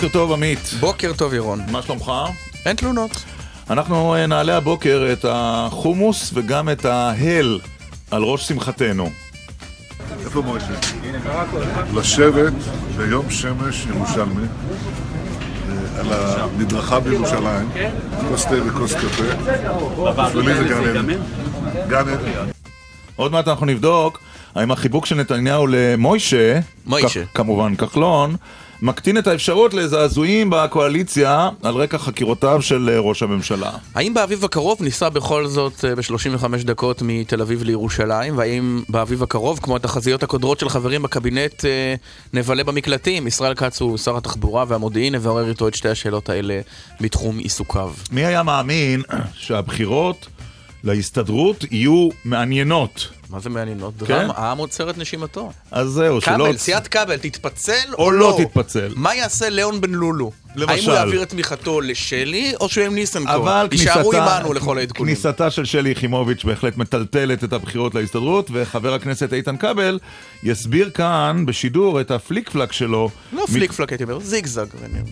בוקר טוב עמית. בוקר טוב ירון. מה שלומך? אין תלונות. אנחנו אה, נעלה הבוקר את החומוס וגם את ההל על ראש שמחתנו. איפה מוישה? לשבת ביום שמש ירושלמי אה, על המדרכה בירושלים, כוס תה וכוס קפה. בשבילי זה גן עדן. גן עדן. עוד מעט אנחנו נבדוק האם החיבוק של נתניהו למוישה, מוישה. כ- כמובן כחלון, מקטין את האפשרות לזעזועים בקואליציה על רקע חקירותיו של אה, ראש הממשלה. האם באביב הקרוב ניסע בכל זאת אה, ב-35 דקות מתל אביב לירושלים? והאם באביב הקרוב, כמו התחזיות הקודרות של חברים בקבינט, אה, נבלה במקלטים? ישראל כץ הוא שר התחבורה והמודיעין, נברר איתו את שתי השאלות האלה בתחום עיסוקיו. מי היה מאמין שהבחירות להסתדרות יהיו מעניינות? מה זה מעניינות? כן? דרמה, העם עוצר את נשימתו. אז זהו, שלא... כבל, סיעת כבל, תתפצל או או לא לא? תתפצל. מה יעשה ליאון בן לולו? האם למשל. הוא יעביר את תמיכתו לשלי, או שהוא עם ניסנקורן? אבל יישארו כניסתה, עמנו לכל העדכונים. כניסתה של שלי יחימוביץ' בהחלט מטלטלת את הבחירות להסתדרות, וחבר הכנסת איתן כבל יסביר כאן בשידור את הפליק פלק שלו. לא מת- פליק פלק הייתי אומר, זיגזג.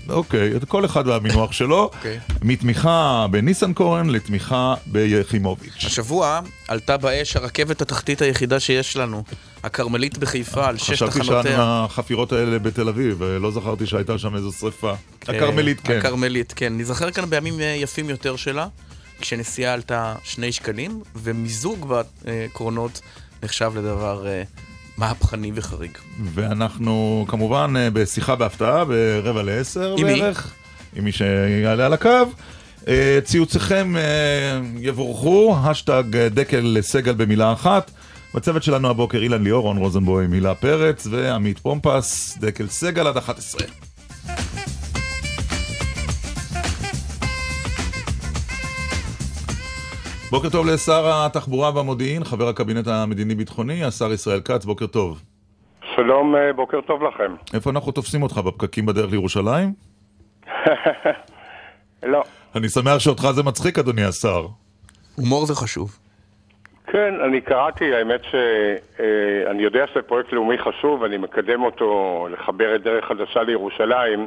אוקיי, כל אחד והמינוח שלו. אוקיי. מתמיכה בניסנקורן לתמיכה ביחימוביץ'. השבוע עלתה באש הרכבת התחתית היחידה שיש לנו, הכרמלית בחיפה, על שש חשבתי תחנותיה. שאני החפירות האלה בתל אביב, ולא זכרתי שהייתה שם איזו שריפה. כן, הכרמלית, כן. הכרמלית, כן. נזכר כאן בימים אה, יפים יותר שלה, כשנסיעה עלתה שני שקלים, ומיזוג בקרונות נחשב לדבר אה, מהפכני וחריג. ואנחנו כמובן אה, בשיחה בהפתעה ברבע לעשר? בערך, עם מי שיעלה על הקו. אה, ציוציכם אה, יבורכו, השטג אה, דקל סגל במילה אחת. בצוות שלנו הבוקר אילן ליאור, רון רוזנבוים, הילה פרץ ועמית פומפס, דקל סגל עד 11. בוקר טוב לשר התחבורה והמודיעין, חבר הקבינט המדיני-ביטחוני, השר ישראל כץ, בוקר טוב. שלום, בוקר טוב לכם. איפה אנחנו תופסים אותך? בפקקים בדרך לירושלים? לא. אני שמח שאותך זה מצחיק, אדוני השר. הומור זה חשוב. כן, אני קראתי, האמת שאני יודע שזה פרויקט לאומי חשוב, אני מקדם אותו לחבר את דרך חדשה לירושלים.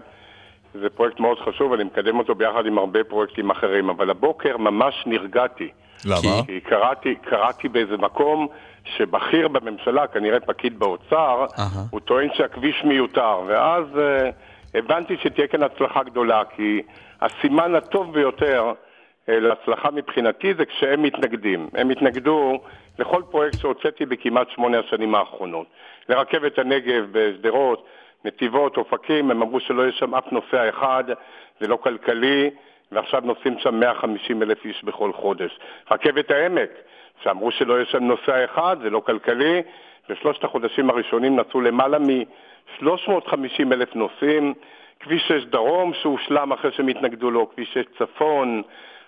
זה פרויקט מאוד חשוב, אני מקדם אותו ביחד עם הרבה פרויקטים אחרים, אבל הבוקר ממש נרגעתי. למה? כי קראתי, קראתי באיזה מקום שבכיר בממשלה, כנראה פקיד באוצר, אהה. הוא טוען שהכביש מיותר, ואז uh, הבנתי שתהיה כאן הצלחה גדולה, כי הסימן הטוב ביותר uh, להצלחה מבחינתי זה כשהם מתנגדים. הם התנגדו לכל פרויקט שהוצאתי בכמעט שמונה השנים האחרונות. לרכבת הנגב בשדרות, נתיבות, אופקים, הם אמרו שלא יהיה שם אף נוסע אחד, זה לא כלכלי, ועכשיו נוסעים שם 150 אלף איש בכל חודש. רכבת העמק, שאמרו שלא יהיה שם נוסע אחד, זה לא כלכלי, בשלושת החודשים הראשונים נסעו למעלה מ-350 אלף נוסעים. כביש 6 דרום שהושלם אחרי שהם התנגדו לו, כביש 6 צפון,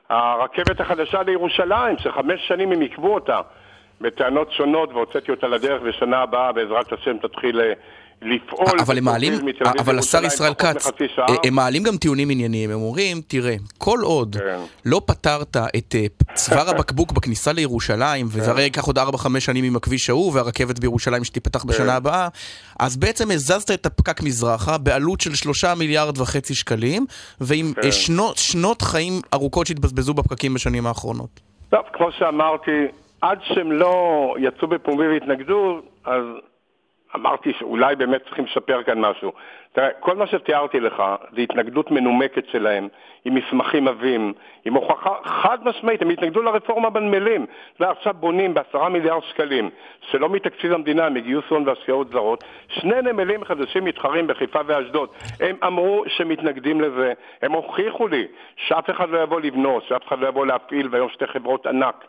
הרכבת החדשה לירושלים, שחמש שנים הם עיכבו אותה בטענות שונות והוצאתי אותה לדרך, ושנה הבאה בעזרת השם תתחיל אה, לפעול. אבל הם מעלים, אבל השר ישראל כץ. אה, הם מעלים גם טיעונים ענייניים, הם אומרים, תראה, כל עוד כן. לא פתרת את אה, צוואר הבקבוק בכניסה לירושלים, וזה כן. הרי ייקח עוד 4-5 שנים עם הכביש ההוא, והרכבת בירושלים שתיפתח כן. בשנה הבאה, אז בעצם הזזת את הפקק מזרחה בעלות של 3 מיליארד וחצי שקלים, ועם כן. אה, שנות- שנות חיים ארוכות שהתבזבזו בפקקים בשנים האחרונות. טוב, כמו שאמרתי, עד שהם לא יצאו בפומבי והתנגדו, אז אמרתי שאולי באמת צריכים לשפר כאן משהו. תראה, כל מה שתיארתי לך זה התנגדות מנומקת שלהם, עם מסמכים עבים, עם הוכחה חד משמעית, הם התנגדו לרפורמה בנמלים, ועכשיו בונים בעשרה מיליארד שקלים, שלא מתקציב המדינה, מגיוס הון והשקעות זרות, שני נמלים חדשים מתחרים בחיפה ואשדוד. הם אמרו שהם מתנגדים לזה, הם הוכיחו לי שאף אחד לא יבוא לבנות, שאף אחד לא יבוא להפעיל, והיום שתי חברות ענק,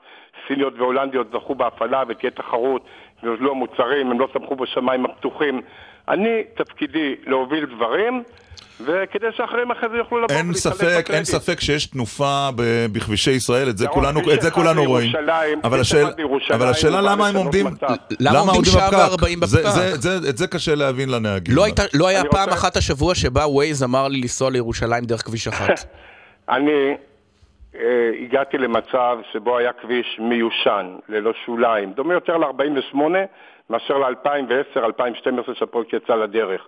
סיניות והולנדיות, זכו בהפעלה ותהיה תחרות, והוזלו המוצרים, הם לא סמכו בשמיים הפתוחים. אני, תפקידי להוביל דברים, וכדי שאחרים אחרי זה יוכלו לבוא אין ספק, אין. ספק שיש תנופה ב- בכבישי ישראל, את זה ירון, כולנו, את זה כולנו רואים. אבל השאל- אבל השאלה למה הם עומדים. למה עומדים שעה וארבעים זה- בפקק? זה- זה- את זה קשה להבין לנהגים. לא, הייתה, לא היה פעם רוצה- אחת השבוע שבה ווייז אמר לי לנסוע לירושלים דרך כביש אחת. אני אה, הגעתי למצב שבו היה כביש מיושן, ללא שוליים, דומה יותר ל-48 מאשר ל-2010-2012 שהפרויקט יצא לדרך.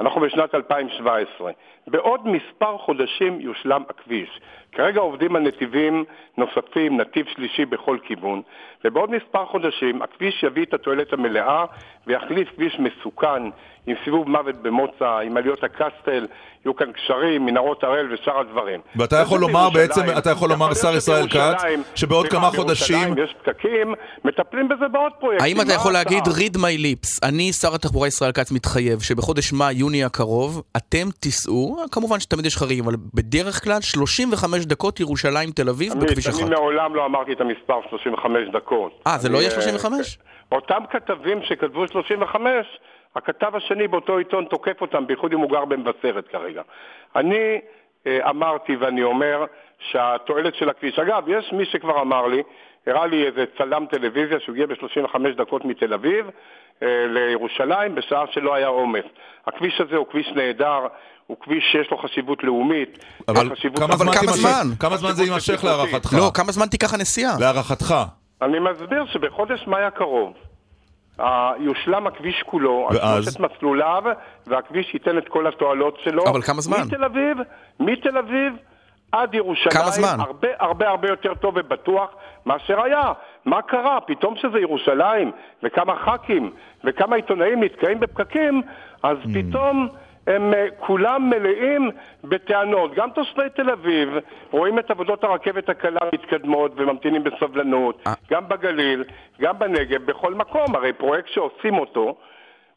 אנחנו בשנת 2017. בעוד מספר חודשים יושלם הכביש. כרגע עובדים על נתיבים נוספים, נתיב שלישי בכל כיוון, ובעוד מספר חודשים הכביש יביא את התועלת המלאה ויחליף כביש מסוכן עם סיבוב מוות במוצא, עם עליות הקסטל, יהיו כאן קשרים, מנהרות הראל ושאר הדברים. ואתה יכול לומר. בעצם, אתה יכול לומר להיות ישראל כץ, שבעוד כמה חודשים... יש פקקים, מטפלים בזה בעוד פרויקטים. האם אתה יכול? להגיד, read my lips, אני, שר התחבורה ישראל כץ, מתחייב שבחודש מאי-יוני הקרוב, אתם תיסעו, כמובן שתמיד יש חריגים, אבל בדרך כלל 35 דקות ירושלים-תל אביב עמית, בכביש אחד. אני מעולם לא אמרתי את המספר 35 דקות. אה, זה לא יהיה 35? אותם כתבים שכתבו 35, הכתב השני באותו עיתון תוקף אותם, בייחוד אם הוא גר במבשרת כרגע. אני אה, אמרתי ואני אומר שהתועלת של הכביש, אגב, יש מי שכבר אמר לי, הראה לי איזה צלם טלוויזיה שהוא הגיע ב-35 דקות מתל אביב אה, לירושלים בשעה שלא היה עומס. הכביש הזה הוא כביש נהדר, הוא כביש שיש לו חשיבות לאומית. אבל חשיבות כמה אבל זמן כמה זמן? כמה זמן זה יימשך. להערכתך? לא, כמה זמן תיקח הנסיעה? להערכתך. אני מסביר שבחודש מאי הקרוב יושלם הכביש כולו, על ואז? שלושת מסלוליו, והכביש ייתן את כל התועלות שלו. אבל כמה זמן? מתל אביב, מתל אביב עד ירושלים. כמה זמן? הרבה הרבה הרבה יותר טוב ובטוח מאשר היה. מה קרה? פתאום שזה ירושלים, וכמה ח"כים, וכמה עיתונאים נתקעים בפקקים, אז Hmm. פתאום... הם אה, כולם מלאים בטענות. גם תושבי תל אביב רואים את עבודות הרכבת הקלה מתקדמות וממתינים בסבלנות, אה. גם בגליל, גם בנגב, בכל מקום. הרי פרויקט שעושים אותו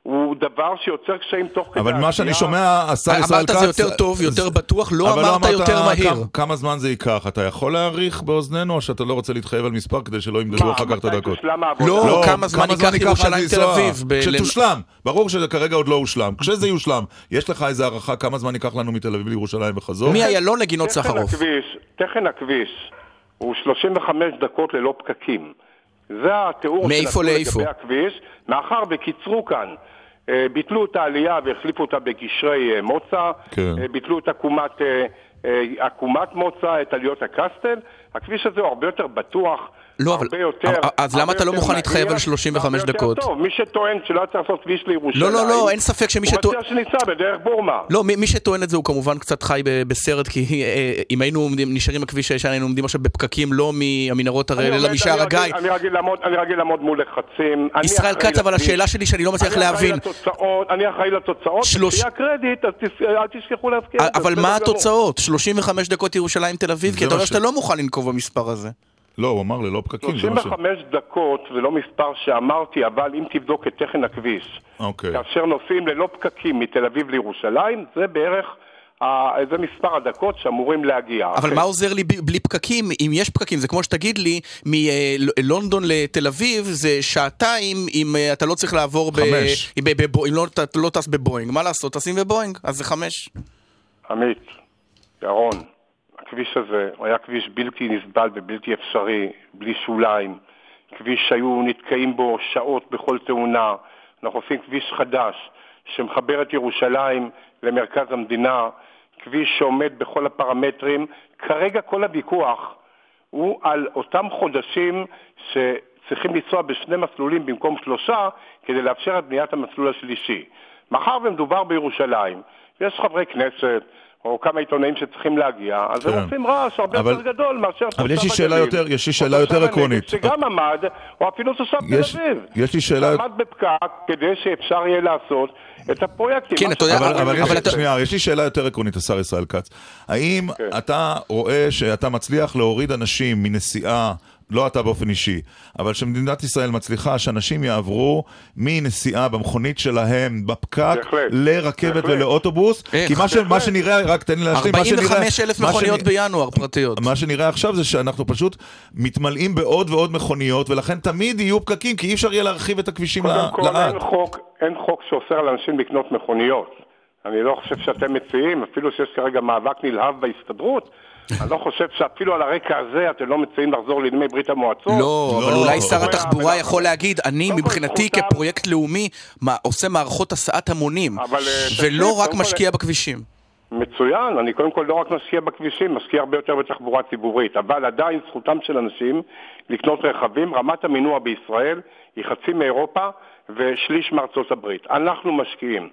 הוא דבר שיוצר קשיים תוך כדי אבל מה שאני שומע, השר ישראל כץ... אמרת זה יותר טוב, יותר בטוח, לא אבל אמרת יותר מהיר. כמה- זמן זה ייקח? אתה יכול להעריך באוזנינו, או שאתה לא רוצה להתחייב על מספר כדי שלא ימדדו אחר כך את הדקות? העבודה? לא, כמה זמן ייקח ירושלים תל? אביב? כשתושלם. ברור שזה כרגע עוד לא הושלם. כשזה יושלם, יש לך איזה הערכה כמה זמן ייקח לנו מתל אביב לירושלים וחזור? מאיילון לגינות תכן סחרוף. הכביש, תכן הכביש הוא 35 דקות ללא פקקים. זה התיאור לאיפה? לגבי הכביש, מאחר וקיצרו כאן. אה, ביטלו את העלייה והחליפו אותה בגשרי אה, מוצא, כן. אה, ביטלו את עקומת, עקומת מוצא, את עליות הקסטל. הכביש הזה הוא הרבה יותר בטוח, לא, אבל- הרבה יותר... אבל- אז למה אתה לא יותר מוכן להתחייב על 35 והרבה יותר דקות? טוב. מי שטוען שלא צריך לעשות כביש לירושלים, לא, לא, לא, אין ספק שמי הוא שטוען... מציע שניסע בדרך בורמה. לא, מי, שטוען את זה הוא כמובן קצת חי בסרט, כי אה, אם היינו נשארים בכביש הישן, היינו עומדים עכשיו בפקקים לא מהמנהרות הראל, אלא משער הגיא. אני רגיל לעמוד- מול לחצים. ישראל כץ, אבל. השאלה שלי שאני לא מצליח להבין, אני אחראי לתוצאות, שלוש- וכשיהיה קרדיט, אז אל תשכחו להזכיר את זה. אבל מה. התוצאות? 35 דקות ירושלים תל אביב? כי אתה אומר שאתה לא מוכן לנקוב במספר הזה. לא, הוא אמר ללא פקקים. זה מה ש- 35 דקות זה לא מספר שאמרתי, אבל אם תבדוק את תכן הכביש, אוקיי. כאשר נוסעים ללא פקקים מתל אביב לירושלים, זה בערך, זה מספר הדקות שאמורים להגיע. אבל אוקיי. מה עוזר לי בלי פקקים? אם יש פקקים, זה כמו שתגיד לי, מלונדון לתל אביב זה שעתיים אם אה, אתה לא צריך לעבור ב... חמש. אם ב- בבו- אם לא- אתה לא טס בבואינג. מה לעשות? טסים בבואינג, אז זה חמש. עמית, ירון, הכביש הזה הוא היה כביש בלתי נסבל ובלתי אפשרי, בלי שוליים, כביש שהיו נתקעים בו שעות בכל תאונה. אנחנו עושים כביש חדש שמחבר את ירושלים למרכז המדינה, כביש שעומד בכל הפרמטרים. כרגע כל הוויכוח הוא על אותם חודשים שצריכים לנסוע בשני מסלולים במקום שלושה כדי לאפשר את בניית המסלול השלישי. מאחר ומדובר בירושלים, ויש חברי כנסת או כמה עיתונאים שצריכים להגיע, אז כן. הם עושים רעש הרבה אבל- יותר גדול מאשר אבל יש לי שאלה. יותר- יש לי שאלה יותר עקרונית. שגם עמד, או אפילו תושב תל אביב. יש לי שאלה- עמד בפקק כדי שאפשר יהיה לעשות את הפרויקטים. כן, אתה יודע, אבל, אבל, זה יש, אתה- שנייה, יש לי שאלה יותר עקרונית, השר ישראל כץ. האם כן. אתה רואה שאתה מצליח להוריד אנשים מנסיעה, לא אתה באופן אישי, אבל שמדינת ישראל מצליחה שאנשים יעברו מנסיעה במכונית שלהם בפקק בהחלט, לרכבת בהחלט. ולאוטובוס? איך? כי מה, ש, מה שנראה, רק תן לי להשלים, מה שנראה... 45 אלף מה מכוניות שנראה- בינואר פרטיות. מה שנראה עכשיו זה שאנחנו פשוט מתמלאים בעוד ועוד מכוניות, ולכן תמיד יהיו פקקים, כי אי אפשר יהיה להרחיב את הכבישים קודם לה- כל, לאט. אין חוק, אין חוק שאוסר על אנשים לקנות מכוניות. אני לא חושב שאתם מציעים, אפילו שיש כרגע מאבק נלהב בהסתדרות, אני לא חושב שאפילו על הרקע הזה אתם לא מציעים לחזור לימי ברית המועצות. לא, אבל לא. אולי שר. התחבורה. יכול להגיד, אני מבחינתי כפרויקט לאומי עושה מערכות הסעת המונים, אה, ולא רק משקיע בכבישים. מצוין, אני קודם כל לא רק משקיע בכבישים, משקיע הרבה יותר בתחבורה ציבורית, אבל עדיין זכותם של אנשים לקנות רכבים, רמת המינוע בישראל היא חצי מאירופה ושליש מארצות הברית. אנחנו משקיעים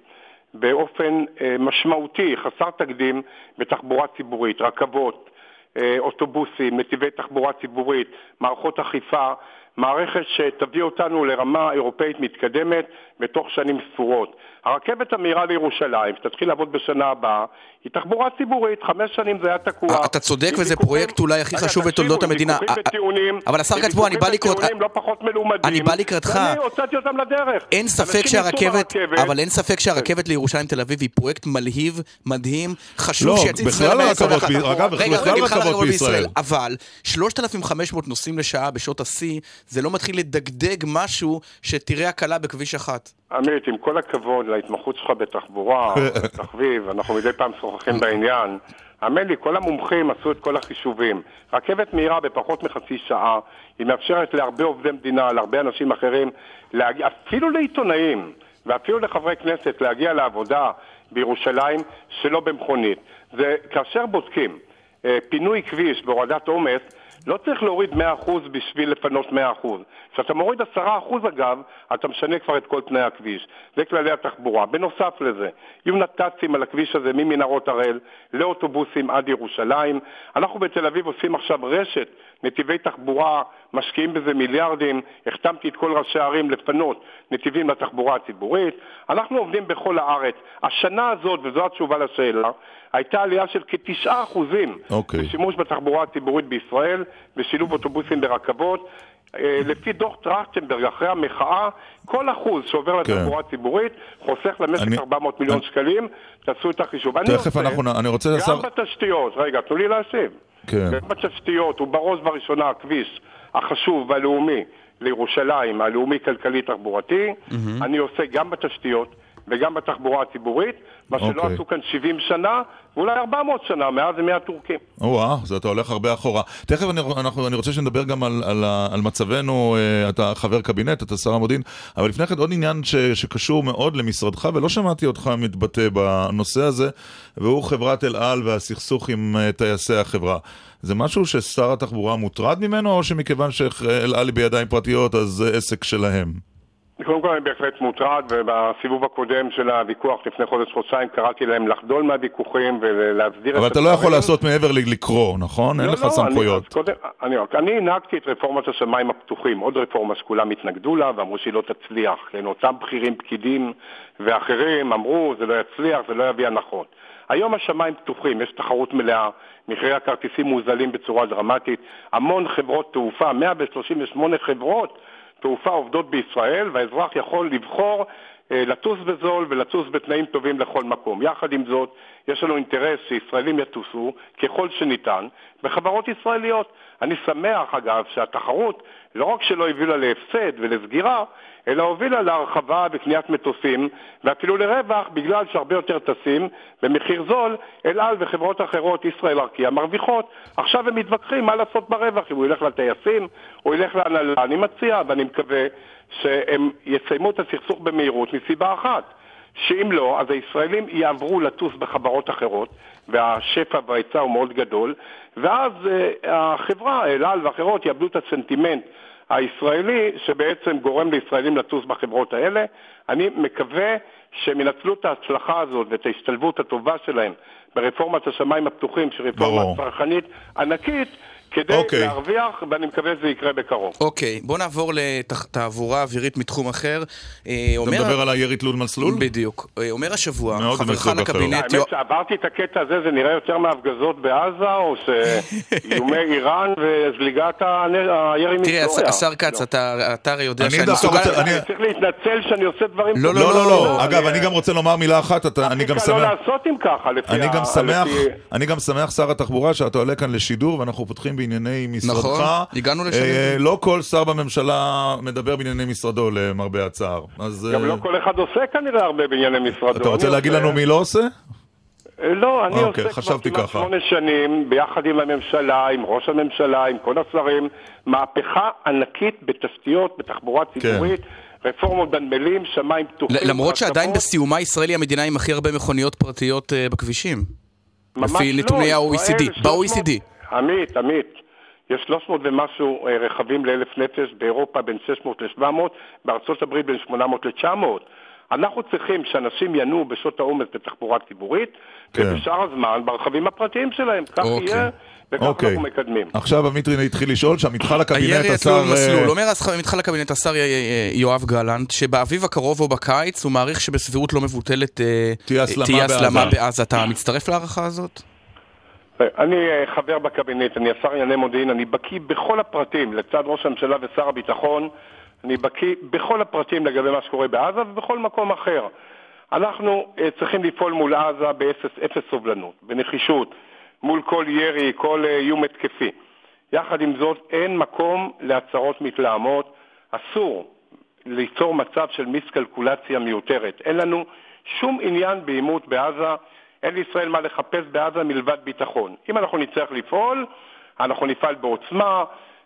באופן אה, משמעותי, חסר תקדים, בתחבורה ציבורית, רכבות, אה, אוטובוסים, נתיבי תחבורה ציבורית, מערכות אכיפה, מערכת שתביא אותנו לרמה אירופאית מתקדמת בתוך שנים ספורות. הרכבת המהירה לירושלים, שתתחיל לעבוד בשנה הבאה, היא תחבורה ציבורית, חמש שנים זה היה תקוע. אה, אתה צודק, וזה פרויקט אולי הכי חשוב בתולדות המדינה. אה, וטיעונים, אבל השר בוא, אני בא. וטיעונים לא פחות מלומדים. אני בא לקראתך. ואני הוצאתי אותם לדרך. אין ספק שהרכבת. אבל אין ספק שהרכבת לירושלים תל אביב היא פרויקט מלהיב, מדהים, חשוב לא, שיציץ בכלל למאה הרכבות ה-21. ב- אגב, רגע, בכלל רגע, הרכבות בישראל. אבל 3,500 נוסעים לשעה בשעות השיא, זה לא מתחיל לדגדג משהו שתראה הקלה בכביש אחת. עמית, עם כל הכבוד להתמחות שלך בתחבורה, בתחביב, אנחנו מדי פעם שוחחים בעניין. האמן לי, כל המומחים עשו את כל החישובים. רכבת מהירה בפחות מחצי שעה, היא מאפשרת להרבה עובדי מדינה, להרבה אנשים אחרים, להגיע, אפילו לעיתונאים ואפילו לחברי כנסת להגיע לעבודה בירושלים שלא במכונית. זה כאשר בודקים אה, פינוי כביש והורדת עומס, לא צריך להוריד 100% בשביל לפנות 100%. כשאתה מוריד 10% אגב, אתה משנה כבר את כל תנאי הכביש. זה כללי התחבורה. בנוסף לזה, יהיו נת"צים על הכביש הזה ממנהרות הראל לאוטובוסים עד ירושלים. אנחנו בתל אביב עושים עכשיו רשת נתיבי תחבורה, משקיעים בזה מיליארדים. החתמתי את כל ראשי הערים לפנות נתיבים לתחבורה הציבורית. אנחנו עובדים בכל הארץ. השנה הזאת, וזו התשובה לשאלה, הייתה עלייה של כתשעה אחוזים אוקיי. בשימוש בתחבורה הציבורית בישראל, בשילוב אוטובוסים ברכבות. אה, לפי דוח טרכטנברג, אחרי המחאה, כל אחוז שעובר כן. לתחבורה ציבורית חוסך למשק אני- 400 מיליון שקלים. תעשו את החישוב. תכף אנחנו, אני רוצה. גם בתשתיות, רגע, תנו לי להשיב. כן. גם בתשתיות, ובראש ובראשונה הכביש החשוב והלאומי לירושלים, הלאומי-כלכלי תחבורתי, אני עושה גם בתשתיות וגם בתחבורה הציבורית, מה שלא אוקיי. עשו כאן 70 שנה, ואולי 400 שנה, מאז ימי הטורקים. או-אה, זה אתה הולך הרבה אחורה. תכף אני, אנחנו, אני רוצה שנדבר גם על, על, על מצבנו, אה, אתה חבר קבינט, אתה שר המודיעין, אבל לפני כן עוד עניין ש, שקשור מאוד למשרדך, ולא שמעתי אותך מתבטא בנושא הזה, והוא חברת אל על והסכסוך עם אה, טייסי החברה. זה משהו ששר התחבורה מוטרד ממנו, או שמכיוון שאל על היא בידיים פרטיות, אז זה עסק שלהם? קודם כל אני בהחלט מוטרד, ובסיבוב הקודם של הוויכוח לפני חודש-חודשיים קראתי להם לחדול מהוויכוחים ולהסדיר את אבל אתה לא יכול. לעשות מעבר לקרוא, נכון? אין לא, לך לא, סמכויות. אני הנהגתי את רפורמת השמיים הפתוחים, עוד רפורמה שכולם התנגדו לה ואמרו שהיא לא תצליח. כן, אותם בכירים, פקידים ואחרים אמרו זה לא יצליח, זה לא יביא הנחות. היום השמיים פתוחים, יש תחרות מלאה, מחירי הכרטיסים מוזלים בצורה דרמטית, המון חברות תעופה, 138 חברות תעופה עובדות בישראל, והאזרח יכול לבחור אה, לטוס בזול ולטוס בתנאים טובים לכל מקום. יחד עם זאת, יש לנו אינטרס שישראלים יטוסו ככל שניתן בחברות ישראליות. אני שמח, אגב, שהתחרות לא רק שלא הביאה להפסד ולסגירה, אלא הובילה להרחבה וקניית מטוסים, ואפילו לרווח, בגלל שהרבה יותר טסים במחיר זול, אל על וחברות אחרות, ישראל ארקיע, מרוויחות. עכשיו הם מתווכחים מה לעשות ברווח, אם הוא ילך לטייסים או ילך להנהלה. אני מציע ואני מקווה שהם יסיימו את הסכסוך במהירות מסיבה אחת. שאם לא, אז הישראלים יעברו לטוס בחברות אחרות, והשפע וההיצע הוא מאוד גדול, ואז אה, החברה, אל על ואחרות, יאבדו את הסנטימנט הישראלי, שבעצם גורם לישראלים לטוס בחברות האלה. אני מקווה שהם ינצלו את ההצלחה הזאת ואת ההשתלבות הטובה שלהם ברפורמת השמיים הפתוחים, שהיא רפורמה. צרכנית ענקית, כדי אוקיי. להרוויח, ואני מקווה שזה יקרה בקרוב. אוקיי, בוא נעבור לתעבורה אווירית מתחום אחר. אה, אתה אומר- מדבר על הירי תלול מסלול? בדיוק. אה, אומר השבוע, חברך. לקבינט... האמת שעברתי את הקטע הזה, זה נראה יותר מהפגזות בעזה, או שאיומי איראן וזליגת הירי תראה, מסוריה. השר כץ, אתה אתה הרי יודע אני שאני מסוגל... אני- צריך להתנצל שאני עושה דברים לא, טובים. לא, לא, לא. אגב, אני- גם רוצה לומר מילה אחת, אני גם קל לא שמח... לעשות אם ככה, שמח, לפי- אני גם שמח, שר התחבורה, שאתה עולה כאן לשידור, ואנחנו פותחים בענייני משרדך. נכון, הגענו לשם. אה, לא כל שר בממשלה מדבר בענייני משרדו, למרבה הצער. אז... גם אה, לא כל אחד עושה כנראה הרבה בענייני משרדו. אתה רוצה להגיד עושה- לנו מי לא עושה? אה, לא, אני אוקיי, עושה כבר כמעט ככה. שמונה שנים, ביחד עם הממשלה, עם ראש הממשלה, עם כל השרים, מהפכה ענקית בתשתיות, בתחבורה כן. ציבורית, רפורמות בנמלים, שמיים פתוחים. למרות שעדיין. בסיומה ישראל היא המדינה עם הכי הרבה מכוניות פרטיות אה, בכבישים. ממש לפי לא, נתוני ישראל, ה-OECD. 300 ב-OECD. עמית, עמית. יש 300 ומשהו אה, רכבים לאלף נפש, באירופה בין 600 ל-700, בארצות הברית בין 800 ל-900. אנחנו צריכים שאנשים ינועו בשעות העומס בתחבורה ציבורית, כן. ובשאר הזמן ברכבים הפרטיים שלהם. כך אוקיי. יהיה, וכך אוקיי. אנחנו מקדמים. עכשיו עמיתרי התחיל לשאול, שהמתחל לקבינט הירי השר... אצלו במסלול. אה, אומר אז מתחל הקבינט השר אה, יואב גלנט, שבאביב הקרוב או בקיץ הוא מעריך שבסבירות לא מבוטלת תהיה הסלמה. בעזה. אתה מצטרף להערכה הזאת? אני אה, חבר בקבינט, אני השר לענייני מודיעין, אני בקיא בכל הפרטים, לצד ראש הממשלה ושר הביטחון, אני בקיא בכל הפרטים לגבי מה שקורה בעזה ובכל מקום אחר. אנחנו אה, צריכים לפעול מול עזה באפס אפס סובלנות, בנחישות, מול כל ירי, כל אה, איום התקפי. יחד עם זאת, אין מקום להצהרות מתלהמות, אסור ליצור מצב של מיסקלקולציה מיותרת. אין לנו שום עניין בעימות בעזה, אין לישראל מה לחפש בעזה מלבד ביטחון. אם אנחנו נצטרך לפעול, אנחנו נפעל בעוצמה,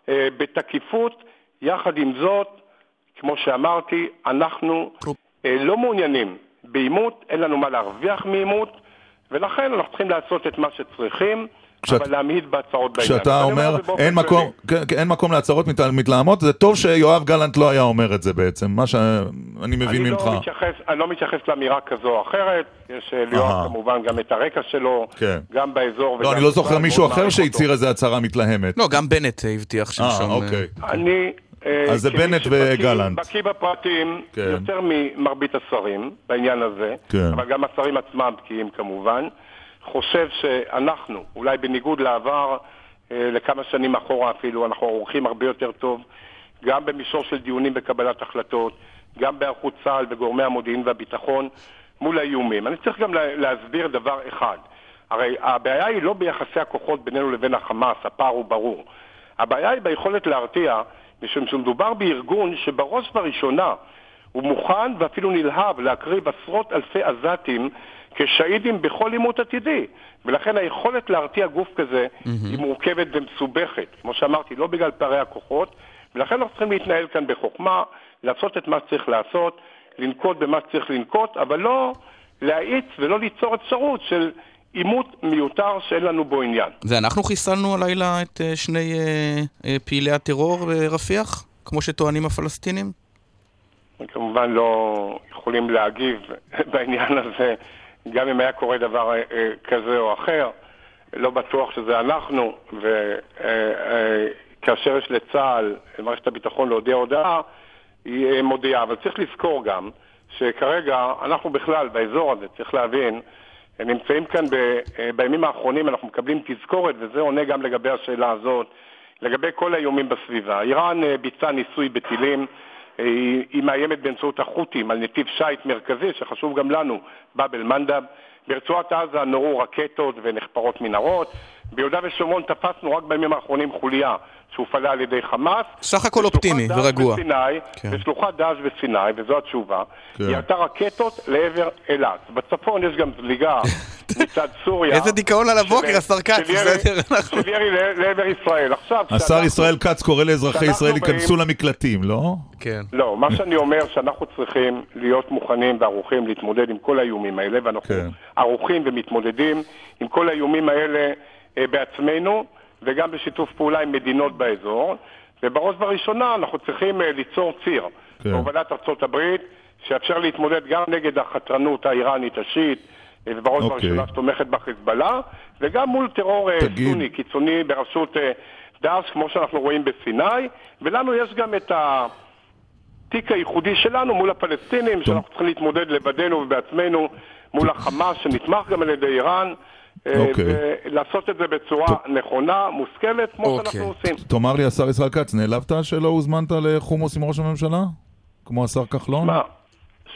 אה, בתקיפות. יחד עם זאת, כמו שאמרתי, אנחנו אה, לא מעוניינים בעימות, אין לנו מה להרוויח מעימות, ולכן אנחנו צריכים לעשות את מה שצריכים, כשאת- אבל להמעיט בהצהרות בעניין. כשאתה אומר אין. מקום, כן, כן, אין מקום להצהרות מת- מתלהמות, זה טוב שיואב גלנט לא היה אומר את זה בעצם, מה שאני מבין אני ממך. לא מתייחס, אני לא מתייחס לאמירה כזו או אחרת, יש אה. ליואב כמובן גם את הרקע שלו, כן. גם באזור. לא, אני לא זוכר מישהו אחר שהצהיר. איזה הצהרה מתלהמת. לא, גם בנט הבטיח אה, שלשום. אה, אוקיי. אני... אז זה בנט וגלנט. בקיא בפרטים כן. יותר ממרבית השרים בעניין הזה, כן. אבל גם השרים עצמם בקיאים כמובן. חושב שאנחנו, אולי בניגוד לעבר, אה, לכמה שנים אחורה אפילו, אנחנו עורכים הרבה יותר טוב, גם במישור של דיונים בקבלת החלטות, גם בהיערכות צה"ל וגורמי המודיעין והביטחון מול האיומים. אני צריך גם לה- להסביר דבר אחד. הרי הבעיה היא לא ביחסי הכוחות בינינו לבין החמאס, הפער הוא ברור. הבעיה היא ביכולת להרתיע, משום שמדובר בארגון שבראש ובראשונה הוא מוכן ואפילו נלהב להקריב עשרות אלפי עזתים כשהידים בכל עימות עתידי. ולכן היכולת להרתיע גוף כזה היא מורכבת ומסובכת. כמו שאמרתי, לא בגלל פערי הכוחות, ולכן אנחנו צריכים להתנהל כאן בחוכמה, לעשות את מה שצריך לעשות, לנקוט במה שצריך לנקוט, אבל לא להאיץ ולא ליצור אפשרות של עימות מיותר שאין לנו בו עניין. זה אנחנו חיסלנו הלילה את אה, שני אה, אה, פעילי הטרור ברפיח? כמו שטוענים הפלסטינים? כמובן לא יכולים להגיב בעניין הזה, גם אם היה קורה דבר אה, אה, כזה או אחר. לא בטוח שזה אנחנו, וכאשר יש לצה"ל, למערכת הביטחון להודיע הודעה, היא אה, מודיעה. אבל צריך לזכור גם שכרגע אנחנו בכלל באזור הזה, צריך להבין, נמצאים כאן ב, אה, בימים האחרונים, אנחנו מקבלים תזכורת, וזה עונה גם לגבי השאלה הזאת, לגבי כל האיומים בסביבה. איראן אה, ביצעה ניסוי בטילים, אה, היא, היא מאיימת באמצעות החות'ים על נתיב שיט מרכזי, שחשוב גם לנו, באב אל-מנדב. ברצועת עזה נורו רקטות ונחפרות מנהרות. ביהודה ושומרון תפסנו רק בימים האחרונים חוליה שהופעלה על ידי חמאס. סך הכל אופטימי ורגוע. בסיני, כן. ושלוחת דאעש בסיני, וזו התשובה, כן. היא ירתה רקטות לעבר אילת. בצפון יש גם זליגה מצד סוריה. איזה דיכאון על הבוקר, השר כץ, בסדר, אנחנו- של ירי לעבר ישראל. עכשיו, השר ישראל כץ קורא לאזרחי ישראל להיכנסו למקלטים, לא? כן. לא, מה שאני אומר שאנחנו צריכים להיות מוכנים וערוכים להתמודד עם כל האיומים האלה, ואנחנו כן. ערוכים ומתמודדים עם כל האיומים האלה בעצמנו, וגם בשיתוף פעולה עם מדינות באזור. ובראש ובראשונה אנחנו צריכים אה, ליצור ציר כן. בהובלת ארצות הברית, שיאפשר להתמודד גם נגד החתרנות האיראנית השיעית, אה, ובראש אוקיי. ובראשונה שתומכת בחיזבאללה, וגם מול טרור אה, תגיד- סוני קיצוני בראשות אה, דאעש, כמו שאנחנו רואים בסיני, ולנו יש גם את ה... התיק הייחודי שלנו מול הפלסטינים, שאנחנו צריכים להתמודד לבדנו ובעצמנו מול החמאס, שנתמך גם על ידי איראן, אה, אוקיי. ולעשות את זה בצורה נכונה, מושכלת, כמו אוקיי. שאנחנו עושים. תאמר לי, השר ישראל כץ, נעלבת שלא הוזמנת לחומוס עם ראש הממשלה? כמו השר כחלון? שמע,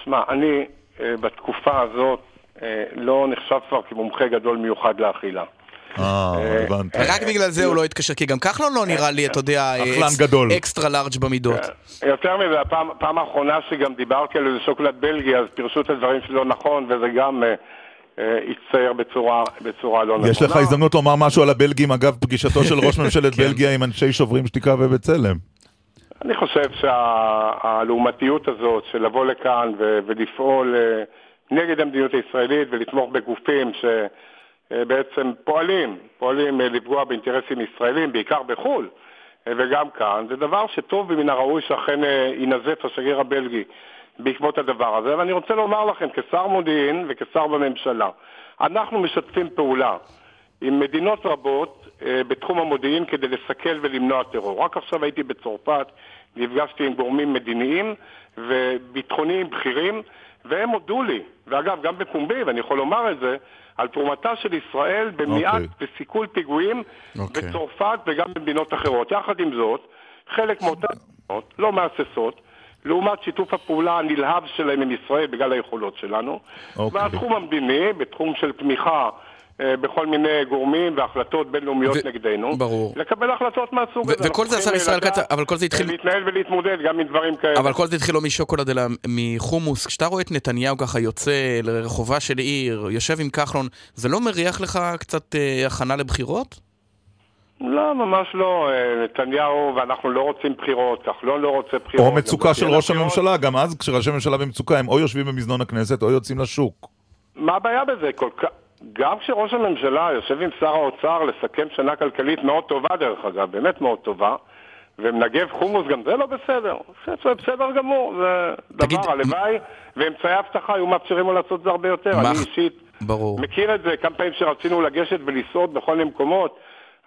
שמע, אני אה, בתקופה הזאת אה, לא נחשב כבר כמומחה גדול מיוחד לאכילה. אה, הבנתי. רק בגלל זה הוא לא התקשר, כי גם כחלון לא נראה לי, אתה יודע. אקסטרה לארג' במידות. יותר מזה, הפעם, האחרונה שגם דיברתי על איזה שוקולד בלגי, אז פירשו את הדברים שלי לא נכון, וזה גם אה, אה, הצטייר בצורה, בצורה לא נכונה. יש לך הזדמנות לומר משהו על הבלגים אגב פגישתו של ראש ממשלת בלגיה עם אנשי שוברים שתיקה ובצלם. אני חושב שהלעומתיות הזאת של לבוא לכאן ו- ולפעול אה, נגד המדיניות הישראלית ולתמוך בגופים שבעצם פועלים, פועלים אה, לפגוע באינטרסים ישראלים, בעיקר בחו"ל אה, וגם כאן, זה דבר שטוב ומן הראוי שאכן אה, ינזף השגריר הבלגי בעקבות הדבר הזה. ואני רוצה לומר לכם, כשר מודיעין וכשר בממשלה, אנחנו משתפים פעולה עם מדינות רבות אה, בתחום המודיעין כדי לסכל ולמנוע טרור. רק עכשיו הייתי בצרפת, נפגשתי עם גורמים מדיניים וביטחוניים בכירים, והם הודו לי, ואגב, גם בפומבי, ואני יכול לומר את זה, על תרומתה של ישראל במניעת אוקיי. וסיכול פיגועים אוקיי. בצרפת וגם במדינות אחרות. יחד עם זאת, חלק מאותן מדינות לא מהססות, לעומת שיתוף הפעולה הנלהב שלהם עם ישראל בגלל היכולות שלנו. אוקיי. והתחום המדיני, בתחום של תמיכה אה, בכל מיני גורמים והחלטות בינלאומיות ו- נגדנו. ברור. לקבל החלטות מהסוג הזה. וכל זה, השר ישראל כץ, לדעת, אבל כל זה התחיל- להתנהל ולהתמודד גם עם דברים כאלה. אבל כל זה התחיל לא משוקולד אלא מחומוס. כשאתה רואה את נתניהו ככה יוצא לרחובה של עיר, יושב עם כחלון, זה לא מריח לך קצת אה, הכנה לבחירות? לא, ממש לא. אה, נתניהו, ואנחנו לא רוצים בחירות, כחלון לא רוצה בחירות. או מצוקה של ראש בחירות. הממשלה, גם אז כשראשי ממשלה במצוקה הם או יושבים במזנון הכנסת או יוצאים לשוק. מה הבעיה בזה? כל כך... גם כשראש הממשלה יושב עם שר האוצר לסכם שנה כלכלית מאוד טובה, דרך אגב, באמת מאוד טובה, ומנגב חומוס, גם זה לא בסדר. זה בסדר גמור, זה תגיד, דבר, הלוואי, ואמצעי אבטחה היו מאפשרים לו לעשות את זה הרבה יותר. מה- אני אישית ברור. מכיר את זה, כמה פעמים שרצינו לגשת ולסעוד בכל מיני מקומות.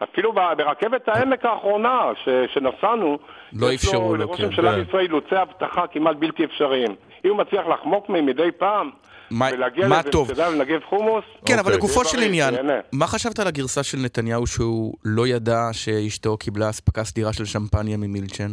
אפילו ברכבת העמק האחרונה ש, שנסענו, לא יש לו- אפשרו לו, לראש כן. הממשלה כן. בישראל אילוצי אבטחה כמעט בלתי אפשריים. אם הוא מצליח לחמוק מהם מדי פעם, מה- ולהגיע מה לאיזה טוב? ולנגב חומוס, כן, אבל אוקיי. לגופו של עניין. מה חשבת על הגרסה של נתניהו שהוא לא ידע שאשתו קיבלה אספקה סדירה של שמפניה ממילצ'ן?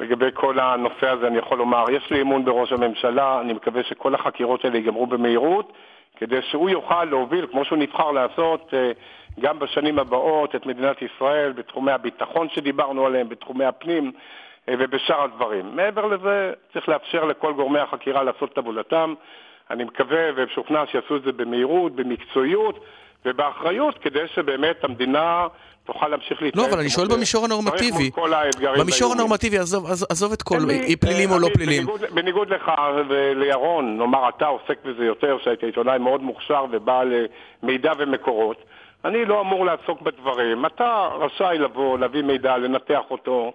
לגבי כל הנושא הזה אני יכול לומר, יש לי אמון בראש הממשלה, אני מקווה שכל החקירות האלה ייגמרו במהירות, כדי שהוא יוכל להוביל, כמו שהוא נבחר לעשות, אה, גם בשנים הבאות את מדינת ישראל בתחומי הביטחון שדיברנו עליהם, בתחומי הפנים אה, ובשאר הדברים. מעבר לזה, צריך לאפשר לכל גורמי החקירה לעשות את עבודתם. אני מקווה ומשוכנע שיעשו את זה במהירות, במקצועיות ובאחריות, כדי שבאמת המדינה תוכל להמשיך להתנהל. לא, אבל אני שואל במישור הנורמטיבי. במישור. הנורמטיבי, עזוב- את כל, אי פלילים או לא פלילים. בניגוד, לך ולירון, נאמר אתה עוסק בזה יותר, שהיית עיתונאי מאוד מוכשר ובעל מידע ומקורות, אני לא אמור לעסוק בדברים. אתה רשאי לבוא, להביא מידע, לנתח אותו.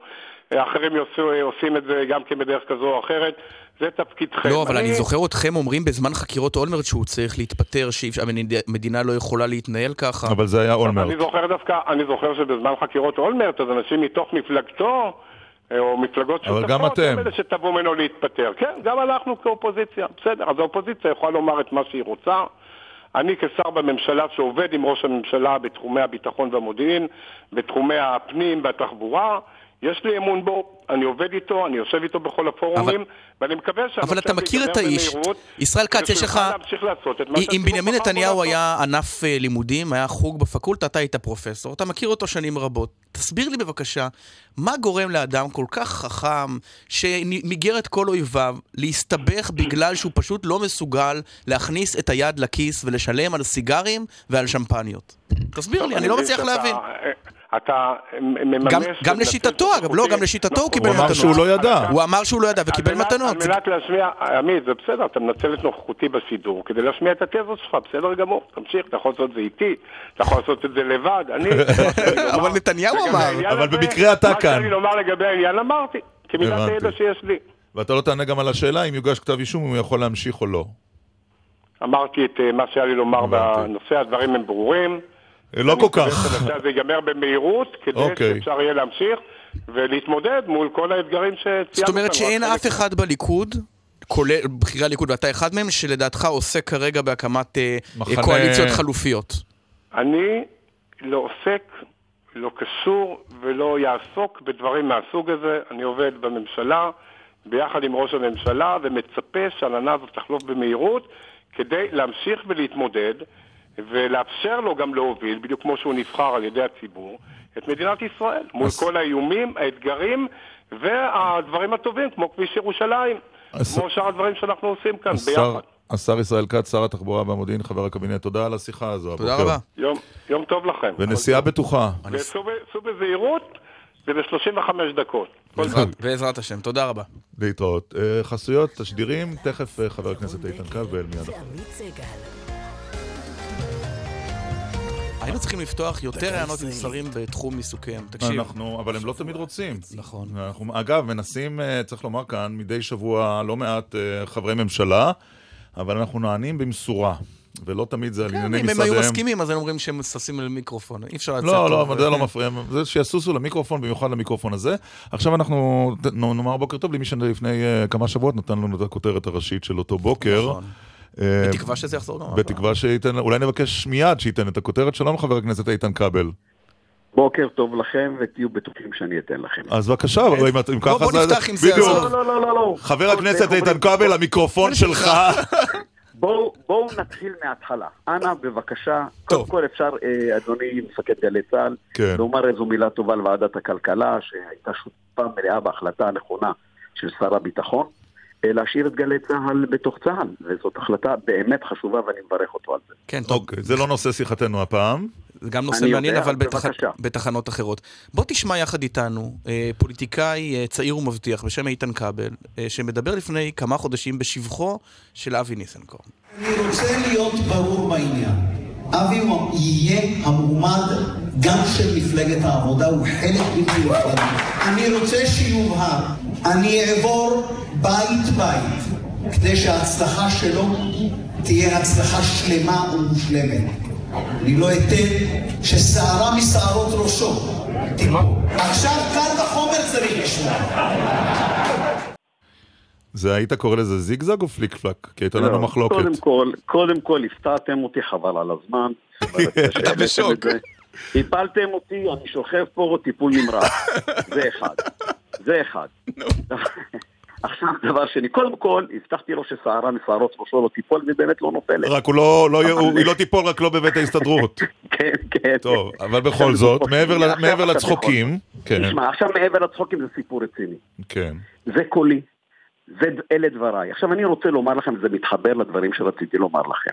אחרים יעשו, עושים את זה גם כן בדרך כזו או אחרת. זה תפקידכם. לא, אבל אני זוכר אתכם אומרים בזמן חקירות אולמרט שהוא צריך להתפטר, שהמדינה לא יכולה להתנהל ככה. אבל זה היה אני אולמרט. זוכר דווקא, אני זוכר שבזמן חקירות אולמרט, אז אנשים מתוך מפלגתו, אה, או מפלגות אבל שותפות, גם אתם. הם אלה שתבעו ממנו להתפטר. כן, גם אנחנו כאופוזיציה, בסדר. אז האופוזיציה יכולה לומר את מה שהיא רוצה. אני כשר בממשלה שעובד עם ראש הממשלה בתחומי הביטחון והמודיעין, בתחומי הפנים והתחבורה, יש לי אמון בו, אני עובד איתו, אני יושב איתו בכל הפורומים, ואני מקווה שהנושא אבל אתה מכיר את האיש. ישראל כץ, יש לך... אם בנימין נתניהו. היה ענף אה, לימודים, היה חוג בפקולטה, אתה היית פרופסור, אתה מכיר אותו שנים רבות. תסביר לי בבקשה, מה גורם לאדם כל כך חכם, שמיגר את כל אויביו, להסתבך בגלל שהוא פשוט לא מסוגל להכניס את היד לכיס ולשלם על סיגרים ועל שמפניות? תסביר לי, אני לא מצליח להבין. אתה מממש... גם- גם לשיטתו. אגב, לא, גם לשיטתו הוא קיבל הוא אמר מתנות. שהוא לא ידע. הוא אמר שהוא לא ידע וקיבל מתנות. על מנת להשמיע, עמית, זה בסדר, אתה מנצל את נוכחותי בשידור כדי להשמיע את התזות שלך, בסדר גמור, תמשיך, אתה יכול לעשות את זה איתי, אתה יכול לעשות את זה לבד, אני... אבל נתניהו אמר. אבל במקרה אתה מה כאן. שהיה לי לומר לגבי העניין אמרתי, כמידת. הידע שיש לי. ואתה לא תענה גם על השאלה אם יוגש כתב אישום, אם הוא יכול להמשיך או לא. אמרתי את אה, מה שהיה לי לומר. בנושא, הדברים הם ברורים. לא אני כל מקווה כך. שהנושא הזה ייגמר במהירות, כדי אוקיי. שאפשר יהיה להמשיך ולהתמודד מול כל האתגרים שציינו. זאת אומרת שאין אף אחד בליכוד, כולל בכירי הליכוד ואתה אחד מהם, שלדעתך עוסק כרגע בהקמת אה, מחנה- קואליציות חלופיות. אני לא עוסק, לא קשור ולא יעסוק בדברים מהסוג הזה. אני עובד בממשלה ביחד עם ראש הממשלה ומצפה שהעננה הזאת תחלוף במהירות כדי להמשיך ולהתמודד ולאפשר לו גם להוביל, בדיוק כמו שהוא נבחר על ידי הציבור, את מדינת ישראל, מול אז- כל האיומים, האתגרים והדברים הטובים, כמו כביש ירושלים, אז- כמו שאר הדברים שאנחנו עושים כאן השר, ביחד. השר ישראל כץ, שר התחבורה והמודיעין, חבר הקבינט, תודה על השיחה הזו. תודה הבוקר. רבה. יום, יום טוב לכם. ונסיעה בטוחה. וסעו בזהירות וב-35 דקות. כל בעזרת-. בעזרת השם, תודה רבה. להתראות. אה, חסויות, תשדירים, תכף אה, חבר הכנסת איתן כבל מיד אחר. היינו צריכים לפתוח יותר רעיונות עם שרים בתחום עיסוקיהם. תקשיב. אנחנו, אבל הם לא תמיד רוצים. נכון. אנחנו, אגב, מנסים, אה, צריך לומר כאן, מדי שבוע לא מעט אה, חברי ממשלה, אבל אנחנו נענים במשורה, ולא תמיד זה על כן, ענייני אם הם משרדיהם. היו מסכימים, אז הם אומרים שהם ששים למיקרופון. אי אפשר לצאת לא, לא, זה לא מפריע, זה שיסוסו למיקרופון, במיוחד למיקרופון הזה. עכשיו אנחנו נאמר בוקר טוב למי שלפני אה, כמה שבועות נתן לנו את הכותרת הראשית של אותו בוקר. נכון. אה, בתקווה שזה יחזור גם. בתקווה שייתן, אולי נבקש מיד שייתן את הכותרת. שלום חבר הכנסת איתן כבל. בוקר טוב לכם, ותהיו בטוחים שאני אתן לכם. אז בבקשה, אם אם בוא- ככה בוא. נפתח עם זה, בדיוק. עזוב. לא, לא, לא, לא. חבר בואו, הכנסת איתן? כבל, המיקרופון שלך. בואו נתחיל מההתחלה. אנא, בבקשה. טוב. קודם כל אפשר, אה, אדוני מפקד גלי צה"ל, כן. לומר איזו מילה טובה לוועדת הכלכלה, שהייתה שותפה מלאה בהחלטה הנכונה של שר הביטחון, להשאיר את גלי צה"ל בתוך צה"ל, וזאת החלטה באמת חשובה ואני מברך אותו על זה. כן, טוב. אוקיי, זה לא נושא שיחתנו הפעם. זה גם נושא אני מעניין, יודע, אבל בתח... בתחנות אחרות. בוא תשמע יחד איתנו אה, פוליטיקאי אה, צעיר ומבטיח בשם איתן כבל, אה, שמדבר לפני כמה חודשים בשבחו של אבי ניסנקורן. אני רוצה להיות ברור בעניין. אבי הוא יהיה המועמד גם של מפלגת העבודה, הוא חלק בלתי נפרד. אני רוצה שיובהר, אני אעבור בית בית, כדי שההצלחה שלו תהיה הצלחה שלמה ומושלמת. אני לא אתן ששערה משערות ראשו. עכשיו קל וחומר צריך לשמוע. זה היית קורא לזה זיגזג או פליק פלאק? כי הייתה לנו לא, מחלוקת. קודם כל, קודם כל הפתעתם אותי, חבל על הזמן. אתה בשוק. הפלתם אותי, אני שוכב פה טיפול נמרץ. זה אחד. זה אחד. עכשיו דבר שני, קודם כל, הבטחתי לו ששערה משערות ראשו לא תיפול, והיא באמת לא נופלת. רק הוא לא, לא, הוא- היא לא תיפול רק לא בבית ההסתדרות. כן, כן. טוב, אבל בכל זאת, מעבר מעבר עכשיו, לצחוקים, כן, תשמע, עכשיו מעבר לצחוקים זה סיפור רציני. כן. זה קולי. זה, אלה דבריי. עכשיו אני רוצה לומר לכם, זה מתחבר לדברים שרציתי לומר לכם.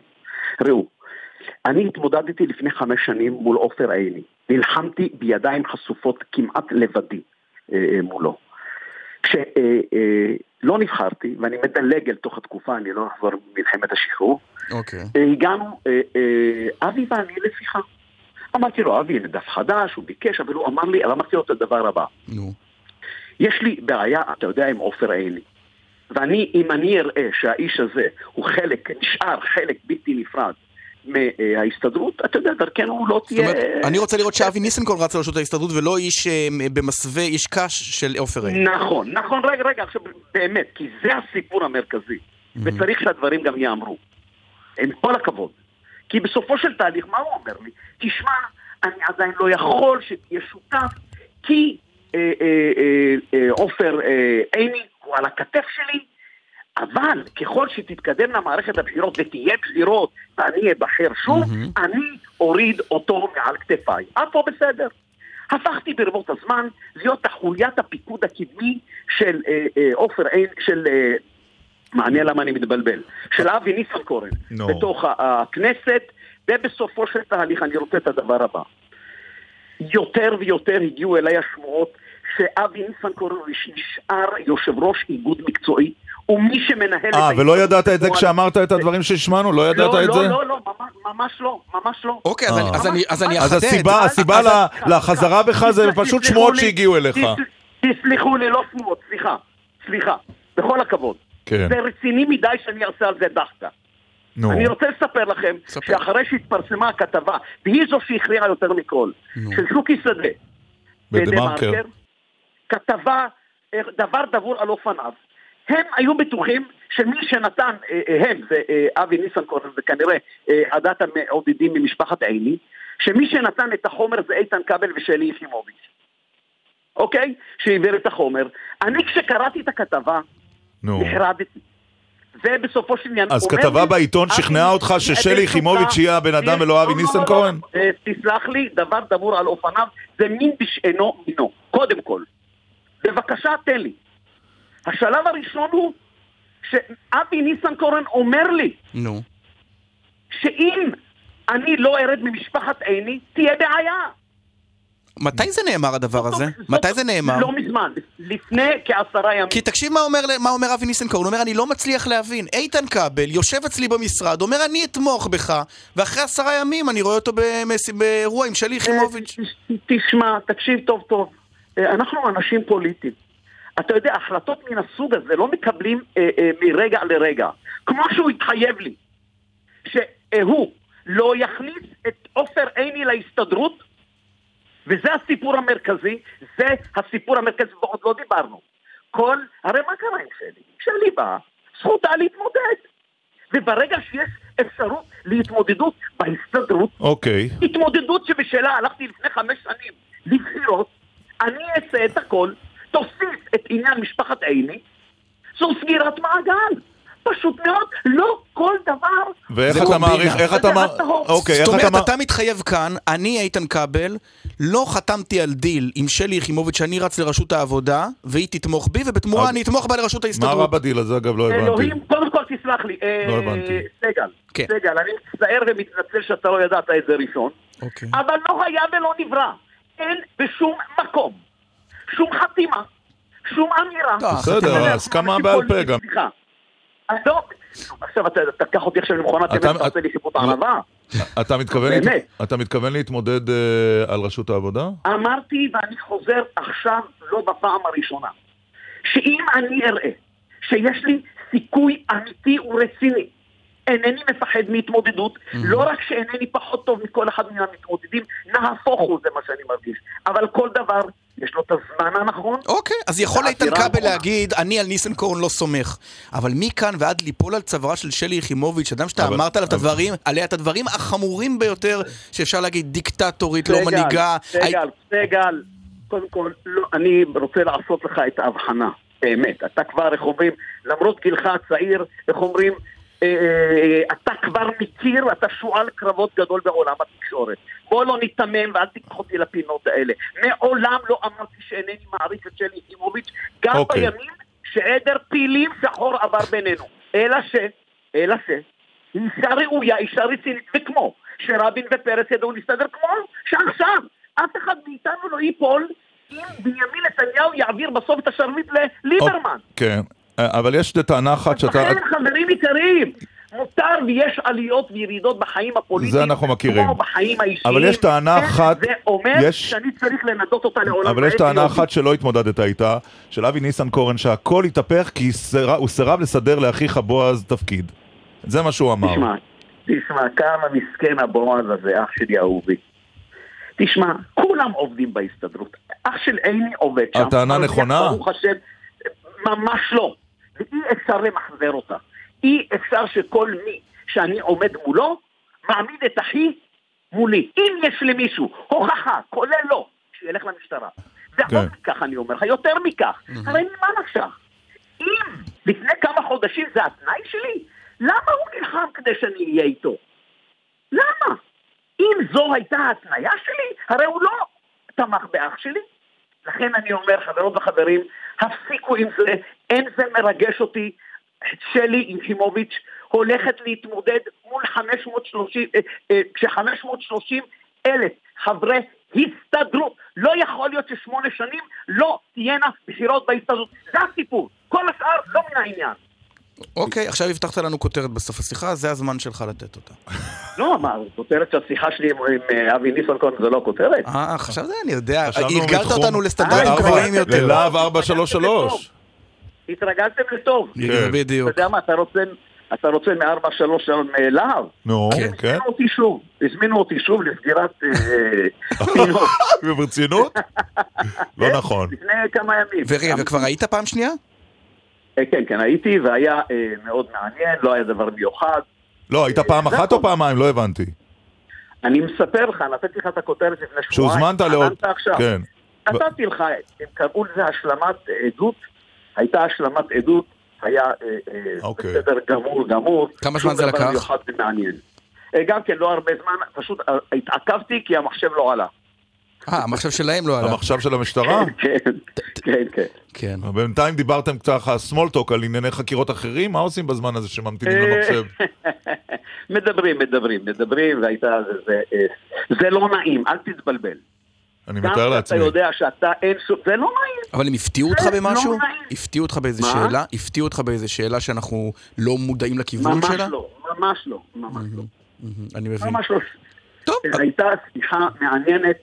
ראו, אני התמודדתי לפני חמש שנים מול עופר עיני. נלחמתי בידיים חשופות כמעט לבדי אה, אה, מולו. כשלא אה, לא נבחרתי, ואני מדלג אל תוך התקופה, אני לא אחזור ממלחמת השחרור, אוקיי. אה, הגענו, אה, אה, אבי ואני לשיחה. אמרתי לו, אבי, הנה דף חדש, הוא ביקש, אבל הוא אמר לי, אמרתי לו את הדבר הבא. נו. יש לי בעיה, אתה יודע, עם עופר עיני. ואני, אם אני אראה שהאיש הזה הוא חלק, נשאר חלק בלתי נפרד מההסתדרות, אתה יודע, דרכנו לא זאת תהיה... אומרת, אני רוצה לראות שאבי ניסנקורן רץ לראשות ההסתדרות ולא איש אה, במסווה, איש קש של עופר עיני. נכון, נכון, רגע, רגע, עכשיו באמת, כי זה הסיפור המרכזי, וצריך שהדברים גם ייאמרו. עם כל הכבוד. כי בסופו של תהליך, מה הוא אומר לי? תשמע, אני עדיין לא יכול שתהיה שותף, כי אה, אה, אה, אה, עופר אה, עיני הוא על הכתף שלי, אבל ככל שתתקדמנה מערכת הבחירות ותהיה בחירות ואני אבחר שוב, אני אוריד אותו מעל כתפיי. עד פה בסדר. הפכתי ברבות הזמן להיות החוליית הפיקוד הקדמי של אה, אה, עופר עין, של... אה, מעניין למה אני מתבלבל. של אבי ניסנקורן, נו. בתוך הכנסת, ובסופו של תהליך אני רוצה את הדבר הבא. יותר ויותר הגיעו אליי השמועות שאבי ניסנקורן נשאר יושב ראש איגוד מקצועי, ומי שמנהל את אה, ולא ידעת את זה כשאמרת את הדברים שהשמענו? לא ידעת לא, את לא, זה? לא, לא, ממש- ממש לא, ממש לא. אוקיי, אז אני- אז אני- אז אחדד. הסיבה, הסיבה לחזרה בך זה פשוט שמועות שהגיעו אליך. תס- תסלחו לי, לא שמועות, סליחה, סליחה, בכל הכבוד. כן. זה רציני מדי שאני אעשה על זה דחקה. נו, אני רוצה לספר לכם, ספר. שאחרי שהתפרסמה הכתבה, והיא זו שהכריעה יותר מכל, של שוקי שדה, בדה-מרקר. כתבה, אה, דבר דבור על אופניו. הם היו בטוחים שמי שנתן, אה, אה, הם, זה אבי ניסנקורן וכנראה אה, עדת המעודדים ממשפחת עיני, שמי שנתן את החומר זה איתן כבל ושלי יחימוביץ'. אוקיי? שהעביר את החומר. אני כשקראתי את הכתבה, נו. נחרדתי. ובסופו של עניין... אז כתבה לי, בעיתון אבי, שכנעה אותך ששלי יחימוביץ'. היא הבן אדם ולא אבי לא, לא, לא, ניסנקורן? לא. אה, תסלח לי, דבר דבור על אופניו, זה מין בשאינו מינו, קודם כל. בבקשה, תן לי. השלב הראשון הוא שאבי ניסנקורן אומר לי נו. שאם אני לא ארד ממשפחת עיני, תהיה בעיה. מתי זה נאמר הדבר הזה? מתי זה נאמר? לא מזמן, לפני כעשרה ימים. כי תקשיב מה אומר, מה אומר אבי ניסנקורן, הוא אומר אני לא מצליח להבין, איתן כבל יושב אצלי במשרד, אומר אני אתמוך בך, ואחרי עשרה ימים אני רואה אותו. באירוע עם שלי יחימוביץ'. אה, תש- תשמע, תקשיב טוב טוב. אה, אנחנו אנשים פוליטיים. אתה יודע, החלטות מן הסוג הזה לא מקבלים אה, אה, מרגע לרגע. כמו שהוא התחייב לי, שהוא לא יכניס את עופר עיני להסתדרות, וזה הסיפור המרכזי, זה הסיפור המרכזי, ועוד לא דיברנו. כל, הרי מה קרה עם שלי? שלי באה, זכותה להתמודד. וברגע שיש אפשרות להתמודדות בהסתדרות, אוקיי. התמודדות שבשלה הלכתי לפני חמש שנים לבחירות, אני אעשה את הכל, תוסיף את עניין משפחת עיני, זו סגירת מעגל. פשוט מאוד, לא כל דבר... ואיך אתה. מעריך, איך אתה... מע- הטהור. אוקיי, איך זאת אתה... אומרת, מע- אתה מתחייב כאן, אני איתן כבל, לא חתמתי על דיל עם שלי יחימוביץ' שאני רץ לרשות העבודה, והיא תתמוך בי, ובתמורה אני אתמוך בה לרשות מה רע ההסתדרות. בדיל הזה? אגב, לא הבנתי. אלוהים, קודם כל תסלח לי. אה, לא הבנתי. סגל, כן. סגל, אני מצטער ומתנצל שאתה לא ידעת את זה ראשון, אוקיי. אבל לא היה ולא נברא. אין בשום מקום, שום חתימה, שום אמירה. לא, בסדר, הסכמה בעל פה גם. סליחה. אה, לא, עכשיו אתה תקח אותי עכשיו למכונת אמת, אתה- עושה לי לא. ענווה. אתה מתכוון להתמודד אה, על ראשות העבודה? אמרתי, ואני חוזר עכשיו, לא בפעם הראשונה, שאם אני אראה שיש לי סיכוי אמיתי ורציני, אינני מפחד מהתמודדות, לא רק שאינני פחות טוב מכל אחד מן המתמודדים, נהפוך הוא, זה מה שאני מרגיש. אבל כל דבר, יש לו את הזמן הנכון. אוקיי, אז יכול איתן כבל. להגיד, אני על ניסנקורן לא סומך. אבל מכאן ועד ליפול על צווארה של שלי יחימוביץ', אדם שאתה אבל- אמרת עליו את הדברים, עליה את הדברים החמורים ביותר שאפשר להגיד, דיקטטורית, לא סגל, מנהיגה. סגל, סגל, קודם כל, לא, אני רוצה לעשות לך את ההבחנה, באמת. אתה כבר, איך אומרים, למרות גילך הצעיר, איך אומרים, אתה כבר מכיר, אתה שועל קרבות גדול בעולם התקשורת. בוא לא ניתמם ואל תיקח אותי לפינות האלה. מעולם לא אמרתי שאינני מעריך את שלי יחימוביץ', גם אוקיי. בימים שעדר פילים שחור עבר בינינו. אלא ש, אלא ש, היא אישה ראויה, אישה רצינית, וכמו שרבין ופרס ידעו להסתדר כמו שעכשיו אף אחד מאיתנו לא ייפול אם בנימין נתניהו יעביר בסוף את השרביט לליברמן. כן. אבל יש טענה אחת שאתה... לכן, חברים יקרים, מותר ויש עליות וירידות בחיים הפוליטיים. זה אנחנו מכירים. כמו בחיים האישיים. אבל יש טענה כן, אחת- זה אומר יש- שאני צריך לנדות אותה לעולם. אבל יש טענה. אחת שלא התמודדת איתה, של אבי ניסנקורן, שהכל התהפך כי סירב- הוא סירב לסדר לאחיך בועז תפקיד. זה מה שהוא אמר. תשמע, תשמע, כמה מסכן הבועז הזה, אח שלי אהובי. תשמע, כולם עובדים בהסתדרות. אח של עיני עובד שם. הטענה נכונה? ברוך השם, ממש לא. ואי אפשר למחזר אותה. אי אפשר שכל מי שאני עומד מולו, מעמיד את אחי מולי. אם יש למישהו הוכחה, כולל לא, שילך למשטרה. ועוד כן. מכך אני אומר לך, יותר מכך. הרי ממה נפשך? אם לפני כמה חודשים זה התנאי שלי, למה הוא נלחם כדי שאני אהיה איתו? למה? אם זו הייתה ההתניה שלי, הרי הוא לא תמך באח שלי. לכן אני אומר, חברות וחברים, הפסיקו עם זה, אין זה מרגש אותי. שלי יחימוביץ' הולכת להתמודד מול 530, אה, אה, כש-530 אלף חברי הסתדרות. לא יכול להיות ששמונה שנים לא תהיינה בחירות בהסתדרות. זה הסיפור. כל השאר לא מן העניין. אוקיי, עכשיו הבטחת לנו כותרת בסוף השיחה, זה הזמן שלך לתת אותה. לא, מה, כותרת שהשיחה שלי עם אה, אבי ניסנקורן זה לא כותרת? אה, חשבתי, אני יודע, הרגלת אותנו לסטנדרטים אה, גבוהים יותר. ללהב 433. התרגלתם לטוב. כן. אתה בדיוק. יודע מה, אתה רוצה... אתה רוצה מ-4 3 מלהב? נו, כן. כן. הזמינו אותי שוב, הזמינו אותי שוב לסגירת אה, פינות. ברצינות? לא נכון. לפני כמה ימים. וכבר היית פעם שנייה? אה, כן, כן, הייתי, והיה אה, מאוד מעניין, לא היה דבר מיוחד. לא, היית פעם זה אחת או הכל. פעמיים? לא הבנתי. אני מספר לך, נתתי לך את הכותרת לפני שבועיים. שהוזמנת לעוד... כן. נתתי לך, הם קראו לזה השלמת עדות, הייתה השלמת עדות, היה אה, אה, אוקיי. בסדר גמור גמור. כמה זמן זה דבר לקח? מיוחד ומעניין. אה, גם כן, לא הרבה זמן, פשוט אה, התעכבתי כי המחשב לא עלה. אה, המחשב שלהם לא עלה. המחשב של המשטרה? כן, כן, כן. כן. בינתיים דיברתם ככה סמולטוק על ענייני חקירות אחרים, מה עושים בזמן הזה שממתינים למחשב? מדברים, מדברים, מדברים, והייתה, זה, זה, אה, זה לא נעים, אל תתבלבל. אני מתאר לעצמי. יודע שאתה אין שום, זה לא נעים. אבל הם הפתיעו אותך במשהו? לא נעים. הפתיעו אותך באיזה מה? שאלה? הפתיעו אותך באיזה שאלה שאנחנו לא מודעים לכיוון ממש שלה? לא, ממש לא, ממש לא. אני מבין. ממש לא. טוב, הייתה שיחה מעניינת,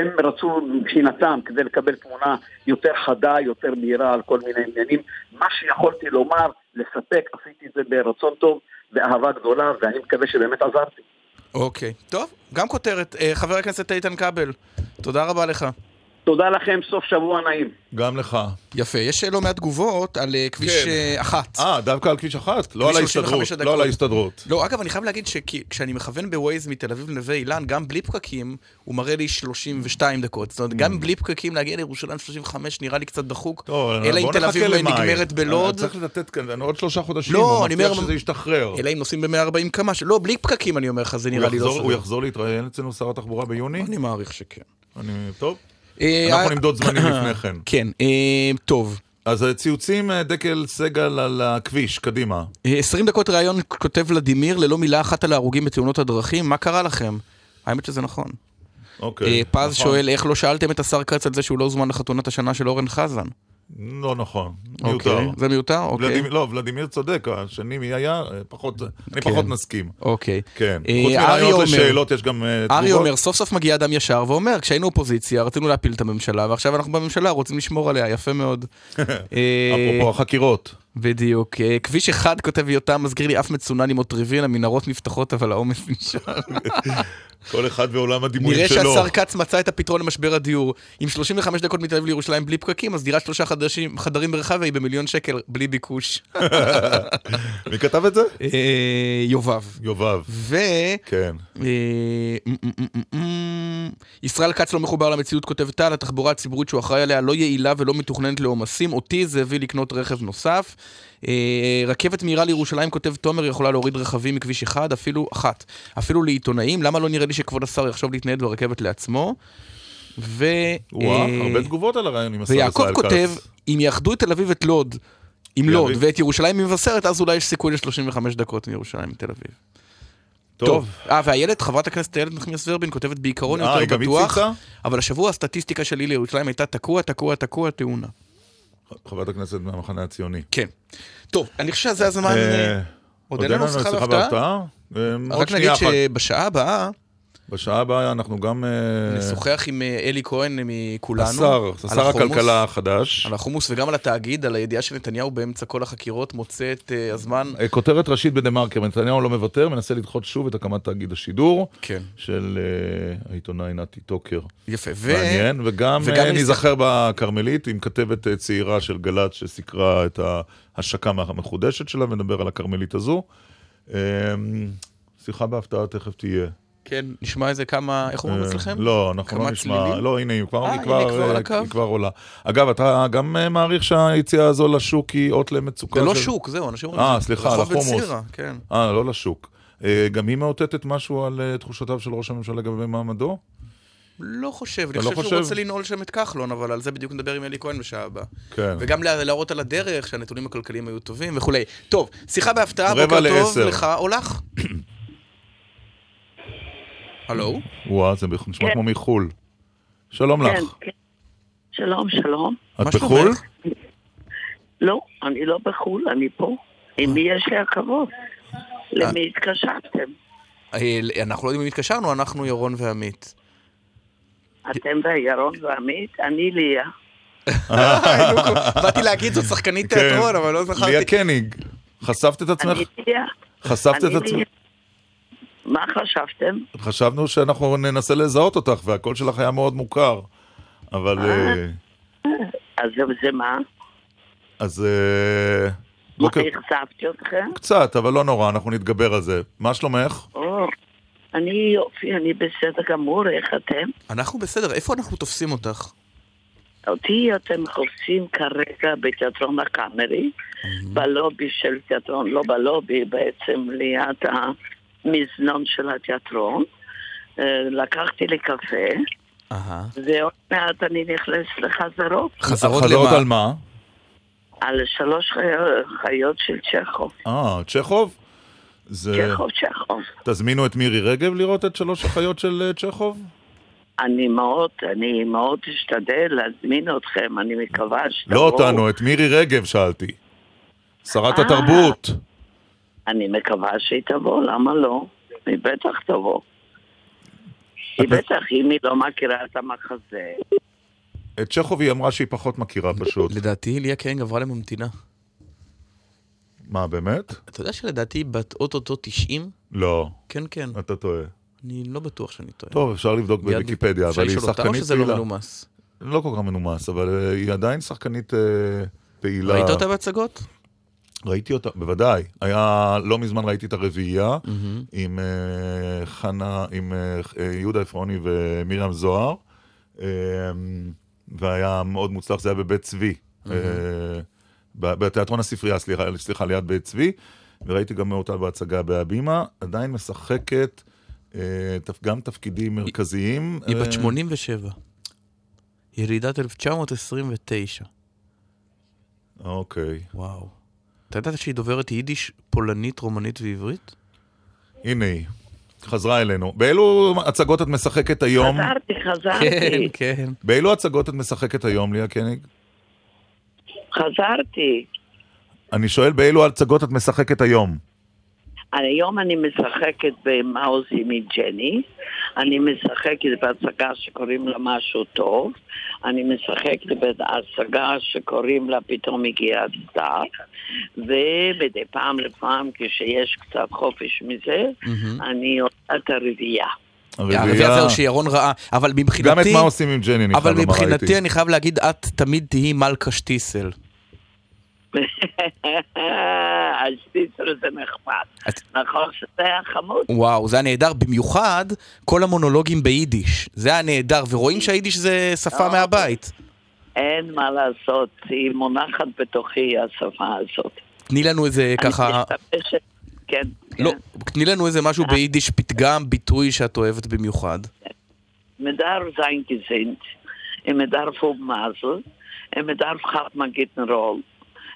הם רצו מבחינתם כדי לקבל תמונה יותר חדה, יותר מהירה על כל מיני עניינים. מה שיכולתי לומר, לספק, עשיתי את זה ברצון טוב, באהבה גדולה, ואני מקווה שבאמת עזרתי. אוקיי. טוב, גם כותרת. אה, חבר הכנסת איתן כבל, תודה רבה לך. תודה לכם, סוף שבוע נעים. גם לך. יפה, יש לא מעט תגובות על אה, כביש כן. אה, אחת. אה, דווקא על כביש אחת? לא על 35 ההסתדרות. לא על ההסתדרות. לא, אגב, אני חייב להגיד שכשאני מכוון בווייז מתל אביב לנווה אילן, גם בלי פקקים, הוא מראה לי 32 דקות. זאת אומרת, גם בלי פקקים להגיע לירושלים 35 נראה לי קצת דחוק. טוב, אלא אם תל אביב למאי. נגמרת בלוד. צריך לתת כאן עוד שלושה חודשים. לא, הוא אני מבטיח אומר- שזה ישתחרר. אלא אם נוסעים ב-140 קמ"ש. לא, בלי פקקים אני אומר לך, זה הוא נראה לי לא יחזור- הוא סביר. יחזור להתראיין אצלנו שר התחבורה ביוני? אני מעריך שכן. אני- טוב. אה, אנחנו אה, נמדוד זמנים לפני כן. כן, אה, טוב. אז ציוצים דקל סגל על הכביש, קדימה. אה, 20 דקות ראיון כותב ולדימיר ללא מילה אחת על ההרוגים בתאונות הדרכים, מה קרה לכם? האמת שזה נכון. אוקיי. פז נכון. שואל, איך לא שאלתם את השר כץ על זה שהוא לא הוזמן לחתונת השנה של אורן חזן? לא נכון, מיותר. אוקיי, זה מיותר? אוקיי. ולדימיר- לא, ולדימיר צודק, השני מי היה, אה, פחות, אני כן. פחות נסכים. אוקיי. כן. אה, חוץ מרעיונות אומר- לשאלות יש גם אה, תגובות. ארי אומר, סוף סוף מגיע אדם ישר ואומר, כשהיינו אופוזיציה רצינו להפיל את הממשלה ועכשיו אנחנו בממשלה רוצים לשמור עליה, יפה מאוד. אה, אפרופו החקירות. בדיוק. אה, כביש אחד כותב יותם, מזכיר לי אף מצונן עם אוטריבין, המנהרות נפתחות אבל העומס נשאר. כל אחד ועולם הדימויים נראה שלו. שהשר כץ מצא את הפתרון למשבר הדיור. עם 35 דקות מתל אביב לירושלים בלי פקקים, אז דירת שלושה חדשים, חדרים ברחבה היא במיליון שקל בלי ביקוש. מי כתב את זה? אה, יובב. יובב. ו... כן. אה, ישראל כץ לא מחובר למציאות, כותב טל, התחבורה הציבורית שהוא אחראי עליה לא יעילה ולא מתוכננת לעומסים. אותי זה הביא לקנות רכב נוסף. אה, רכבת מהירה לירושלים, כותב תומר, יכולה להוריד רכבים מכביש אחד, אפילו אחת. אפילו לעיתונאים, למה לא נראה לי שכבוד השר יחשוב להתנייד ברכבת לעצמו? ו... וואו, אה, הרבה תגובות על הרעיון עם השר ישראל כץ. ויעקב כותב, אם יאחדו את תל אביב ואת לוד, עם לוד. ואת ירושלים ממבשרת, אז אולי יש סיכוי ל-35 דקות מירושלים לתל אביב. טוב. אה, והילד, חברת הכנסת איילת נחמיאס ורבין כותבת בעיקרון אה, יותר בטוח? אבל השבוע הסטטיסטיקה שלי לירושלים הייתה תקוע, תקוע, תקוע, תאונה. חברת הכנסת מהמחנה הציוני. כן. טוב, אני חושב שזה הזמן... אה, אה, עוד אין לנו שיחה בהפתעה? אה, רק נגיד. שבשעה הבאה בשעה הבאה אנחנו גם... אה, נשוחח עם אה, אלי כהן מכולנו. השר, שר. הכלכלה החדש. על החומוס וגם על התאגיד, על הידיעה שנתניהו באמצע כל החקירות מוצא את אה, הזמן. כותרת ראשית בדה מרקר, נתניהו לא מוותר, מנסה לדחות שוב את הקמת תאגיד השידור כן. של אה, העיתונאי נתי טוקר. יפה. ו... מעניין, וגם וגם ניזכר בכרמלית עם כתבת צעירה של גל"צ שסיקרה את ההשקה המחודשת שלה, ונדבר על הכרמלית הזו. אה, שיחה בהפתעה תכף תהיה. כן, נשמע איזה כמה, איך אומרים אה, אצלכם? לא, אנחנו לא נשמע? לא, הנה, היא כבר, אה, אה, עולה. אגב, אתה גם אה, מעריך שהיציאה הזו לשוק היא אות למצוקה זה לא שוק, זהו, אנשים אומרים... אה, סליחה, החומוס. בצירה, כן. אה, לא לשוק. אה, גם היא מאותתת משהו על אה, תחושותיו של ראש הממשלה לגבי מעמדו? לא חושב, אני אתה לא חושב שהוא חושב? רוצה לנעול שם את כחלון, אבל על זה בדיוק נדבר עם אלי כהן בשעה הבאה. כן. וגם לה- להראות על הדרך שהנתונים הכלכליים היו טובים וכולי. טוב, שיחה בהפתעה, בוקר טוב. לך או לך. הלו? וואה, זה נשמע כמו מחו"ל. שלום לך. כן, כן. שלום, שלום. את בחו"ל? לא, אני לא בחו"ל, אני פה. עם מי יש לי הכבוד? למי התקשרתם? אה, אנחנו לא יודעים אם התקשרנו, אנחנו ירון ועמית. אתם וירון ועמית? אני ליה. באתי להגיד זאת שחקנית כן. תיאטרון, אבל לא ליה זכרתי. קניג, חשפת את עצמך? אני ליה. חשפת את עצמך? מה חשבתם? חשבנו שאנחנו ננסה לזהות אותך, והקול שלך היה מאוד מוכר. אבל... אה. אה, אז זה- זה מה? אז... אה, מה, בוקר... אכזבתי אתכם? קצת, אבל לא נורא, אנחנו נתגבר על זה. מה שלומך? אני יופי, אני בסדר גמור, איך אתם? אנחנו בסדר, איפה אנחנו תופסים אותך? אותי אתם חופשים כרגע בתיאטרון הקאמרי, בלובי של תיאטרון, לא בלובי, בעצם ליד המזנון של התיאטרון. אה, לקחתי לי קפה. ועוד מעט אני נכנסת לחזרות חזרות? על מה? על שלוש חי- חיות של צ'כוב. אה, צ'כוב? זה... צ'כוב, צ'כוב. תזמינו את מירי רגב לראות את שלוש החיות של אה, צ'כוב? אני מאוד, אני מאוד אשתדל להזמין אתכם, אני מקווה שתבואו. לא אותנו, את מירי רגב שאלתי. שרת אה. התרבות. אני מקווה שהיא תבוא, למה לא? היא בטח תבוא. היא את- בטח, אם היא לא מכירה את המחזה. את צ'כוב היא אמרה שהיא פחות מכירה פשוט. לדעתי ליה קרינג עברה לממתינה. מה, באמת? אתה יודע שלדעתי היא בת אוטוטו 90? לא, כן, כן. אתה טועה. אני לא בטוח שאני טועה. טוב, אפשר לבדוק בוויקיפדיה, אפשר אבל היא לשאול אותה, או שחקנית שזה לא פעילה. מנומס? לא כל כך מנומס, אבל אה, היא עדיין שחקנית אה, פעילה. ראית אותה בהצגות? ראיתי אותה, בוודאי. היה, לא מזמן ראיתי את הרביעייה. עם אה, חנה, עם אה, אה, יהודה עפרוני ומרים זוהר, אה, והיה מאוד מוצלח, זה היה בבית צבי, בתיאטרון הספרייה, סליחה, סליחה, ליד בית צבי, וראיתי גם אותה בהצגה בהבימה, עדיין משחקת גם תפקידים מרכזיים. היא בת אה, 87. ילידת 1929. אוקיי. וואו. אתה ידעת שהיא דוברת יידיש, פולנית, רומנית ועברית? הנה היא, חזרה אלינו. באילו הצגות את משחקת היום? חזרתי, כן, חזרתי, כן. באילו הצגות את משחקת היום, ליה קניג? חזרתי. אני שואל באילו הצגות את משחקת היום. היום אני משחקת במאוזי מג'ני, אני משחקת בהצגה שקוראים לה משהו טוב, אני משחקת בהצגה שקוראים לה פתאום הגיע הסתיו, ומדי פעם לפעם כשיש קצת חופש מזה, מהמם. אני עושה את הרביעייה. הרביעייה זהו שירון ראה, אבל מבחינתי... גם את מה עושים עם ג'ני, אני אבל חייב לומר, מבחינתי ראיתי. אני... אני חייב להגיד, את תמיד תהיי מלכה שטיסל. השטיצר זה נחמד. נכון שזה היה חמוד? וואו, זה היה נהדר, במיוחד כל המונולוגים ביידיש. זה היה נהדר, ורואים שהיידיש זה שפה אה, מהבית. אין מה לעשות, היא מונחת בתוכי השפה הזאת. תני לנו איזה ככה... כן, כן. לא, תני לנו איזה משהו ביידיש, פתגם, ביטוי שאת אוהבת במיוחד. Darf sein gesinnt, und man darf um Masel, und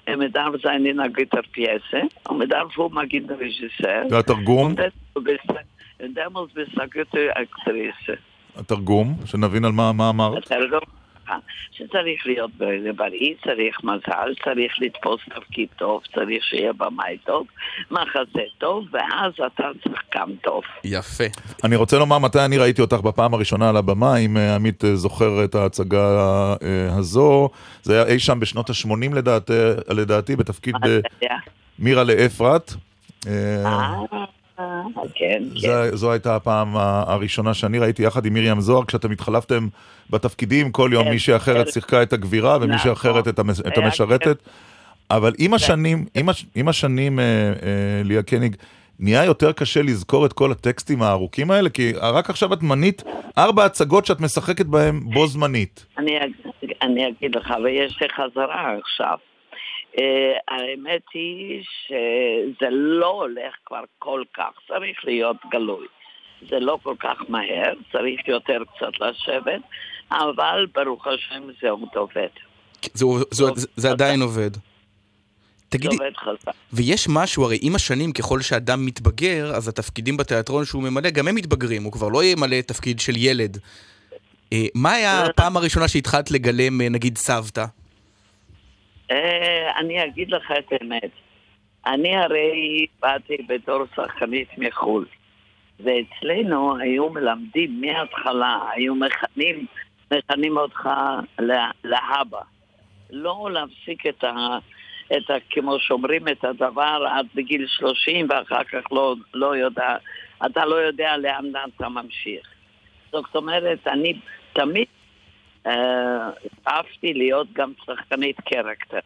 man darf hat man gitten Roll, und man darf sein in einer Gitterpiese, und man darf um man gitten Regisseur, והתרגום? eine gute Aktrice. התרגום, שנבין על מה, אמרת. אתה לא... שצריך להיות בריא, צריך מזל, צריך לתפוס תפקיד טוב, צריך שיהיה במאי טוב, מחזה טוב, ואז אתה שחקן טוב. יפה. אני רוצה לומר מתי אני ראיתי אותך בפעם הראשונה על הבמה, אם אה, עמית אה, זוכר את ההצגה אה, הזו. זה היה אי שם בשנות ה-80 לדעת, לדעתי, בתפקיד? מירה לאפרת. אה, כן, כן. זה- זו הייתה הפעם הראשונה שאני ראיתי יחד עם מרים זוהר, כשאתם התחלפתם בתפקידים, כל יום כן, מישהי אחרת כן. שיחקה את הגבירה ומישהי נכון. אחרת את המס- את המשרתת. אבל עם השנים, עם הש- עם השנים, אה, אה, ליה קניג, נהיה יותר קשה לזכור את כל הטקסטים הארוכים האלה? כי רק עכשיו את מנית ארבע הצגות שאת משחקת בהן בו זמנית. אני, אני אגיד לך, ויש לי חזרה עכשיו. Uh, האמת היא שזה לא הולך כבר כל כך, צריך להיות גלוי. זה לא כל כך מהר, צריך יותר קצת לשבת, אבל ברוך השם זה עוד עובד. זה, זה, זה, זה עדיין עובד. תגידי. ויש משהו, הרי עם השנים, ככל שאדם מתבגר, אז התפקידים בתיאטרון שהוא ממלא, גם הם מתבגרים, הוא כבר לא ימלא תפקיד של ילד. אה, מה היה הפעם הראשונה שהתחלת לגלם, אה, נגיד, סבתא? אה, אני אגיד לך את האמת. אני הרי באתי בתור שחקנית מחו"ל, ואצלנו היו מלמדים מההתחלה, היו מכנים, מכנים אותך לה- להבא. לא להפסיק את ה... את ה... כמו שאומרים את הדבר עד בגיל 30 ואחר כך לא, לא יודע, אתה לא יודע לאן אתה ממשיך. זאת אומרת, אני תמיד אה, אהבתי להיות גם שחקנית קרקטר.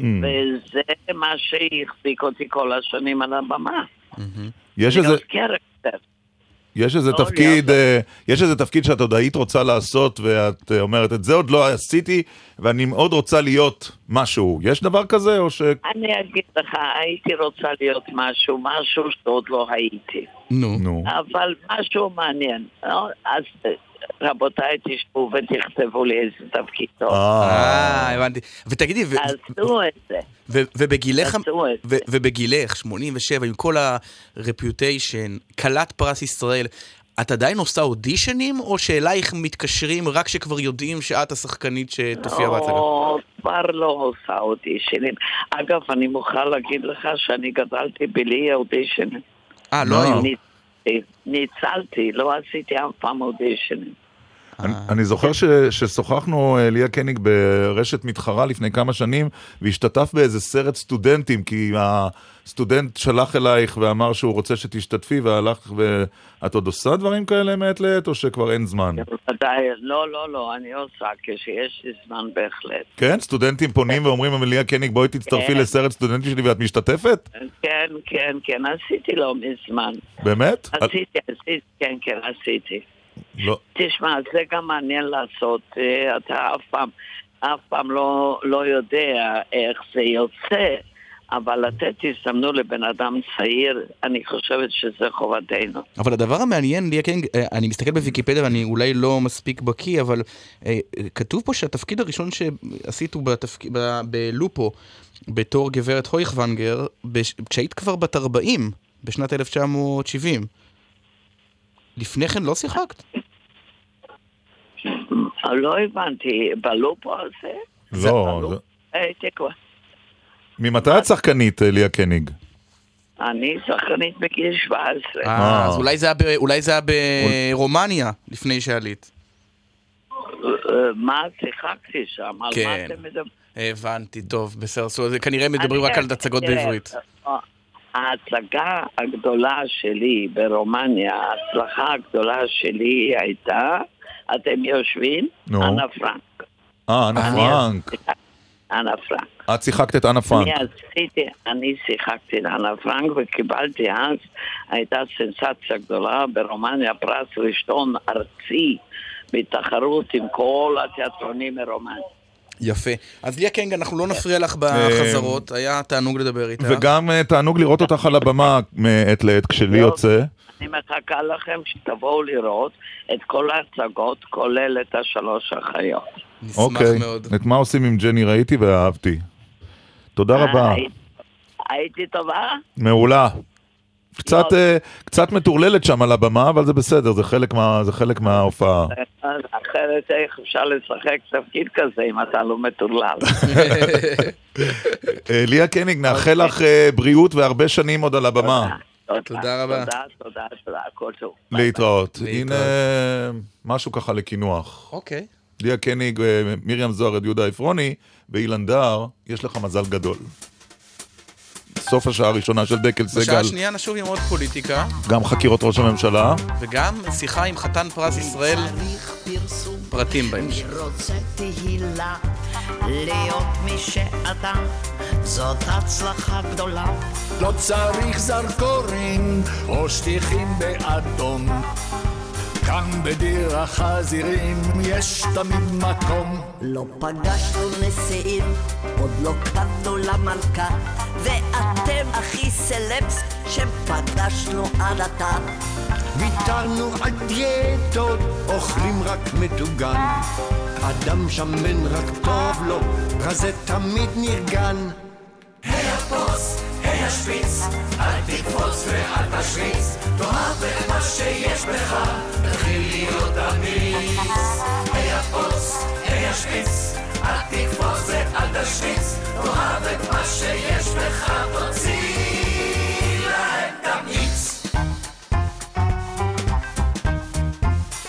Mm. וזה מה שהחזיק אותי כל השנים על הבמה. יש איזה, להיות קרקטר. יש איזה לא תפקיד, אה, יש איזה תפקיד שאת עוד היית רוצה לעשות, ואת אה, אומרת, את זה עוד לא עשיתי, ואני מאוד רוצה להיות משהו. יש דבר כזה, או ש... אני אגיד לך, הייתי רוצה להיות משהו, משהו שעוד לא הייתי. נו. נו. אבל משהו מעניין. לא? אז רבותיי, תשבו ותכתבו לי איזה תפקיד טוב. אה, אה, הבנתי. ותגידי, ו- עשו את זה. ובגילך, ובגילך, 87, עם כל הרפיוטיישן, כלת פרס ישראל, את עדיין עושה אודישנים, או שאלייך מתקשרים רק כשכבר יודעים שאת השחקנית שתופיע בהצגה? לא, כבר לא עושה אודישנים. אגב, אני מוכרחה להגיד לך שאני גדלתי בלי אודישנים. אה, לא לא. היו. ניצלתי, לא עשיתי אף פעם אודישנים. אני, אני זוכר ש, ששוחחנו, אה, ליה קניג, ברשת מתחרה לפני כמה שנים, והשתתף באיזה סרט סטודנטים, כי הסטודנט שלח אלייך ואמר שהוא רוצה שתשתתפי, והלך, ואת עוד עושה דברים כאלה מעת לעת, או שכבר אין זמן? ודאי, לא, לא, לא, אני עושה כשיש לי זמן בהחלט. כן? סטודנטים פונים ואומרים, ליה קניג, בואי תצטרפי כן. לסרט סטודנטי שלי ואת משתתפת? כן, כן, כן, עשיתי לא מזמן. באמת? עשיתי, עשיתי, כן, כן, עשיתי. לא. תשמע, זה גם מעניין לעשות, אה, אתה אף פעם, אף פעם לא, לא יודע איך זה יוצא, אבל לתת הזדמנות לבן אדם צעיר, אני חושבת שזה חובתנו. אבל הדבר המעניין, ליה קינג, אה, אני מסתכל בוויקיפדיה ואני אולי לא מספיק בקיא, אבל אה, כתוב פה שהתפקיד הראשון שעשית הוא בתפק... ב... בלופו, בתור גברת הויכוונגר, בש... כשהיית כבר בת 40, בשנת 1970. לפני כן לא שיחקת? לא הבנתי, בלופו הזה? לא. כבר. ממתי את שחקנית, אה, ליה קניג? אני שחקנית בגיל 17. אה, אז אולי זה היה, ברומניה, לפני שעלית. אה, מה שיחקתי שם? על מה כן. אתם מדברים? הבנתי, טוב, בסדר, כנראה מדברים רק על הצגות בעברית. ההצגה הגדולה שלי ברומניה, ההצלחה הגדולה שלי הייתה, אתם יושבים? נו. אנה פרנק. אה, אנה פרנק. אנה פרנק. את שיחקת את אנה פרנק. אני עשיתי, אני שיחקתי את אנה פרנק וקיבלתי אז, הייתה סנסציה גדולה ברומניה, פרס ראשון ארצי בתחרות עם כל התיאטרונים מרומניה. יפה. אז ליה קנג, אנחנו לא נפריע לך בחזרות, היה תענוג לדבר איתך. וגם אה, תענוג לראות אותך על הבמה מעת לעת כשלי לא. יוצא. אני מחכה לכם שתבואו לראות את כל ההצגות, כולל את השלוש אחיות. נשמח אוקיי. מאוד. את מה עושים עם ג'ני ראיתי ואהבתי. תודה רבה. היית- הייתי טובה? מעולה. קצת. אה, קצת מטורללת שם על הבמה, אבל זה בסדר, זה חלק מה- זה חלק מההופעה. אחרת איך אפשר לשחק תפקיד כזה אם אתה לא מטורלל? אה, ליה קניג, נאחל לך אה, בריאות והרבה שנים עוד על הבמה. תודה רבה. תודה, תודה, תודה, הכל טוב. להתראות. הנה אה, משהו ככה לקינוח. אוקיי. ליה קניג, אה, מרים זוהר, יהודה עפרוני, ואילן דהר, יש לך מזל גדול. סוף השעה הראשונה של דקל בשעה סגל, השנייה נשוב עם עוד פוליטיקה, גם חקירות ראש הממשלה. וגם שיחה עם חתן פרס ישראל, פרטים בהמשך. רוצה תהילה, להיות מי שאתה, זאת הצלחה גדולה. לא צריך זרקורים או שטיחים באדום. כאן בדיר החזירים יש תמיד מקום. לא פגשנו נשיאים, עוד לא קמנו למלכה, ואתם הכי סלבס שפגשנו עד עתה. ויתרנו על דיאטות, אוכלים רק מטוגן. אדם שמן רק טוב לו, רזה תמיד נרגן. הפוס, היי השפיץ, אל תקפוץ ואל תשריץ, תאהב את מה שיש בך, תתחיל להיות אמיץ. היי הפוס, היי השפיץ, אל תקפוץ ואל תשריץ, תאהב את מה שיש בך, תוציא להם תמיץ.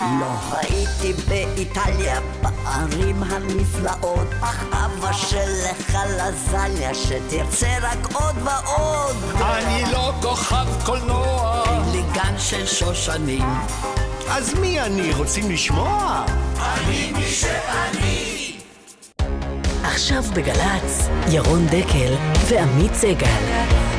לא הייתי באיטליה בערים הנפלאות, אך אבא שלך לזניה שתרצה רק עוד ועוד. אני לא כוכב קולנוע. אין לי גן של שושנים. אז מי אני? רוצים לשמוע? אני מי שאני. עכשיו בגל"צ, ירון דקל ועמית סגל.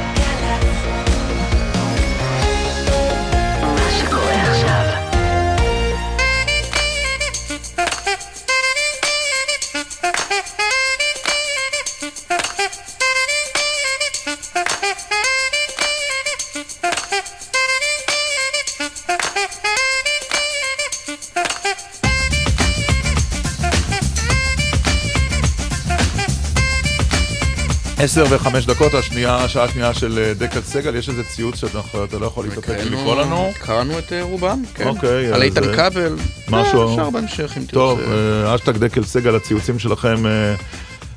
עשר וחמש דקות, השנייה, השעה השנייה של אה, דקל סגל, יש איזה ציוץ שאתה לא יכול להתאפק ולקרוא לנו? קראנו את אה, רובם, כן. אוקיי, על איתן אה, כבל. משהו. אפשר בהמשך אם תרצה. טוב, אשטג דקל סגל, הציוצים שלכם,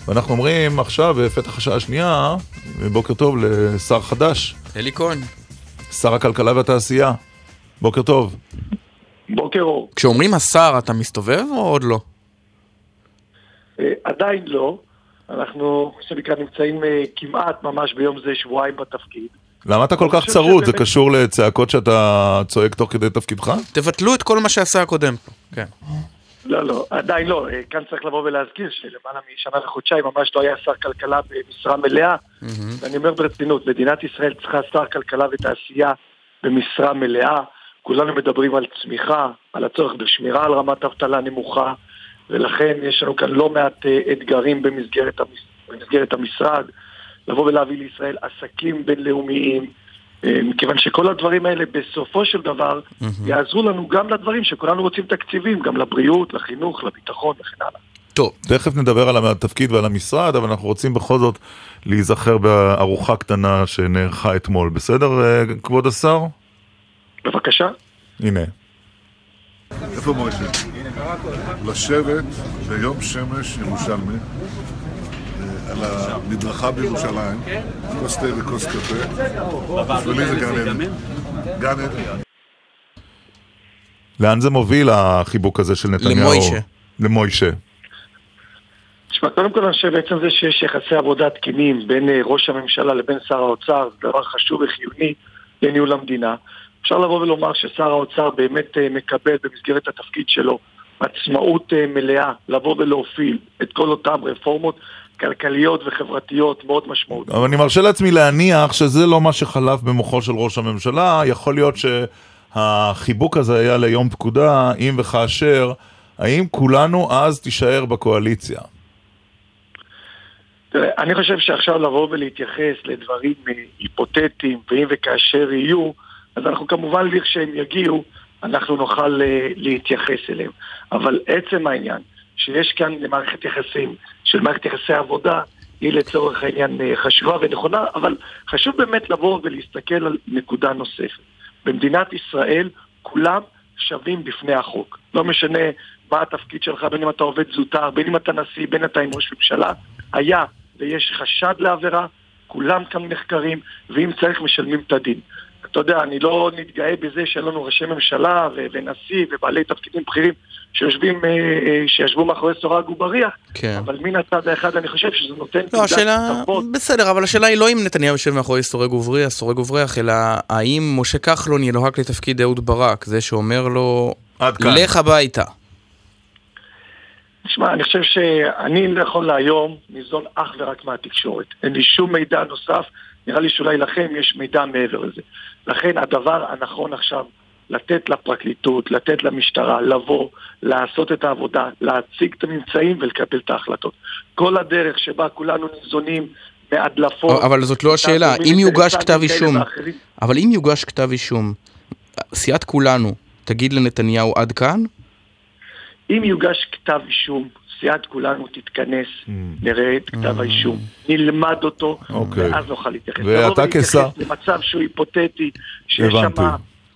ואנחנו אומרים עכשיו, בפתח השעה השנייה, בוקר טוב לשר חדש, אלי כהן. שר הכלכלה והתעשייה. בוקר טוב. בוקר אור. כשאומרים השר, אתה מסתובב או עוד לא? עדיין לא. אנחנו, מה שנקרא, נמצאים אה, כמעט ממש ביום זה שבועיים בתפקיד. למה אתה כל כך צרוד? זה קשור לצעקות שאתה צועק תוך כדי תפקידך? תבטלו את כל מה שעשה הקודם. כן. לא, לא, עדיין לא. אה, כאן צריך לבוא ולהזכיר שלמעלה משנה וחודשיים ממש לא היה שר כלכלה במשרה מלאה. ואני אומר ברצינות, מדינת ישראל צריכה שר כלכלה ותעשייה במשרה מלאה. כולנו מדברים על צמיחה, על הצורך בשמירה על רמת אבטלה נמוכה, ולכן יש לנו כאן לא מעט אה, אתגרים במסגרת, המס... במסגרת המשרד, לבוא ולהביא לישראל עסקים בינלאומיים, אה, מכיוון שכל הדברים האלה בסופו של דבר יעזרו לנו גם לדברים שכולנו רוצים תקציבים, גם לבריאות, לחינוך, לביטחון וכן הלאה. טוב. תכף נדבר על התפקיד ועל המשרד, אבל אנחנו רוצים בכל זאת להיזכר בארוחה קטנה שנערכה אתמול. בסדר, אה, כבוד השר? בבקשה. הנה. איפה מוישה? לשבת ביום שמש ירושלמי אה, על המדרכה בירושלים, כוס תה וכוס קפה. בשבילי זה גן עדן. גן עדן. לאן זה מוביל החיבוק הזה של נתניהו? למוישה. למוישה. תשמע, קודם כל אני חושב בעצם זה שיש יחסי עבודה תקינים בין אה, ראש הממשלה לבין שר האוצר, זה דבר חשוב וחיוני לניהול המדינה. אפשר לבוא ולומר ששר האוצר באמת אה, מקבל במסגרת התפקיד שלו עצמאות אה, מלאה לבוא ולהוביל את כל אותן רפורמות כלכליות וחברתיות מאוד משמעותיות. אבל אני מרשה לעצמי להניח שזה לא מה שחלף במוחו של ראש הממשלה. יכול להיות שהחיבוק הזה היה ליום פקודה, אם וכאשר, האם כולנו אז תישאר בקואליציה? תראה, אני חושב שעכשיו לבוא ולהתייחס לדברים היפותטיים, ואם וכאשר יהיו, אז אנחנו כמובן, לכשהם יגיעו, אנחנו נוכל אה, להתייחס אליהם. אבל עצם העניין, שיש כאן מערכת יחסים, של מערכת יחסי עבודה, היא לצורך העניין אה, חשובה ונכונה, אבל חשוב באמת לבוא ולהסתכל על נקודה נוספת. במדינת ישראל כולם שווים בפני החוק. לא משנה מה התפקיד שלך, בין אם אתה עובד זוטר, בין אם אתה נשיא, בין אם אתה עם ראש ממשלה, היה ויש חשד לעבירה, כולם כאן נחקרים, ואם צריך משלמים את הדין. אתה יודע, אני לא נתגאה בזה שאין לנו ראשי ממשלה ו- ונשיא ובעלי תפקידים בכירים שיושבים, אה, אה, שישבו מאחורי סורג ובריח, כן. אבל מן הצד האחד אני חושב שזה נותן לא, השאלה... כבוד. בסדר, אבל השאלה היא לא אם נתניהו יושב מאחורי סורג ובריח, סורג ובריח, אלא האם משה כחלון ינוהג לתפקיד אהוד ברק, זה שאומר לו, כאן. לך הביתה. תשמע, אני חושב שאני נכון להיום ניזון אך ורק מהתקשורת. אין לי שום מידע נוסף, נראה לי שאולי לכם יש מידע מעבר לזה. לכן הדבר הנכון עכשיו, לתת לפרקליטות, לתת למשטרה, לבוא, לעשות את העבודה, להציג את הממצאים ולקבל את ההחלטות. כל הדרך שבה כולנו ניזונים מהדלפות... אבל זאת לא השאלה, אם יוגש כתב אישום. אבל אם יוגש כתב אישום, סיעת כולנו תגיד לנתניהו עד כאן? אם יוגש כתב אישום, סיעת כולנו תתכנס, נראה את כתב האישום, נלמד אותו, אוקיי. ואז נוכל להתייחס. ואתה ולהתייחס כשר- למצב שהוא היפותטי, שיש שם.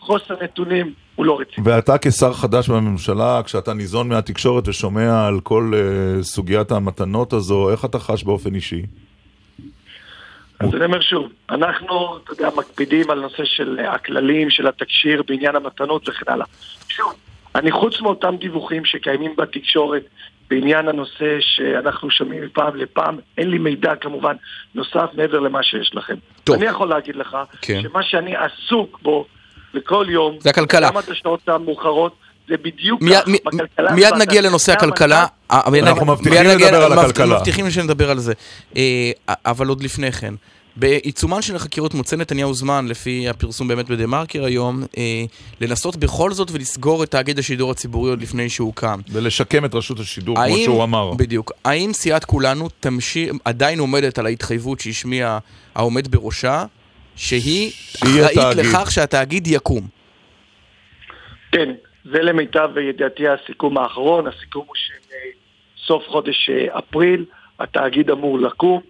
חוסר נתונים, הוא לא רציני. ואתה כשר חדש בממשלה, כשאתה ניזון מהתקשורת ושומע על כל uh, סוגיית המתנות הזו, איך אתה חש באופן אישי? אז אני אומר שוב, אנחנו, אתה יודע, מקפידים על נושא של הכללים, של התקשיר בעניין המתנות וכן הלאה. שוב, אני חוץ מאותם דיווחים שקיימים בתקשורת בעניין הנושא שאנחנו שומעים מפעם לפעם, אין לי מידע כמובן נוסף מעבר למה שיש לכם. טוב. אני יכול להגיד לך, כן. שמה שאני עסוק בו בכל יום, זה הכלכלה. גם עד השעות המאוחרות, זה בדיוק מיד- כך, מ- בכלכלה מיד נגיע לנושא הכלכלה. אה, אנחנו נג- מבטיחים לדבר על הכלכלה. מבטיחים שנדבר על זה. אה, אבל עוד לפני כן. בעיצומן של החקירות מוצא נתניהו זמן, לפי הפרסום באמת בדה מרקר היום, אה, לנסות בכל זאת ולסגור את תאגיד השידור הציבורי עוד לפני שהוא קם. ולשקם את רשות השידור, כמו האם- שהוא אמר. בדיוק. האם סיעת כולנו תמשיך, עדיין עומדת על ההתחייבות שהשמיע העומד בראשה, שהיא אחראית. לכך שהתאגיד יקום? כן, זה למיטב ידיעתי הסיכום האחרון, הסיכום הוא שסוף חודש אה, אפריל התאגיד אמור לקום,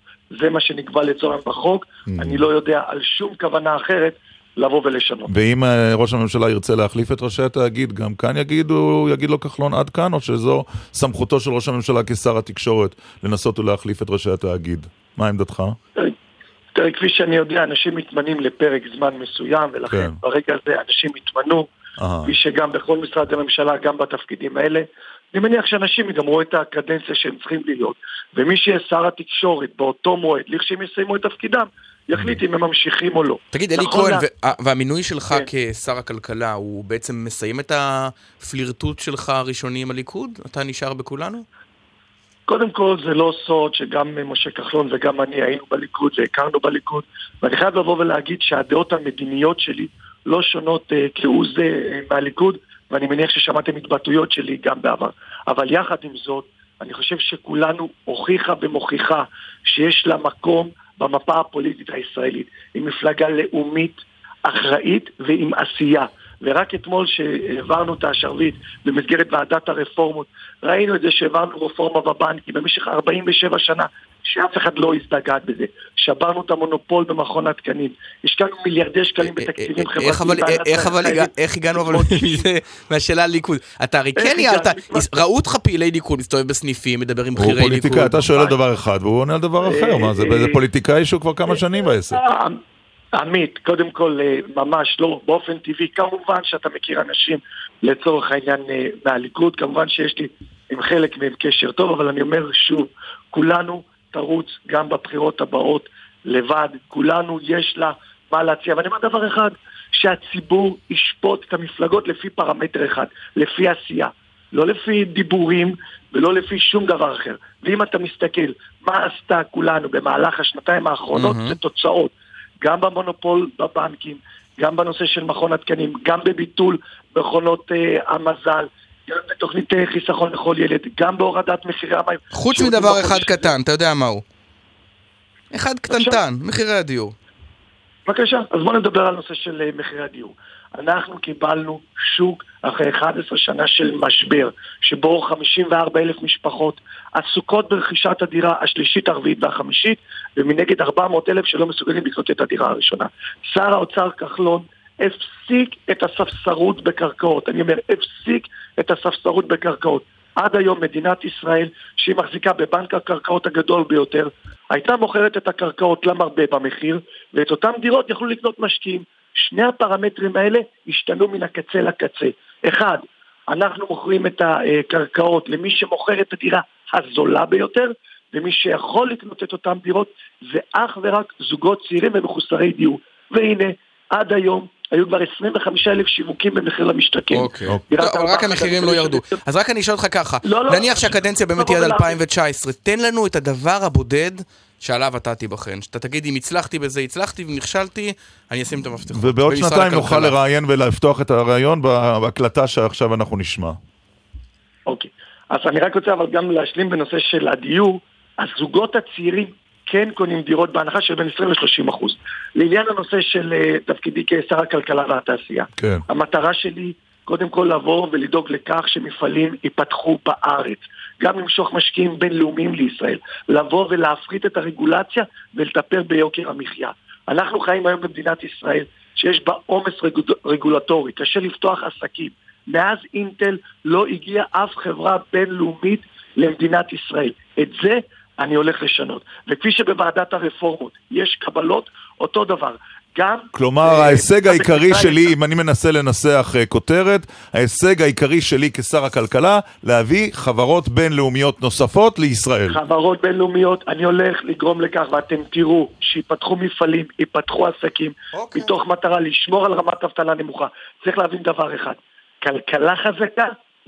זה מה שנקבע לצורך בחוק, אני לא יודע על שום כוונה אחרת לבוא ולשנות. ואם אה, ראש הממשלה ירצה להחליף את ראשי התאגיד, גם כאן יגידו, יגיד לו כחלון עד כאן, או שזו סמכותו של ראש הממשלה כשר התקשורת לנסות ולהחליף את ראשי התאגיד? מה עמדתך? תראה, כפי שאני יודע, אנשים מתמנים לפרק זמן מסוים, ולכן כן. ברגע הזה אנשים התמנו. כפי שגם בכל משרדי הממשלה, גם בתפקידים האלה. אני מניח שאנשים יגמרו את הקדנציה שהם צריכים להיות, ומי שיהיה שר התקשורת באותו מועד, לכשהם יסיימו את תפקידם, יחליט אם הם ממשיכים או לא. תגיד, אלי נכון כהן, והמינוי שלך כן. כשר הכלכלה, הוא בעצם מסיים את הפלירטוט שלך הראשוני עם הליכוד? אתה נשאר בכולנו? קודם כל זה לא סוד שגם משה כחלון וגם אני היינו בליכוד והכרנו בליכוד ואני חייב לבוא ולהגיד שהדעות המדיניות שלי לא שונות אה, כהוא זה אה, מהליכוד ואני מניח ששמעתם התבטאויות שלי גם בעבר אבל יחד עם זאת אני חושב שכולנו הוכיחה ומוכיחה שיש לה מקום במפה הפוליטית הישראלית. היא מפלגה לאומית אחראית ועם עשייה. ורק אתמול שהעברנו את השרביט במסגרת ועדת הרפורמות, ראינו את זה שהעברנו רפורמה בבנקים במשך 47 שנה, שאף אחד לא הזדגת בזה. שברנו את המונופול במכון התקנים. השקענו מיליארדי שקלים בתקציבים חברתיים. איך אבל, בהנהלת איך הגענו אבל מזה, מהשאלה על ליכוד? אתה הרי כן ניהלת? ראו אותך פעילי ליכוד, מסתובב בסניפים, מדבר עם בכירי ליכוד. פוליטיקאי, אתה שואל על דבר אחד והוא עונה על דבר אחר, מה זה, אה, זה פוליטיקאי שהוא כבר כמה שנים בעסק. אה, עמית, קודם כל, אה, ממש לא, באופן טבעי, כמובן שאתה מכיר אנשים לצורך העניין אה, מהליכוד, כמובן שיש לי עם חלק מהם קשר טוב, אבל אני אומר שוב, כולנו תרוץ גם בבחירות הבאות לבד, כולנו יש לה מה להציע, ואני אומר דבר אחד, שהציבור ישפוט את המפלגות לפי פרמטר אחד, לפי עשייה. לא לפי דיבורים ולא לפי שום דבר אחר. ואם אתה מסתכל מה עשתה כולנו במהלך השנתיים האחרונות, מהמם. זה תוצאות. גם במונופול בבנקים, גם בנושא של מכון התקנים, גם בביטול מכונות אה, המזל, בתוכנית אה, חיסכון לכל ילד, גם בהורדת מחירי המים. חוץ מדבר בחודש אחד. קטן, אתה יודע מהו. אחד קטנטן, מחירי הדיור. בבקשה, אז בואו נדבר על נושא של אה, מחירי הדיור. אנחנו קיבלנו שוק אחרי 11 שנה של משבר, שבו 54 אלף משפחות עסוקות ברכישת הדירה השלישית, הרביעית והחמישית, ומנגד 400 אלף שלא מסוגלים לקנות את הדירה הראשונה. שר האוצר כחלון הפסיק את הספסרות בקרקעות. אני אומר, הפסיק את הספסרות בקרקעות. עד היום מדינת ישראל, שהיא מחזיקה בבנק הקרקעות הגדול ביותר, הייתה מוכרת את הקרקעות למרבה במחיר, ואת אותן דירות יכלו לקנות משקיעים. שני הפרמטרים האלה השתנו מן הקצה לקצה. אחד, אנחנו מוכרים את הקרקעות למי שמוכר את הדירה הזולה ביותר, ומי שיכול לקנות את אותן דירות זה אך ורק זוגות צעירים ומחוסרי דיור. והנה, עד היום היו כבר 25 אלף שיווקים במחיר למשתכן. אוקיי. טוב, אבל ארבעה רק המחירים לא ירדו. אז רק אני אשאל אותך ככה, לא, לא, נניח שהקדנציה באמת היא עד 2019, תן לנו את הדבר הבודד שעליו אתה תיבחן. שאתה תגיד, אם הצלחתי בזה, הצלחתי, ואם נכשלתי, אני אשים את המפתחות. ובעוד שנתיים נוכל. לראיין ולפתוח את הראיון בהקלטה שעכשיו אנחנו נשמע. אוקיי. אז אני רק רוצה אבל גם להשלים בנושא של הדיור, הזוגות הצעירים כן קונים דירות בהנחה של בין 20 ל-30 אחוז. לעניין הנושא של אה, תפקידי כשר הכלכלה והתעשייה. כן. המטרה שלי, קודם כל לבוא ולדאוג לכך שמפעלים ייפתחו בארץ. גם למשוך משקיעים בינלאומיים לישראל. לבוא ולהפחית את הרגולציה ולטפל ביוקר המחיה. אנחנו חיים היום במדינת ישראל שיש בה עומס רגולטורי, קשה לפתוח עסקים. מאז אינטל לא הגיעה אף חברה בינלאומית למדינת ישראל. את זה אני הולך לשנות. וכפי שבוועדת הרפורמות יש קבלות, אותו דבר. גם... כלומר, אה, ההישג העיקרי שלי, אם אני מנסה לנסח אה, כותרת, ההישג העיקרי שלי כשר הכלכלה, להביא חברות בינלאומיות נוספות לישראל. חברות בינלאומיות, אני הולך לגרום לכך, ואתם תראו, שיפתחו מפעלים, ייפתחו עסקים, אוקיי. מתוך מטרה לשמור על רמת אבטלה נמוכה. צריך להבין דבר אחד, כלכלה חזקה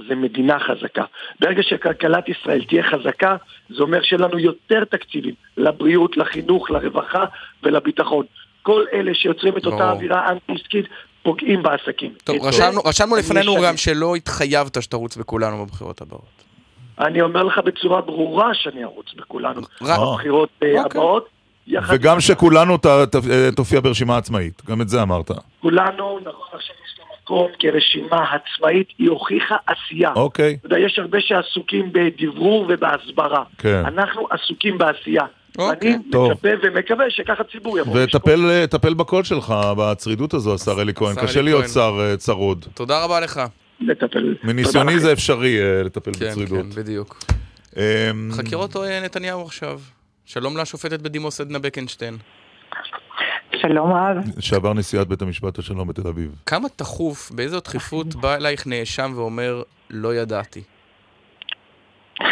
זה מדינה חזקה. ברגע שכלכלת ישראל תהיה חזקה, זה אומר שיהיה לנו יותר תקציבים לבריאות, לחינוך, לרווחה ולביטחון. כל אלה שיוצרים את אותה. אווירה אנטי-עסקית פוגעים בעסקים. טוב, את זה רשמנו- רשמנו לפנינו משנה. גם שלא התחייבת שתרוץ בכולנו בבחירות הבאות. אני אומר לך בצורה ברורה שאני ארוץ בכולנו. רק- בבחירות אה, אוקיי. הבאות. וגם שכולנו ת- ת- אה, תופיע ברשימה עצמאית, גם את זה אמרת. כולנו, נכון עכשיו יש לה מקום כרשימה עצמאית, היא הוכיחה עשייה. אוקיי. אתה יודע, יש הרבה שעסוקים בדברור ובהסברה. כן. אנחנו עסוקים בעשייה. ואני טוב. מצפה ומקווה שככה הציבור יבוא. וטפל טפל בקול שלך בצרידות הזו, השר אלי כהן. קשה אלי להיות. שר אה, צרוד. תודה רבה לך. לטפל. מניסיוני זה אפשרי אה, לטפל כן, בצרידות. כן, בדיוק. אמ, חקירות אה, נתניהו עכשיו. שלום לשופטת בדימוס עדנה בקנשטיין. שלום רב. שעבר נשיאת בית המשפט השלום בתל אביב. כמה תכוף, באיזו דחיפות בא אלייך נאשם ואומר, לא ידעתי?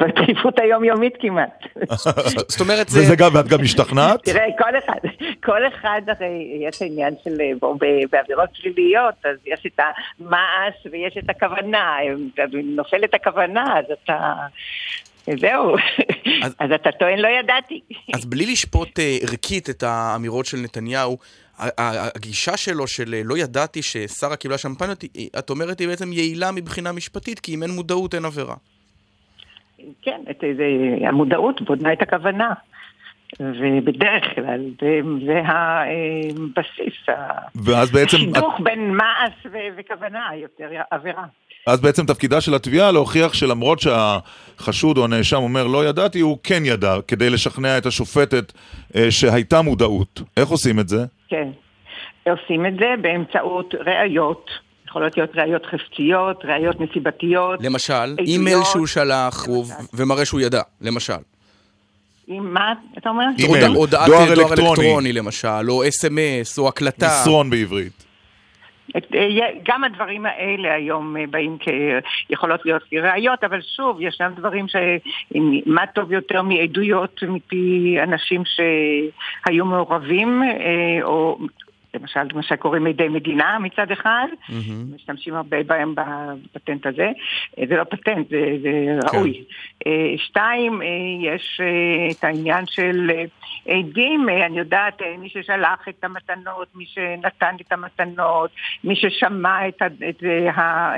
בדחיפות היומיומית כמעט. זאת אומרת, זה... וזה גם, ואת גם השתכנעת? תראה, כל אחד, כל אחד הרי יש עניין של, אה, בעבירות פליליות, אז יש את המעש ויש את הכוונה, אם נופלת הכוונה, אז אתה... זהו, אז אתה טוען לא ידעתי. אז בלי לשפוט אה, ערכית את האמירות של נתניהו, הגישה שלו של אה, לא ידעתי ששרה קיבלה שמפניות, היא- את אומרת היא בעצם יעילה מבחינה משפטית, כי אם אין מודעות אין עבירה. כן, את, זה, המודעות בונה את הכוונה. ובדרך כלל זה, זה הבסיס, ואז בעצם, השידוך בין מעש ו- וכוונה יותר עבירה. אז בעצם תפקידה של התביעה להוכיח שלמרות שהחשוד או הנאשם אומר לא ידעתי, הוא כן ידע, כדי לשכנע את השופטת אה, שהייתה מודעות. איך עושים את זה? כן. עושים את זה באמצעות ראיות. יכולות להיות ראיות חפציות, ראיות נסיבתיות. למשל, עדויות. אימייל שהוא שלח ו- ומראה שהוא ידע, למשל. עם מה אתה אומר? אימייל, דואר דואר אלקטרוני. אלקטרוני למשל, או אס.אם.אס, או הקלטה. מסרון בעברית. אה, גם הדברים האלה היום אה, באים כ... יכולות להיות כראיות, אבל שוב, ישנם דברים ש... מה טוב יותר מעדויות מפי אנשים שהיו מעורבים, אה, או למשל מה שקוראים עדי מדינה מצד אחד, משתמשים הרבה בהם בפטנט הזה. אה, זה לא פטנט, זה, זה ראוי. אה, שתיים, אה, יש את העניין של עדים, אני יודעת, מי ששלח את המתנות, מי שנתן את המתנות, מי ששמע את, ה- את, ה-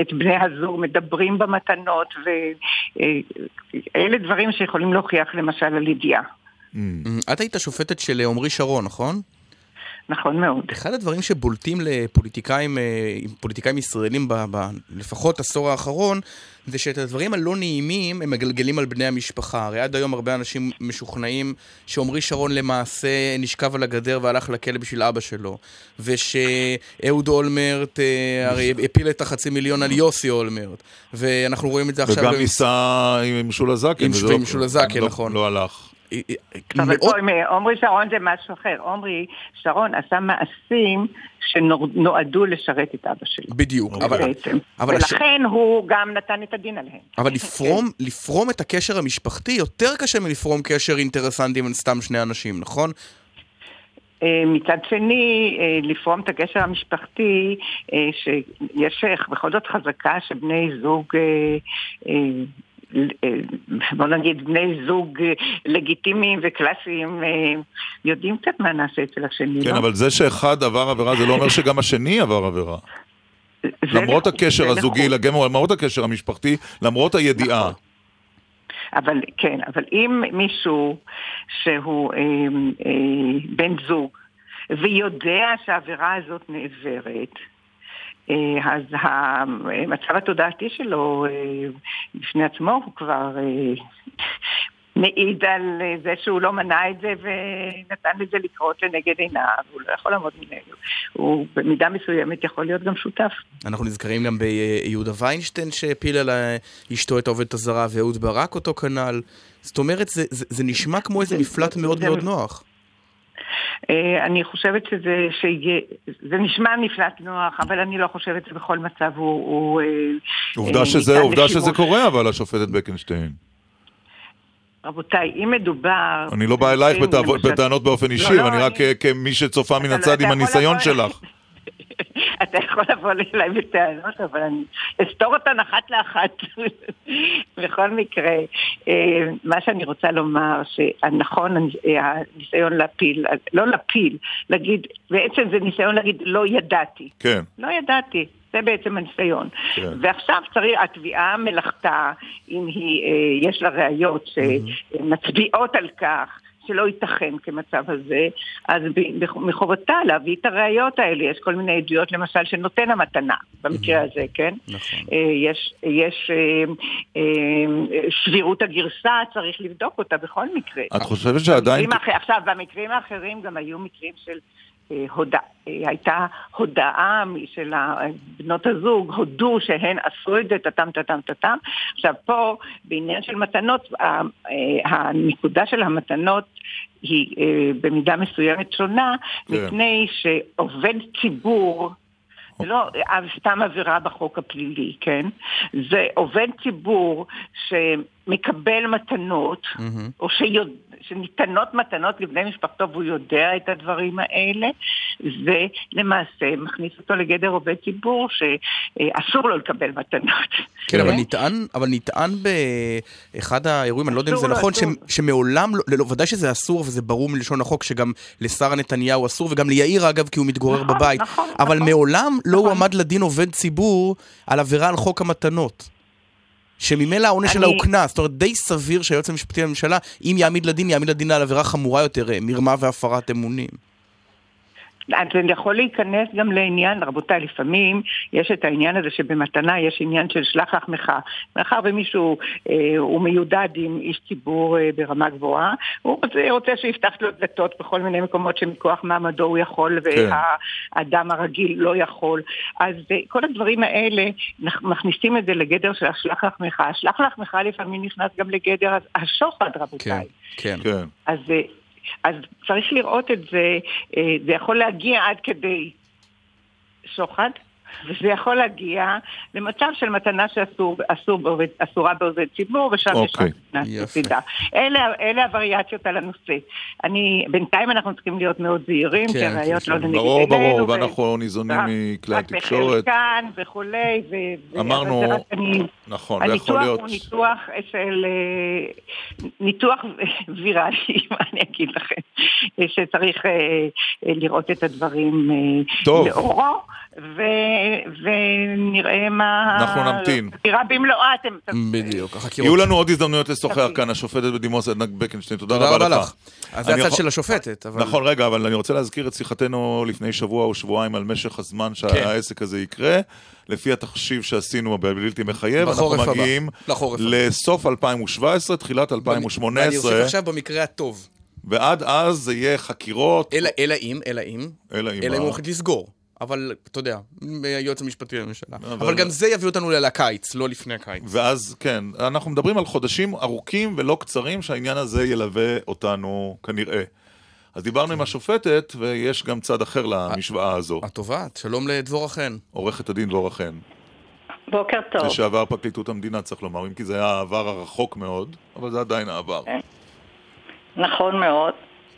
את בני הזוג מדברים במתנות, ואלה דברים שיכולים להוכיח למשל על ידיעה. את היית שופטת של אה, עמרי שרון, נכון? נכון מאוד. אחד הדברים שבולטים לפוליטיקאים, אה, פוליטיקאים ישראלים ב, ב, לפחות עשור האחרון, זה שאת הדברים הלא נעימים הם מגלגלים על בני המשפחה. הרי עד היום הרבה אנשים משוכנעים שעמרי שרון למעשה נשכב על הגדר והלך לכלא בשביל אבא שלו. ושאהוד אולמרט אה, הרי הפיל את החצי מיליון על יוסי אולמרט. ואנחנו רואים את זה עכשיו... וגם במס- ניסה עם משולה זקן. עם לא- משולה זקן, לא- נכון. לא הלך. אבל מאוד- עם עמרי שרון זה משהו אחר. עמרי שרון עשה מעשים שנועדו לשרת את אבא שלו. בדיוק, אבל... בעצם. אבל הש- ולכן הוא גם נתן את הדין עליהם. אבל לפרום, לפרום את הקשר המשפחתי יותר קשה מלפרום קשר אינטרסנטי בין סתם שני אנשים, נכון? אה, מצד שני, אה, לפרום את הקשר המשפחתי, אה, שיש בכל זאת חזקה שבני זוג, בוא נגיד בני זוג אה, לגיטימיים וקלאסיים אה, יודעים קצת מה נעשה אצל השני, כן, לא? אבל זה שאחד עבר עבירה זה לא אומר שגם השני עבר עבירה. למרות הקשר זה הזוגי, נכון. לגמרי, למרות הקשר המשפחתי, למרות הידיעה. אבל כן, אבל אם מישהו שהוא אה, אה, בן זוג ויודע שהעבירה הזאת נעברת, אה, אז המצב התודעתי שלו אה, בפני עצמו הוא כבר אה, מעיד על אה, זה שהוא לא מנע את זה ונתן לזה לקרות לנגד עיניו, הוא לא יכול לעמוד מנגד, הוא במידה מסוימת יכול להיות גם שותף. אנחנו נזכרים גם ביהודה ויינשטיין שהפיל על אשתו את העובדת הזרה ואהוד ברק אותו כנ"ל. זאת אומרת, זה, זה, זה נשמע כמו איזה מפלט מאוד מאוד נוח. אה, אני חושבת שזה, שיהיה, זה נשמע נפלט נוח, אבל אני לא חושבת שבכל מצב הוא... הוא אה, עובדה אה, שזה, ניתן עובדה שזה. קורה, אבל השופטת בקנשטיין. רבותיי, אם מדובר... אני לא בא אלייך בטענות באופן לא, אישי, לא, אני רק כמי שצופה מן לא- הצד עם הניסיון שלך. אתה יכול לבוא אליי בטענות, אבל אני אסתור אותן אחת לאחת. בכל מקרה, אה, מה שאני רוצה לומר, שנכון, הניסיון להפיל, לא להפיל, להגיד, בעצם זה ניסיון להגיד, לא ידעתי. כן. לא ידעתי. זה בעצם הניסיון. כן. ועכשיו צריך, התביעה מלאכתה, אם היא, אה, יש לה ראיות שמצביעות על כך שלא ייתכן כמצב הזה, אז מחובתה להביא את הראיות האלה. יש כל מיני עדויות, למשל, של נותן המתנה, במקרה הזה, כן? נכון. אה, יש, יש אה, אה, סבירות הגרסה, צריך לבדוק אותה בכל מקרה. את חושבת שעדיין... עכשיו, במקרים האחרים גם היו מקרים של אה, הודעה, אה, הייתה הודעה של בנות הזוג, הודו שהן עשו את זה, טאטם טאטם טאטם. עכשיו פה, בעניין של מתנות, אה, הנקודה של המתנות היא במידה מסוימת שונה, כן. מפני שעובד ציבור... זה לא אה, סתם עבירה בחוק הפלילי, כן? זה עובד ציבור שמקבל מתנות, או שיוד... שניתנות מתנות לבני משפחתו והוא יודע את הדברים האלה, זה למעשה מכניס אותו לגדר עובד ציבור שאסור לו לקבל מתנות. כן, אבל נטען, אבל נטען באחד האירועים, אני לא יודע אם זה נכון. ש- שמעולם, לא, לא, ודאי שזה אסור וזה ברור מלשון החוק שגם לשרה נתניהו אסור, וגם ליאיר אגב, כי הוא מתגורר בבית, נכון, אבל מעולם לא הועמד לדין עובד ציבור על עבירה על חוק המתנות. שממילא העונש שלה הוא קנס, זאת אומרת די סביר שהיועץ המשפטי לממשלה, אם יעמיד לדין, יעמיד לדין על עבירה חמורה יותר, אה, מרמה והפרת אמונים. אז זה יכול להיכנס גם לעניין, רבותיי, לפעמים יש את העניין הזה שבמתנה יש עניין של שלח לחמך. מאחר ומישהו אה, הוא מיודד עם איש ציבור אה, ברמה גבוהה, הוא רוצה, רוצה שיפתח לו דלתות בכל מיני מקומות שמכוח מעמדו הוא יכול כן. והאדם הרגיל לא יכול. אז אה, כל הדברים האלה, מכניסים את זה לגדר של השלח לחמך. השלח לחמך לפעמים נכנס גם לגדר השוחד, רבותיי. כן. כן. אז, אה, אז צריך לראות את זה, אה, זה יכול להגיע עד כדי שוחד, וזה יכול להגיע למצב של מתנה שאסור, אסור בעובד, ציבור, ושם יש אוקיי. רק קנס בצידה. אלה, אלה הווריאציות על הנושא. אני, בינתיים אנחנו צריכים להיות מאוד זהירים, כי הראיות לא לנגד ברור, עינינו, ברור, ו- ואנחנו ניזונים רק- מכלי רק התקשורת. בחלקן וכולי, ו- אמרנו- אני- נכון, לא יכול הניתוח להיות... הוא ניתוח של... אה, ניתוח ויראלי, מה אני אגיד לכם, שצריך אה, אה, לראות את הדברים טוב. לאורו, ו- ונראה מה... אנחנו נמתין. החקירה במלואה, אתם... בדיוק, החקירות. יהיו לנו עוד הזדמנויות לשוחח כאן, השופטת בדימוס עדנה בקנשטיין, תודה תודה רבה רבה לך. לך. אז זה הצד יכול- של השופטת, אבל... נכון, רגע, אבל אני רוצה להזכיר את שיחתנו לפני שבוע או שבועיים על משך הזמן כן. שהעסק הזה יקרה. לפי התחשיב שעשינו בבלתי מחייב, אנחנו הבא. מגיעים. לסוף 2017, תחילת ואני 2018, אוסיף עכשיו במקרה הטוב. ועד אז זה יהיה חקירות. אלא אם, אלא אם, אלא אם אלא אם מה? הוא החליט לסגור. אבל, אתה יודע, היועץ המשפטי לממשלה. אבל- אבל גם זה יביא אותנו לקיץ, לא לפני הקיץ. ואז, כן, אנחנו מדברים על חודשים ארוכים ולא קצרים שהעניין הזה ילווה אותנו כנראה. אז דיברנו עם השופטת, ויש גם צד אחר למשוואה הזו. התובעת, שלום לדבורה חן. עורכת הדין דבורה חן. בוקר טוב. לשעבר פרקליטות המדינה, צריך לומר, אם כי זה היה העבר הרחוק מאוד, אבל זה עדיין העבר. נכון מאוד.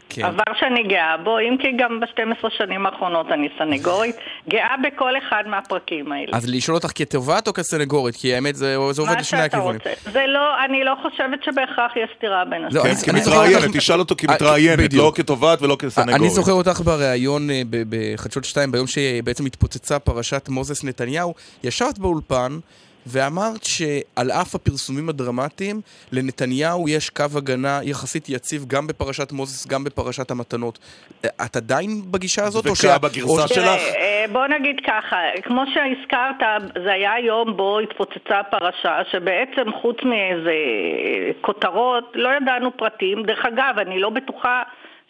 כן. עבר שאני גאה בו, אם כי גם ב-12 שנים האחרונות אני סנגורית, גאה בכל אחד מהפרקים האלה. אז לשאול אותך כתובעת או כסנגורית? כי האמת זה זה עובד מה לשני שאתה הכיוונים. רוצה. זה לא, אני לא חושבת שבהכרח יש סתירה בין לא, השניים. כן, כמתראיינת, תשאל אותו כמתראיינת, בדיוק. לא כתובעת ולא כסנגורית. אני זוכר אותך בריאיון אה, בחדשות 2 ביום שבעצם התפוצצה פרשת מוזס נתניהו, ישבת באולפן ואמרת שעל אף הפרסומים הדרמטיים, לנתניהו יש קו הגנה יחסית יציב גם בפרשת מוזס, גם בפרשת המתנות. אה, את עדיין בגישה הזאת? או וכה שה- בגרסה או שלך? תראה, אה, בוא נגיד ככה, כמו שהזכרת, זה היה יום בו התפוצצה פרשה, שבעצם חוץ מאיזה אה, כותרות, לא ידענו פרטים. דרך אגב, אני לא בטוחה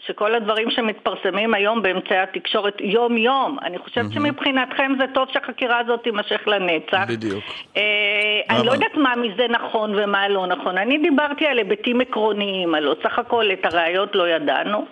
שכל הדברים שמתפרסמים היום באמצעי התקשורת יום-יום, אני חושבת שמבחינתכם זה טוב שהחקירה הזאת תימשך לנצח. בדיוק. אה? אני לא יודעת מה מזה נכון ומה לא נכון. אני דיברתי על היבטים עקרוניים, הלוא סך הכל את הראיות לא ידענו.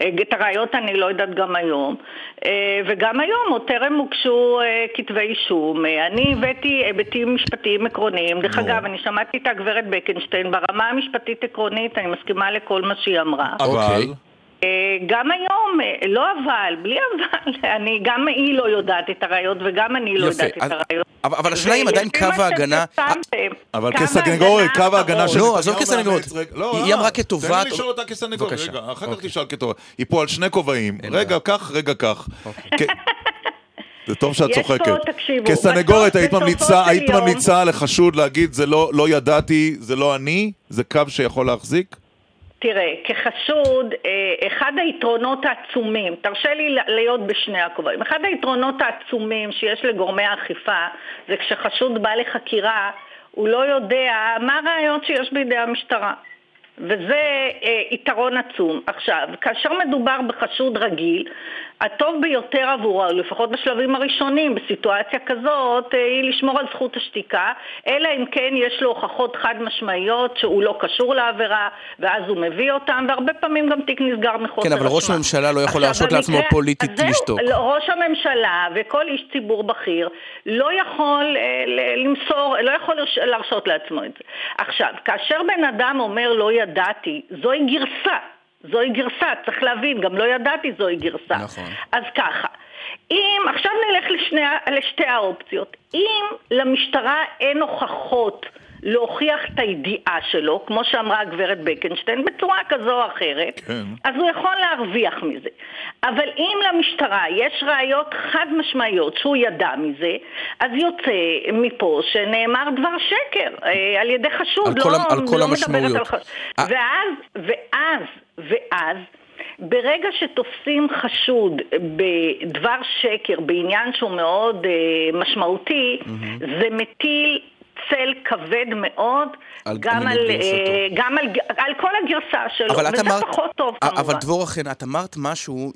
אה, את הראיות אני לא יודעת גם היום. אה, וגם היום עוד טרם הוגשו אה, כתבי אישום. אני הבאתי היבטים משפטיים עקרוניים. דרך אגב, אני שמעתי את הגברת בקנשטיין. ברמה המשפטית עקרונית אני מסכימה לכל מה שהיא אמרה. אבל... אה, גם היום, אה, לא אבל, בלי אבל, אני, גם היא לא יודעת את הראיות וגם אני לא יפה, יודעת אז- את הראיות. אבל אבל השאלה אם עדיין קו ההגנה... שפרסמתם, אבל קו כסנגורית, קו ההגנה של לא, עזוב נתניהו כסנגורית. מאמץ, רגע, לא, היא לא, אמרה תן כתובעת- לי לשאול אותה כסנגורית, בבקשה. רגע, אחר כך אוקיי. תשאל כתובעת. היא פה על שני כובעים, רגע כך, רגע כך. אוקיי. זה טוב שאת צוחקת. כסנגורית היית ממליצה, לחשוד להגיד זה לא לא ידעתי, זה לא אני, זה קו שיכול להחזיק? תראה, כחשוד, אה, אחד היתרונות העצומים, תרשה לי להיות בשני הכובעים, אחד היתרונות העצומים שיש לגורמי האכיפה זה כשחשוד בא לחקירה, הוא לא יודע מה הראיות שיש בידי המשטרה. וזה אה, יתרון עצום. עכשיו, כאשר מדובר בחשוד רגיל, הטוב ביותר עבורו, לפחות בשלבים הראשונים, בסיטואציה כזאת, אה, היא לשמור על זכות השתיקה, אלא אם כן יש לו הוכחות חד משמעיות שהוא לא קשור לעבירה, ואז הוא מביא אותם, והרבה פעמים גם תיק נסגר מחוסר כן, אבל ראש הממשלה לא יכול להרשות לעצמו פוליטית זהו, לשתוק. לא, ראש הממשלה וכל איש ציבור בכיר לא יכול אה, למסור, לא יכול להרשות לעצמו את זה. עכשיו, כאשר בן אדם אומר לא ידעתי, זוהי גרסה. זוהי גרסה, צריך להבין, גם לא ידעתי זוהי גרסה. נכון. אז ככה, אם, עכשיו נלך לשני, לשתי האופציות. אם למשטרה אין הוכחות להוכיח את הידיעה שלו, כמו שאמרה הגברת בקנשטיין, בצורה כזו או אחרת, כן. אז הוא יכול להרוויח מזה. אבל אם למשטרה יש ראיות חד משמעיות שהוא ידע מזה, אז יוצא מפה שנאמר דבר שקר אה, על ידי חשוד. על לא, כל ה- על כל לא המשמעויות. על חשוד. ואז, ואז, ואז, ברגע שתופסים חשוד בדבר שקר, בעניין שהוא מאוד אה, משמעותי, זה מטיל צל כבד מאוד על- גם, על. אה, גם על, על כל הגרסה שלו, אבל וזה אמרת, פחות טוב כמובן. אבל דבורה חן, את אמרת משהו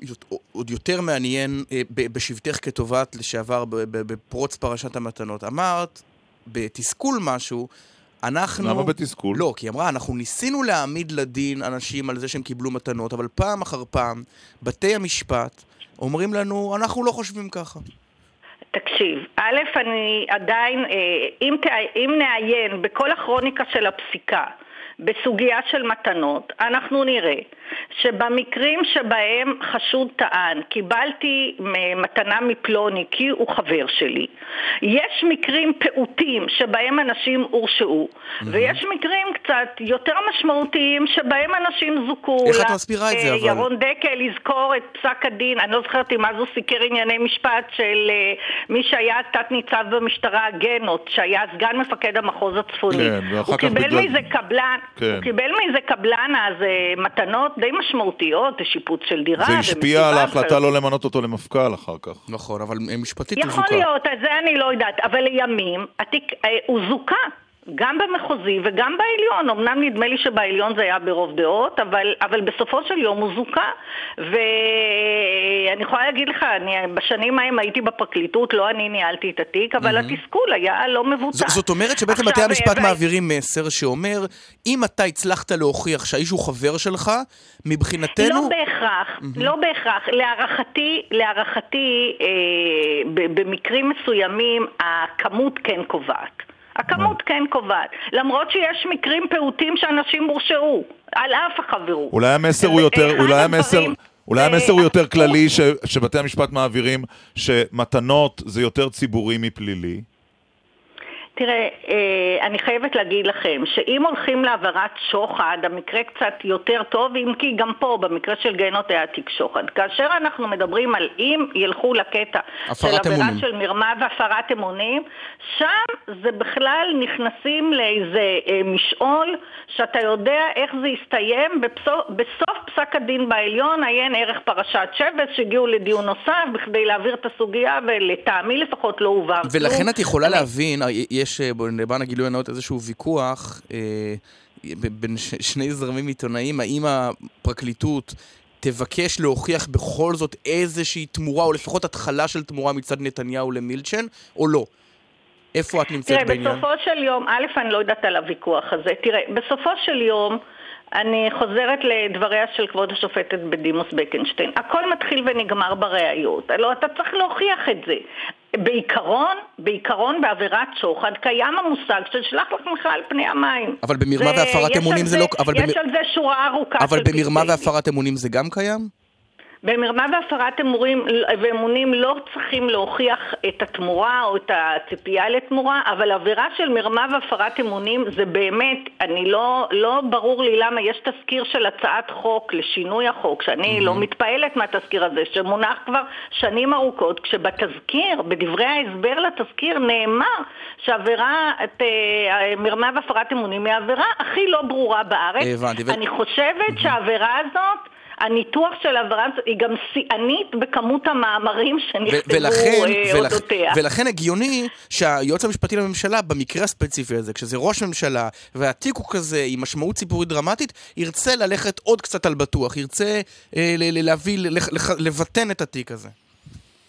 עוד יותר מעניין אה, ב- בשבתך כתובעת לשעבר ב- ב- בפרוץ פרשת המתנות. אמרת, בתסכול משהו, אנחנו... למה בתסכול? לא, כי היא אמרה, אנחנו ניסינו להעמיד לדין אנשים על זה שהם קיבלו מתנות, אבל פעם אחר פעם, בתי המשפט אומרים לנו, אנחנו לא חושבים ככה. תקשיב, א', אני עדיין, אה, אם, אם נעיין בכל הכרוניקה של הפסיקה בסוגיה של מתנות, אנחנו נראה שבמקרים שבהם חשוד טען, קיבלתי מתנה מפלוני כי הוא חבר שלי, יש מקרים פעוטים שבהם אנשים הורשעו, ויש מקרים קצת יותר משמעותיים שבהם אנשים זוכו. איך את לה- מסבירה את זה, אה, אבל? ירון דקל יזכור את פסק הדין, אני לא זוכרת אם אז הוא סיקר ענייני משפט של אה, מי שהיה תת-ניצב במשטרה גנות, שהיה סגן מפקד המחוז הצפוני. כן, ואחר הוא כך קיבל בגלל- מזה קבלן, כן. הוא קיבל מזה קבלן אז אה, מתנות די משמעותיות, שיפוץ של דירה. זה השפיע על ההחלטה לא למנות אותו למפכ"ל אחר כך. נכון, אבל משפטית הוא יכול זוכה. להיות, את זה אני לא יודעת, אבל לימים התיק, אה, הוא זוכה. גם במחוזי וגם בעליון, אמנם נדמה לי שבעליון זה היה ברוב דעות, אבל, אבל בסופו של יום הוא זוכה. ואני יכולה להגיד לך, אני בשנים ההם הייתי בפרקליטות, לא אני ניהלתי את התיק, אבל התסכול היה לא מבוטל. ז- זאת אומרת שבעצם בתי המשפט אה, מעבירים מסר שאומר, אם אתה הצלחת להוכיח שהאיש הוא חבר שלך, מבחינתנו... לא בהכרח, לא בהכרח. להערכתי, להערכתי, אה, ב- במקרים מסוימים הכמות כן קובעת. הכמות כן קובעת. למרות שיש מקרים פעוטים שאנשים הורשעו, על אף החברות. אולי המסר הוא יותר, אולי המסר... הדברים- אולי אה, המסר הוא יותר הפוך. כללי ש, שבתי המשפט מעבירים שמתנות זה יותר ציבורי מפלילי. תראה, אה, אני חייבת להגיד לכם שאם הולכים להעברת שוחד, המקרה קצת יותר טוב, אם כי גם פה, במקרה של גנות היה תיק שוחד. כאשר אנחנו מדברים על אם ילכו לקטע של עבירה. של מרמה והפרת אמונים, שם זה בכלל נכנסים לאיזה אה, משעול שאתה יודע איך זה יסתיים. בסוף פסק הדין בעליון עיין ערך פרשת שבס, שהגיעו לדיון נוסף בכדי להעביר את הסוגיה, ולטעמי לפחות לא הובהר. ולכן את יכולה להבין, אה, יש, למען הגילוי הנאות, איזשהו ויכוח אה, בין שני זרמים עיתונאיים, האם הפרקליטות תבקש להוכיח בכל זאת איזושהי תמורה, או לפחות התחלה של תמורה מצד נתניהו למילצ'ן, או לא? איפה את נמצאת תראה, בעניין? בסופו של יום, א', אני לא יודעת על הוויכוח הזה. תראה, בסופו של יום, אני חוזרת לדבריה של כבוד השופטת בדימוס בקנשטיין. הכל מתחיל ונגמר בראיות. הלוא אתה צריך להוכיח את זה. בעיקרון, בעיקרון בעבירת שוחד קיים המושג של שלח לך על פני המים. אבל במרמה והפרת אמונים על זה לא- אבל יש במ- על זה שורה ארוכה אבל של במרמה. והפרת אמונים זה גם קיים? במרמה והפרת אמורים ואמונים לא צריכים להוכיח את התמורה או את הציפייה לתמורה, אבל עבירה של מרמה והפרת אמונים זה באמת, אני לא, לא ברור לי למה יש תזכיר של הצעת חוק לשינוי החוק, שאני mm-hmm. לא מתפעלת מהתזכיר הזה, שמונח כבר שנים ארוכות, כשבתזכיר, בדברי ההסבר לתזכיר, נאמר שעבירת אה, מרמה והפרת אמונים היא העבירה הכי לא ברורה בארץ. הבנתי. אני חושבת שהעבירה הזאת... הניתוח של הזאת היא גם שיאנית בכמות המאמרים שנכתבו ולכן, אה, אודותיה. ולכן הגיוני שהיועץ המשפטי לממשלה, במקרה הספציפי הזה, כשזה ראש ממשלה, והתיק הוא כזה עם משמעות ציבורית דרמטית, ירצה ללכת עוד קצת על בטוח, ירצה אה, להביא, לבטן את התיק הזה.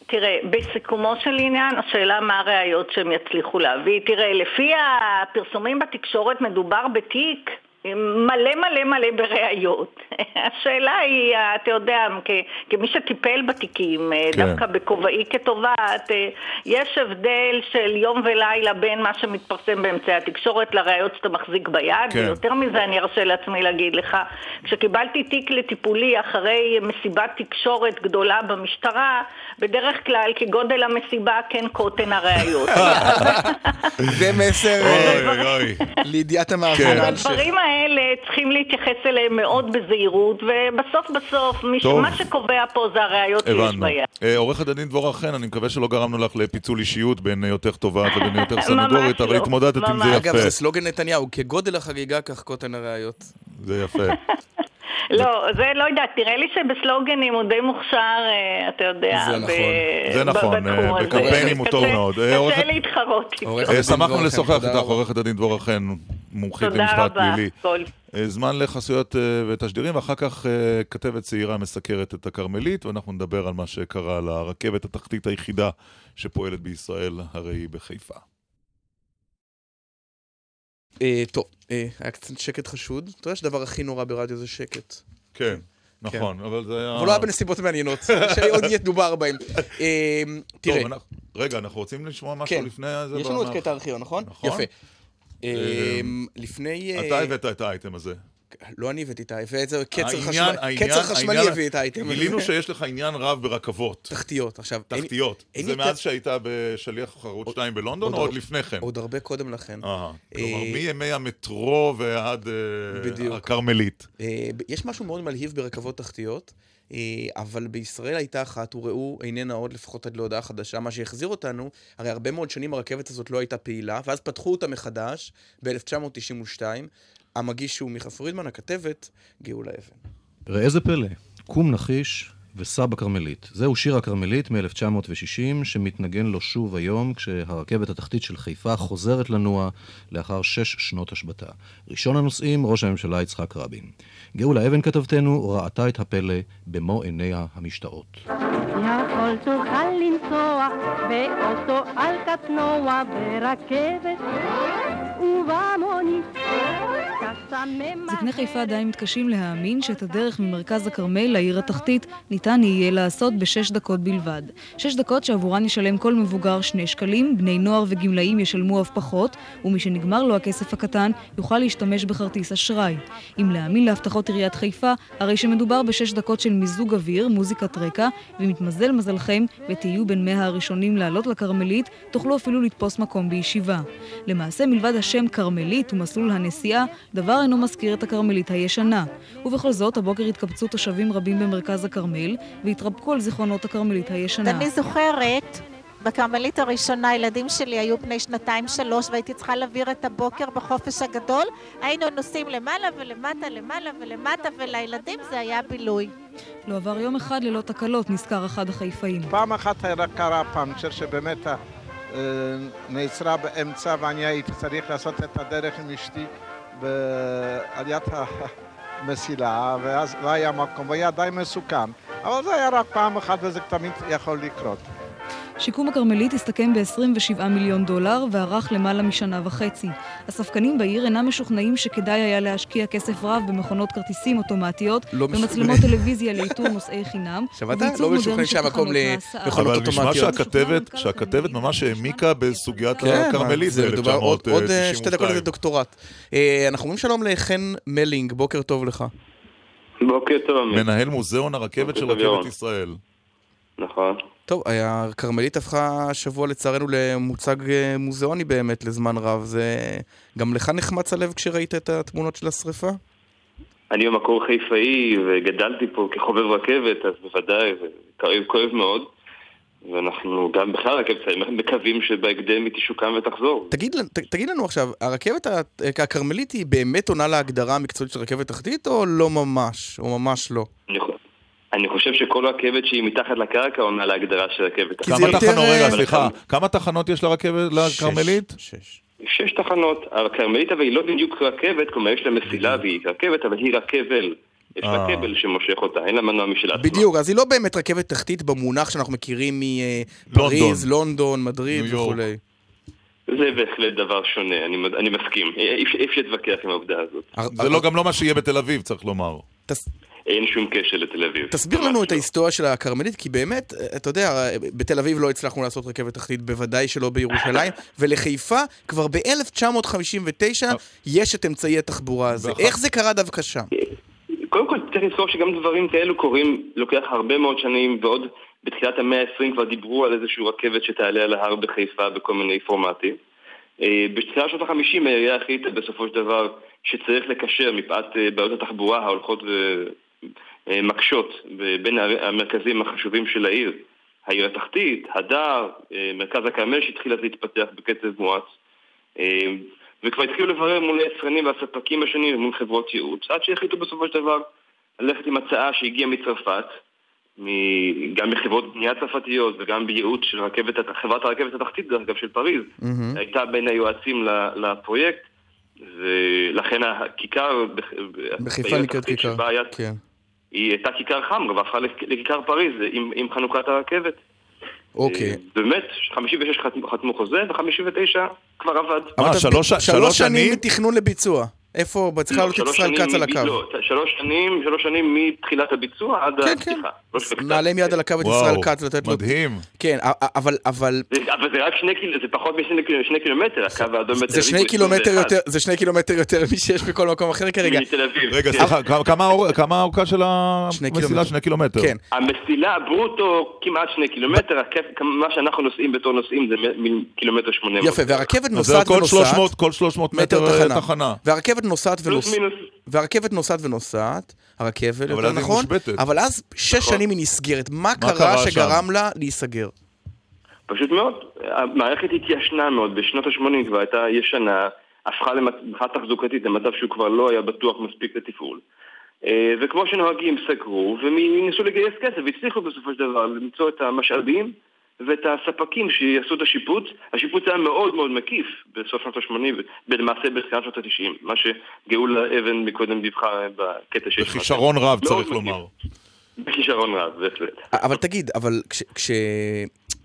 תראה, בסיכומו של עניין, השאלה מה הראיות שהם יצליחו להביא. תראה, לפי הפרסומים בתקשורת מדובר בתיק מלא מלא מלא בראיות. השאלה היא, אתה יודע, כ- כמי שטיפל בתיקים, כן. דווקא בכובעי כתובעת, אה, יש הבדל של יום ולילה בין מה שמתפרסם באמצעי התקשורת לראיות שאתה מחזיק ביד, כן. ויותר מזה אני ארשה לעצמי להגיד לך, כשקיבלתי תיק לטיפולי אחרי מסיבת תקשורת גדולה במשטרה, בדרך כלל כגודל המסיבה כן קוטן הראיות. זה מסר אה, לידיעת כן. האלה צריכים להתייחס אליהם מאוד בזהירות, ובסוף בסוף, טוב. מה שקובע פה זה הראיות שיש הבנו. ביד. אה, עורכת הדין דבורה חן, אני מקווה שלא גרמנו לך לפיצול אישיות בין היותך תובעת לבין היותך סנגורית, אבל לא, התמודדת עם זה ממש. אגב, יפה. זה סלוגן נתניהו, כגודל החגיגה כך קוטן הראיות. זה יפה. לא, זה לא יודעת, נראה לי שבסלוגנים הוא די מוכשר, אה, אתה יודע, זה נכון. זה נכון, אה. בקמפיינים הוא טוב מאוד. אה, קשה להתחרות שמחנו לשוחח איתך. עורכת הדין דבורה חן, מומחית תודה למשפט רבה, פלילי. כל. זמן לחסויות ותשדירים, ואחר כך כתבת צעירה מסקרת את הכרמלית, ואנחנו נדבר על מה שקרה לרכבת התחתית היחידה שפועלת בישראל, הרי היא בחיפה. אה, טוב, אה, היה קצת שקט חשוד. אתה יודע שהדבר הכי נורא ברדיו זה שקט. כן, נכון, אבל זה היה... אבל לא היה בנסיבות מעניינות, שעוד ידובר בהן. אה, תראה, רגע, אנחנו רוצים לשמוע משהו כן, לפני זה? יש לנו את? קטע ארכיון, נכון? נכון. יפה. לפני... אתה הבאת את האייטם הזה. לא אני הבאתי את האייטם, זה קצר חשמלי, קצר חשמלי הביא את האייטם. גילינו שיש לך עניין רב ברכבות. תחתיות, עכשיו... תחתיות. זה מאז שהיית בשליח ערוץ 2 בלונדון, או עוד- לפני כן? עוד הרבה קודם לכן. אה, כלומר, אה, מימי המטרו ועד אה. הכרמלית. יש משהו מאוד מלהיב ברכבות תחתיות, אבל בישראל הייתה אחת, וראו, איננה עוד, לפחות עד להודעה חדשה, מה שהחזיר אותנו, הרי הרבה מאוד שנים הרכבת הזאת לא הייתה פעילה, ואז פתחו אותה מחדש ב-1992. המגיש הוא מיכה פרידמן, הכתבת, גאולה אבן. ראה זה פלא, קום נחיש וסבא כרמלית. זהו שיר הכרמלית מ-1960, שמתנגן לו שוב היום, כשהרכבת התחתית של חיפה חוזרת לנוע לאחר שש שנות השבתה. ראשון הנוסעים, ראש הממשלה יצחק רבין. גאולה אבן כתבתנו ראתה את הפלא במו עיניה המשתאות. יכול תוכל לנסוע באוטו על קטנוע ברכבת ובמונית. זקני חיפה עדיין מתקשים להאמין שאת הדרך ממרכז הכרמל לעיר התחתית ניתן יהיה לעשות בשש דקות בלבד. שש דקות שעבורן ישלם כל מבוגר שני שקלים, בני נוער וגמלאים ישלמו אף פחות, ומי שנגמר לו הכסף הקטן יוכל להשתמש בכרטיס אשראי. אם להאמין להבטחות עיריית חיפה, הרי שמדובר בשש דקות של מיזוג אוויר, מוזיקת רקע, ואם יתמזל מזלכם ותהיו בין מאה הראשונים לעלות לכרמלית, תוכלו אפילו לתפוס מקום בישיבה. למעשה, מלבד השם כרמלית ומסלול הנסיעה, דבר אינו מזכיר את הכרמלית הישנה. ובכל זאת, הבוקר התקבצו תושבים רבים במרכז הכרמל, והתרפקו על זיכרונות הכרמלית הישנה. אני זוכרת, בכרמלית הראשונה הילדים שלי היו בני שנתיים-שלוש והייתי צריכה להעביר את הבוקר בחופש הגדול. היינו נוסעים למעלה ולמטה, למעלה ולמטה, ולילדים זה היה בילוי. לא עבר יום אחד ללא תקלות, נזכר אחד החיפאים. פעם אחת היה קרה פאנצ'ר שבאמת אה, נעצרה באמצע ואני הייתי צריך לעשות את הדרך עם אשתי בעליית המסילה ואז לא היה מקום והיה די מסוכן אבל זה היה רק פעם אחת וזה תמיד יכול לקרות. שיקום הכרמלית הסתכם ב-27 מיליון דולר וערך למעלה משנה וחצי. הספקנים בעיר אינם משוכנעים שכדאי היה להשקיע כסף רב במכונות כרטיסים אוטומטיות, לא. במצלמות טלוויזיה לאיתור נוסעי חינם, שמעת? לא משוכנעים של שהיה מקום תחנות ל- ההסעה. מכונות אבל נשמע אוטומטיות. שהכתבת, שהכתבת ממש העמיקה בסוגיית כן, הכרמלית זה מדובר עוד עוד, אה, ב-1992. שתי דקות לדוקטורט. אה, אנחנו אומרים שלום לחן מלינג, בוקר טוב לך. בוקר טוב. מנהל מוזיאון הרכבת של. רכבת ישראל. נכון. טוב, הכרמלית הפכה השבוע לצערנו למוצג אה, מוזיאוני באמת לזמן רב. זה... גם לך נחמץ הלב כשראית את התמונות של השריפה? אני במקור חיפאי וגדלתי פה כחובב רכבת, אז בוודאי, כואב מאוד. ואנחנו גם בכלל רכבת מקווים שבהקדם היא תשוקם ותחזור. תגיד, ת, תגיד לנו עכשיו, הרכבת ה- הכרמלית היא באמת עונה להגדרה המקצועית של רכבת תחתית או לא ממש? או ממש לא? אני אני חושב שכל רכבת שהיא מתחת לקרקע עונה להגדרה של רכבת. כמה תחנות, רגע, סליחה, כמה תחנות יש לרכבת, לכרמלית? שש. שש תחנות. הכרמלית אבל היא לא בדיוק רכבת, כלומר יש לה מסילה והיא רכבת, אבל היא רכבל. יש לה אה. כבל שמושך אותה, אין לה מנוע משל עצמה. בדיוק, אז היא לא באמת רכבת תחתית במונח שאנחנו מכירים מפריז, לונדון, מדריד וכולי. זה בהחלט דבר שונה, אני, אני מסכים. אי אפשר- אי אפשר להתווכח עם העובדה הזאת. זה לא גם לא מה שיהיה בתל אביב, צריך לומר. אין שום קשר לתל אביב. תסביר לנו את ההיסטוריה של הכרמלית, כי באמת, אתה יודע, בתל אביב לא הצלחנו לעשות רכבת תחתית, בוודאי שלא בירושלים, ולחיפה כבר ב-1959 יש את אמצעי התחבורה הזה. איך זה קרה דווקא שם? קודם כל צריך לזכור שגם דברים כאלו קורים, לוקח הרבה מאוד שנים, ועוד בתחילת המאה ה-20 כבר דיברו על איזושהי רכבת שתעלה על ההר בחיפה בכל מיני פורמטים. אה, בתחילת שנות ה-50 העירייה החליטה בסופו של דבר שצריך לקשר מפאת אה, בעיות התחבורה ההולכות ומקשות בין הערי- המרכזים החשובים של העיר. העיר התחתית, הדר, אה, מרכז הכרמל שהתחיל אז להתפתח בקצב מואץ. אה, וכבר התחילו לברר מול היצרנים והספקים השונים ומול חברות ייעוץ, עד שהחליטו בסופו של דבר ללכת עם הצעה שהגיעה מצרפת, גם מחברות בנייה צרפתיות וגם בייעוץ של רכבת, חברת הרכבת התחתית, דרך אגב, של פריז, הייתה בין היועצים לפרויקט, ולכן הכיכר בח- בחיפה נקראת כיכר. שבה היה- כן. היא הייתה כיכר חמרה והפכה לכ- לכיכר פריז עם, עם חנוכת הרכבת. אוקיי. באמת, 56 חתמו, חוזה ו-59 כבר עבד. אבל תסביר, שלוש שנים מתכנון לביצוע. איפה, צריך להעלות את ישראל כץ על הקו. לא, שלוש שנים, שלוש שנים מתחילת הביצוע עד הפתיחה. לא של הקטע. נעלה מיד על הקו את ישראל כץ ולתת לו... מדהים. כן, אבל, אבל... זה- אבל זה רק שני קילומטר, זה פחות משני קילו- שני קילומטר, הקו האדום בתל זה אביב שני הוא קילומטר 21. יותר, זה שני קילומטר יותר משיש בכל מקום אחר כרגע. מתל אביב. רגע, כן. סליחה, כמה- כמה האור- כמה האורכה של המסילה? קילומטר. שני קילומטר. כן. המסילה ברוטו כמעט שני קילומטר, מה שאנחנו נוסעים בתור נוסעים זה מ- מקילומטר 800. יפה, והרכבת זה נוסעת כל ונוסעת. 300 כל 300 מטר תחנה. והרכבת נוסעת פלוס ונוסעת. והרכבת נוסעת ונוסעת, הרכבת, אבל יותר נכון, מושבתת. אבל אז שש נכון. שנים היא נסגרת. מה מה קרה קרה שם? שגרם לה להיסגר? פשוט מאוד, המערכת התיישנה מאוד, בשנות ה-80 כבר הייתה ישנה, הפכה למבחינה תחזוקתית למצב שהוא כבר לא היה בטוח מספיק לתפעול. אה, וכמו שנוהגים סגרו, וניסו לגייס כסף, והצליחו בסופו של דבר למצוא את המשאבים ואת הספקים שיעשו את השיפוץ. השיפוץ היה מאוד מאוד מקיף בסוף שנות ה-80, ולמעשה בתחילת שנות ה-90, מה שגאולה אבן מקודם דיווחה בקטע שיש. בכישרון רב, צריך. לומר. בכישרון רב, בהחלט. אבל תגיד, אבל כש- כש...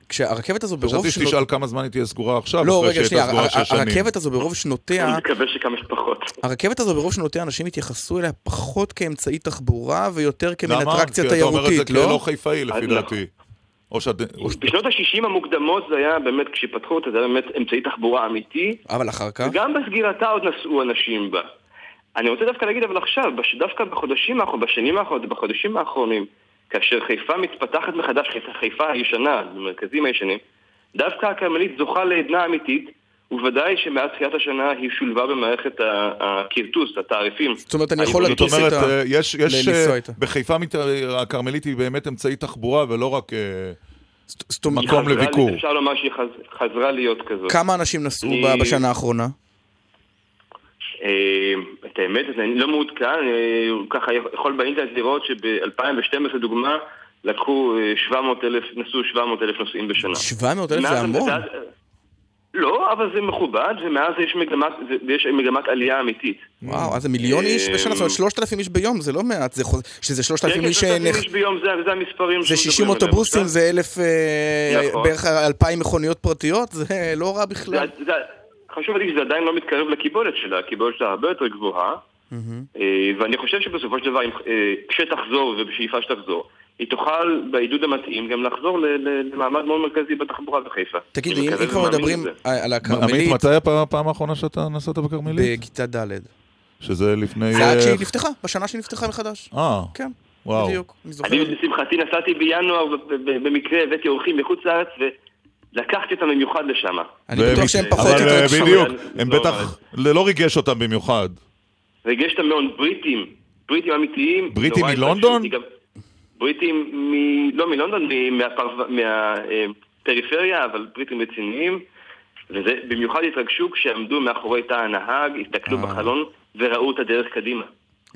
כשהרכבת הזו ברוב חשבתי שתשאל כמה זמן היא תהיה סגורה עכשיו, לא, אחרי רגע, שנייה, הייתה סגורה הר- שש שנים. הרכבת הזו ברוב שנותיה, אני מקווה שכמה שפחות. הרכבת הזו ברוב שנותיה אנשים התייחסו אליה פחות כאמצעי תחבורה ויותר כמין למה? אטרקציה כי אתה אומר את זה תיירותית, לא? כלא חיפאי לפי אז דעתי. או שאת... בשנות ה-60 המוקדמות זה היה באמת, כשפתחו אותה, זה היה באמת אמצעי תחבורה אמיתי. אבל אחר כך? וגם בסגירתה עוד נסעו אנשים בה. אני רוצה דווקא להגיד אבל עכשיו, דווקא בחודשים האחרונים, בשנים האחרונות, בחודשים האחרונים, כאשר חיפה מתפתחת מחדש, חיפה- חיפה הישנה, במרכזים הישנים, דווקא הכרמלית זוכה לעדנה אמיתית, ובוודאי שמאז תחילת השנה היא שולבה במערכת הכרטוס, התעריפים. זאת אומרת, אני יכול אומרת, אה, יש, יש ל- לנסוע אה, איתה. בחיפה מת- הכרמלית היא באמת אמצעי תחבורה ולא רק אה, היא מקום לביקור. אפשר לומר שהיא חז- חזרה להיות כזאת. כמה אנשים נסעו אני- בשנה האחרונה? אה, את האמת, אני לא מעודכן, אה, ככה יכול באינטרנט לראות שב-2012 דוגמה לקחו אה, 700 אלף, נסעו 700 אלף נוסעים בשנה. 700 אלף זה המון. לא, אבל זה מכובד, ומאז יש מגמת, יש מגמת עלייה אמיתית. וואו, אז זה מיליון איש בשנה, זאת אומרת 3,000 איש ביום, זה לא מעט, זה חוז- שזה 3,000 כן, איש... כן, 3,000 שנכ- איש ביום, זה זה המספרים. זה שאנחנו 60 מדברים עליהם אוטובוסים. זה אלף, אה, נכון. בערך 2,000 מכוניות פרטיות, זה לא רע בכלל. זה- זה- חשוב להגיד שזה עדיין לא מתקרב לקיבולת שלה, הקיבולת שלה הרבה יותר גבוהה. אה, ואני חושב שבסופו של דבר, אה, כשתחזור ובשאיפה שתחזור, היא תוכל בעידוד המתאים גם לחזור למעמד מאוד מרכזי בתחבורה בחיפה. תגיד אם כבר מדברים. על עמית, הכרמלית, מתי הפעם האחרונה שאתה נסעת בכרמלית? בכיתה ד'. שזה לפני... זה עד אה, שהיא נפתחה, בשנה שהיא נפתחה מחדש. אה, כן, וואו. בדיוק. אני זוכר. אני לשמחתי נסעתי בינואר, במקרה הבאתי אורחים מחוץ לארץ ולקחתי אותם במיוחד לשם. אני בטוח שהם פחות אבל אה. בדיוק, הם לא, בטח, זה לא ריגש אותם במיוחד. ריגש אותם מאוד, בריטים, בריטים אמיתיים. בריטים מלונדון? בריטים, מ... לא מלונדון, מהפריפריה, אבל בריטים רציניים. וזה, במיוחד התרגשו כשעמדו מאחורי תא הנהג, הסתכלו אה. בחלון וראו את הדרך קדימה.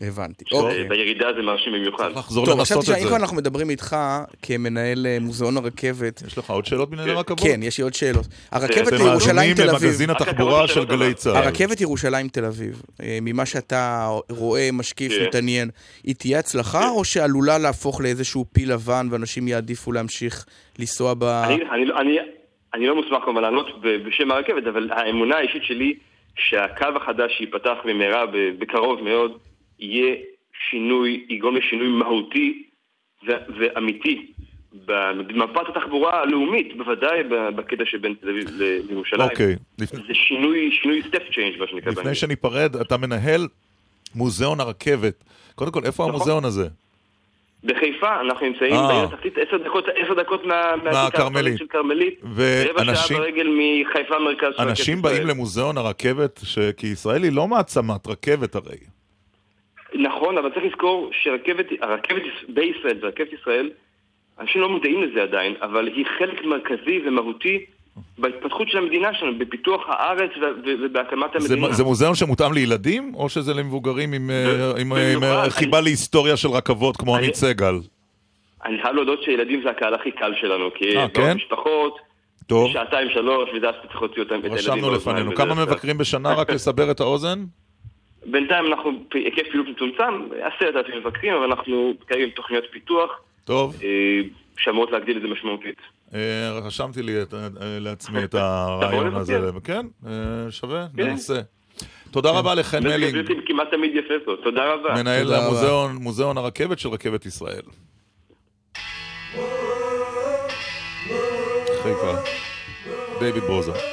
הבנתי. אוקיי. בירידה זה מרשים במיוחד. טוב, עכשיו תשמע, אם כבר אנחנו מדברים איתך כמנהל אה, מוזיאון הרכבת... יש לך עוד שאלות בענייני רכבות? כן, יש לי עוד שאלות. הרכבת אתם לירושלים תל אביב. למגזין התחבורה של גלי צה"ל. הרכבת ירושלים תל אביב, ממה שאתה רואה, משקיף, כן. מתעניין, היא תהיה הצלחה או שעלולה להפוך לאיזשהו פיל לבן ואנשים יעדיפו להמשיך לנסוע ב... אני, אני, לא- לא מוסמך כמובן לענות ב- בשם הרכבת, אבל האמונה האישית שלי שהקו החדש שייפתח במהרה, ב- בקרוב מאוד, יהיה שינוי, יגרום לשינוי מהותי ו- ואמיתי במפת התחבורה הלאומית, בוודאי בקטע שבין תל אביב לירושלים. אוקיי. זה שינוי, שינוי step change, מה שנקרא. לפני שניפרד, אתה מנהל מוזיאון הרכבת. קודם כל, איפה נכון. המוזיאון הזה? בחיפה, אנחנו נמצאים אה. בעיר התחתית עשר דקות, עשר דקות מהכרמלית. של כרמלית, רבע שעה ברגל מחיפה מרכז אנשים באים. למוזיאון הרכבת, ש- כי ישראל היא לא מעצמת רכבת הרי. נכון, אבל צריך לזכור שרכבת, הרכבת בישראל ורכבת ישראל, אנשים לא מודעים לזה עדיין, אבל היא חלק מרכזי ומהותי בהתפתחות של המדינה שלנו, בפיתוח הארץ ובהקמת זה, המדינה. זה מוזיאון שמותאם לילדים, או שזה למבוגרים עם, אה, עם, עם, עם במיוחד, חיבה להיסטוריה של רכבות כמו אני- עמית סגל? אני חייב להודות שילדים זה הקהל הכי קל שלנו, כי אה, מאוד כן? משפחות, טוב. שעתיים שלוש, וזה אז צריך להוציא אותם, רשמנו לפנינו. כמה מבקרים בשנה, רק לסבר את האוזן? בינתיים אנחנו, היקף פעילות מצומצם, עשרת אלפים מבקרים, אבל אנחנו כרגע עם תוכניות פיתוח, טוב. אה, שאמורות להגדיל את זה משמעותית. אה, רשמתי לי אה, לעצמי את הרעיון הזה. כן, שווה, כן. ננסה. תודה רבה לחן מלינג, אוויר כמעט תמיד יפה פה, תודה רבה. מנהל מוזיאון הרכבת של רכבת ישראל. חיפה. דיוויד ברוזה.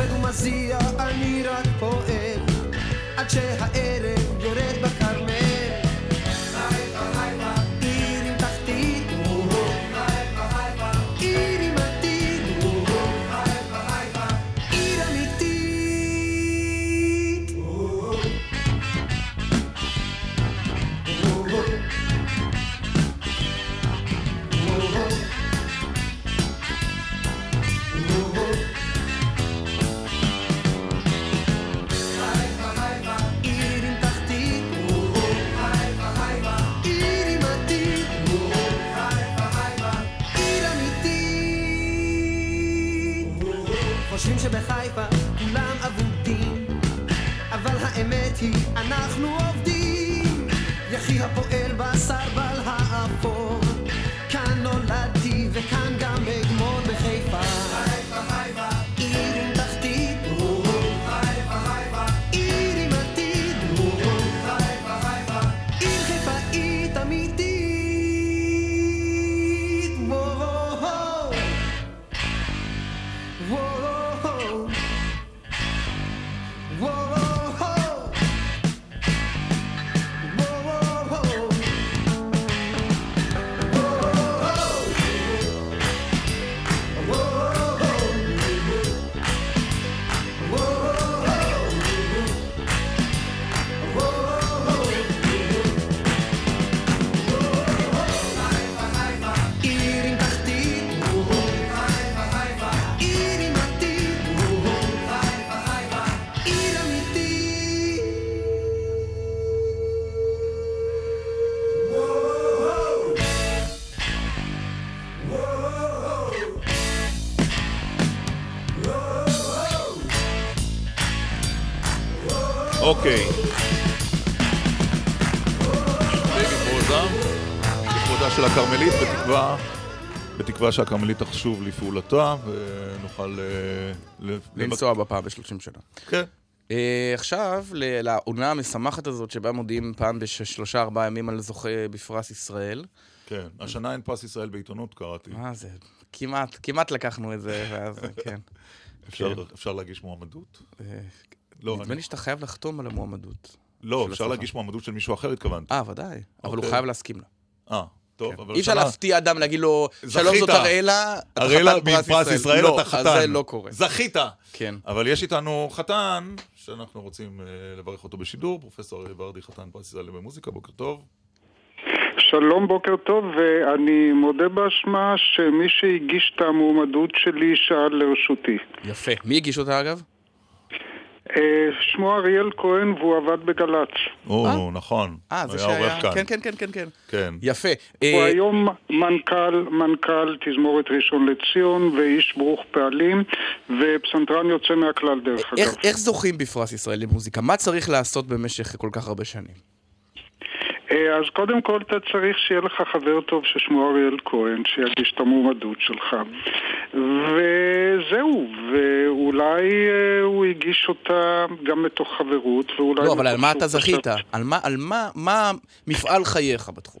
עובד ומזיע, אני רק פועל. עד שהערב בתקווה, בתקווה שהכרמלית תחשוב לפעולתה, ונוכל... אה, לנסוע בפעם ב-30 שנה. כן. אה, עכשיו, לעונה המשמחת הזאת, שבה מודיעים פעם בשלושה ארבעה ימים על זוכה בפרס ישראל. כן, השנה אין פרס ישראל בעיתונות, קראתי. מה זה? כמעט, כמעט לקחנו את זה, ואז, כן. אפשר- כן. אפשר להגיש מועמדות? אה, לא, נדמה אני- לי שאתה חייב לחתום על המועמדות. לא, אפשר. להגיש מועמדות של מישהו אחר, התכוונתי. אה, ודאי. אבל הוא אוקיי. חייב להסכים לה. אה, טוב, אבל... אי אפשר השנה- להפתיע אדם, להגיד לו, שלום. זאת אראלה, אתה אראלה חתן פרס מפרס ישראל, לא, אתה חתן. אז זה לא קורה. זכית. כן. אבל יש איתנו חתן, שאנחנו רוצים אה, לברך אותו בשידור, פרופסור אריה ורדי, חתן פרס ישראל במוזיקה, בוקר טוב. שלום, בוקר טוב, ואני מודה באשמה שמי שהגיש את המועמדות שלי שאל לרשותי. יפה. מי הגיש אותה אגב? אה, שמו אריאל כהן והוא עבד בגל"צ. או, נכון. אה, זה שהיה... כאן. כן, כן, כן, כן, כן. כן. יפה. הוא אה, היום מנכ"ל, מנכ"ל תזמורת ראשון לציון ואיש ברוך פעלים ופסנתרן יוצא מהכלל דרך אגב. איך, זוכים בפרס ישראל למוזיקה? מה צריך לעשות במשך כל כך הרבה שנים? אה, אז קודם כל אתה צריך שיהיה לך חבר טוב ששמו אריאל כהן, שיגיש את המועמדות שלך. וזהו, ואולי אה, הוא הגיש אותה גם מתוך חברות, ואולי... לא, אבל על מה אתה זכית? על מה, על מה, מה מפעל חייך בתחום?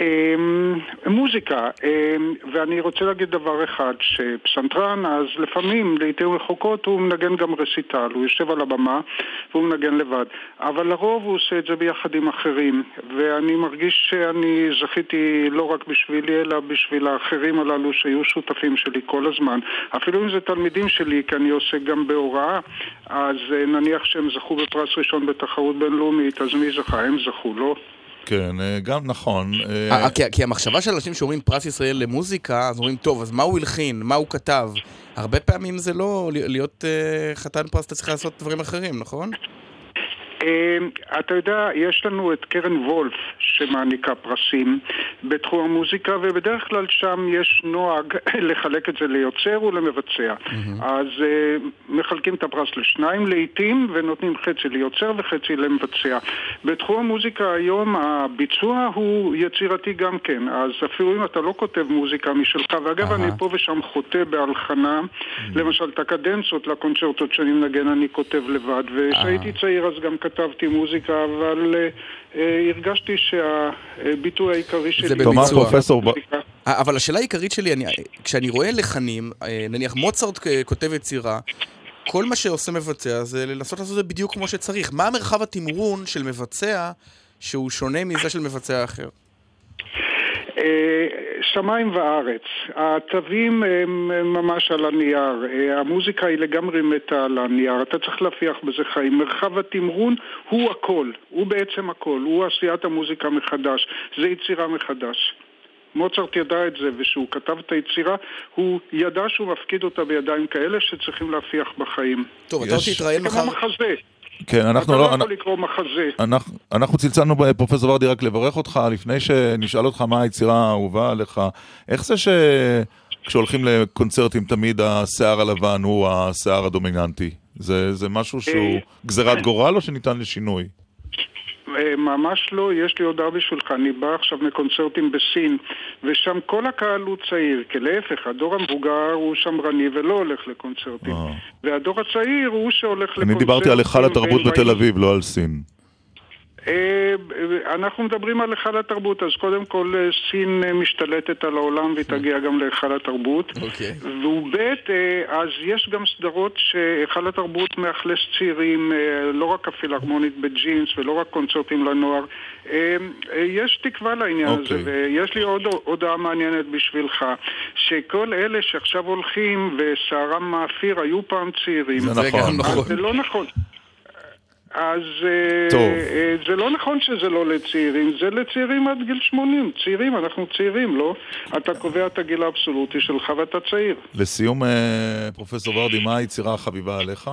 אמ, מוזיקה, אמ, ואני רוצה להגיד דבר אחד, שפסנתרן, אז לפעמים, לעיתים רחוקות, הוא מנגן גם רסיטל, הוא יושב על הבמה והוא מנגן לבד, אבל לרוב הוא עושה את זה ביחד עם אחרים, ואני מרגיש שאני זכיתי לא רק בשבילי, אלא בשביל האחרים הללו שהיו שותפים שלי כל הזמן, אפילו אם זה תלמידים שלי, כי אני עוסק גם בהוראה, אז אה, נניח שהם זכו בפרס ראשון בתחרות בינלאומית, אז מי זכה? הם זכו, לא? כן, אה, גם נכון. אה, אה, כי, כי המחשבה של אנשים שאומרים פרס ישראל למוזיקה, אז אומרים, טוב, אז מה הוא הלחין? מה הוא כתב? הרבה פעמים זה לא להיות חתן פרס, אתה צריך לעשות דברים אחרים, נכון? אמ, אתה יודע, יש לנו את קרן וולף שמעניקה פרסים בתחום המוזיקה ובדרך כלל שם יש נוהג לחלק את זה ליוצר ולמבצע. אז אה, מחלקים את הפרס לשניים לעיתים ונותנים חצי ליוצר וחצי למבצע. בתחום המוזיקה היום הביצוע הוא יצירתי גם כן, אז אפילו אם אתה לא כותב מוזיקה משלך, ואגב אני פה ושם חוטא בהלחנה, למשל את הקדנצות לקונצ'רטות שאני מנגן אני כותב לבד, וכשהייתי צעיר אז גם כתבתי מוזיקה, אבל אה, הרגשתי שהביטוי העיקרי שלי... זה בביצוע. פרופסור, ב- אבל השאלה העיקרית שלי, אני, כשאני רואה לחנים, אה, נניח מוצרט כותב יצירה, כל מה שעושה מבצע זה לנסות לעשות את זה בדיוק כמו שצריך. מה מרחב התמרון של מבצע שהוא שונה מזה של מבצע אחר? אה, שמיים וארץ. התווים הם ממש על הנייר. אה, המוזיקה היא לגמרי מתה על הנייר. אתה צריך להפיח בזה חיים. מרחב התמרון הוא הכל. הוא בעצם הכל. הוא עשיית המוזיקה מחדש. זה יצירה מחדש. מוצרט ידע את זה, וכשהוא כתב את היצירה, הוא ידע שהוא מפקיד אותה בידיים כאלה שצריכים להפיח בחיים. טוב, אתה עוד תתראיין מחר... כמו מחזה. כן, אנחנו אתה לא... לא יכול לקרוא מחזה. אנחנו, אנחנו צלצלנו בפרופסור ורדי רק לברך אותך, לפני שנשאל אותך מה היצירה האהובה עליך. איך זה שכשהולכים לקונצרטים תמיד השיער הלבן הוא השיער הדומיננטי? זה, זה משהו שהוא גזירת גורל או שניתן לשינוי? אה, ממש לא, יש לי הודעה בשבילך, אני בא עכשיו מקונצרטים בסין ושם כל הקהל הוא צעיר, כי להפך, הדור המבוגר הוא שמרני ולא הולך לקונצרטים והדור הצעיר הוא שהולך לקונצרטים אני דיברתי על היכל התרבות בתל אביב, לא על סין. אה, אנחנו מדברים על היכל התרבות, אז קודם כל אה, סין אה, משתלטת על העולם והיא תגיע גם להיכל התרבות. אוקיי. וב' אה, אז יש גם סדרות שהיכל התרבות מאכלס צעירים, לא רק הפילהרמונית בג'ינס ולא רק קונצרטים לנוער. יש תקווה לעניין הזה, אוקיי. ויש לי עוד הודעה מעניינת בשבילך, שכל אלה שעכשיו הולכים ושערם מאפיר היו פעם צעירים. זה נכון. נכון. זה לא נכון. אז אה, טוב. אה, זה לא נכון שזה לא לצעירים, זה לצעירים עד גיל 80. צעירים, אנחנו צעירים, לא? אתה קובע את הגיל האבסולוטי שלך ואתה צעיר. לסיום, אה, פרופסור ורדי, מה היצירה החביבה עליך?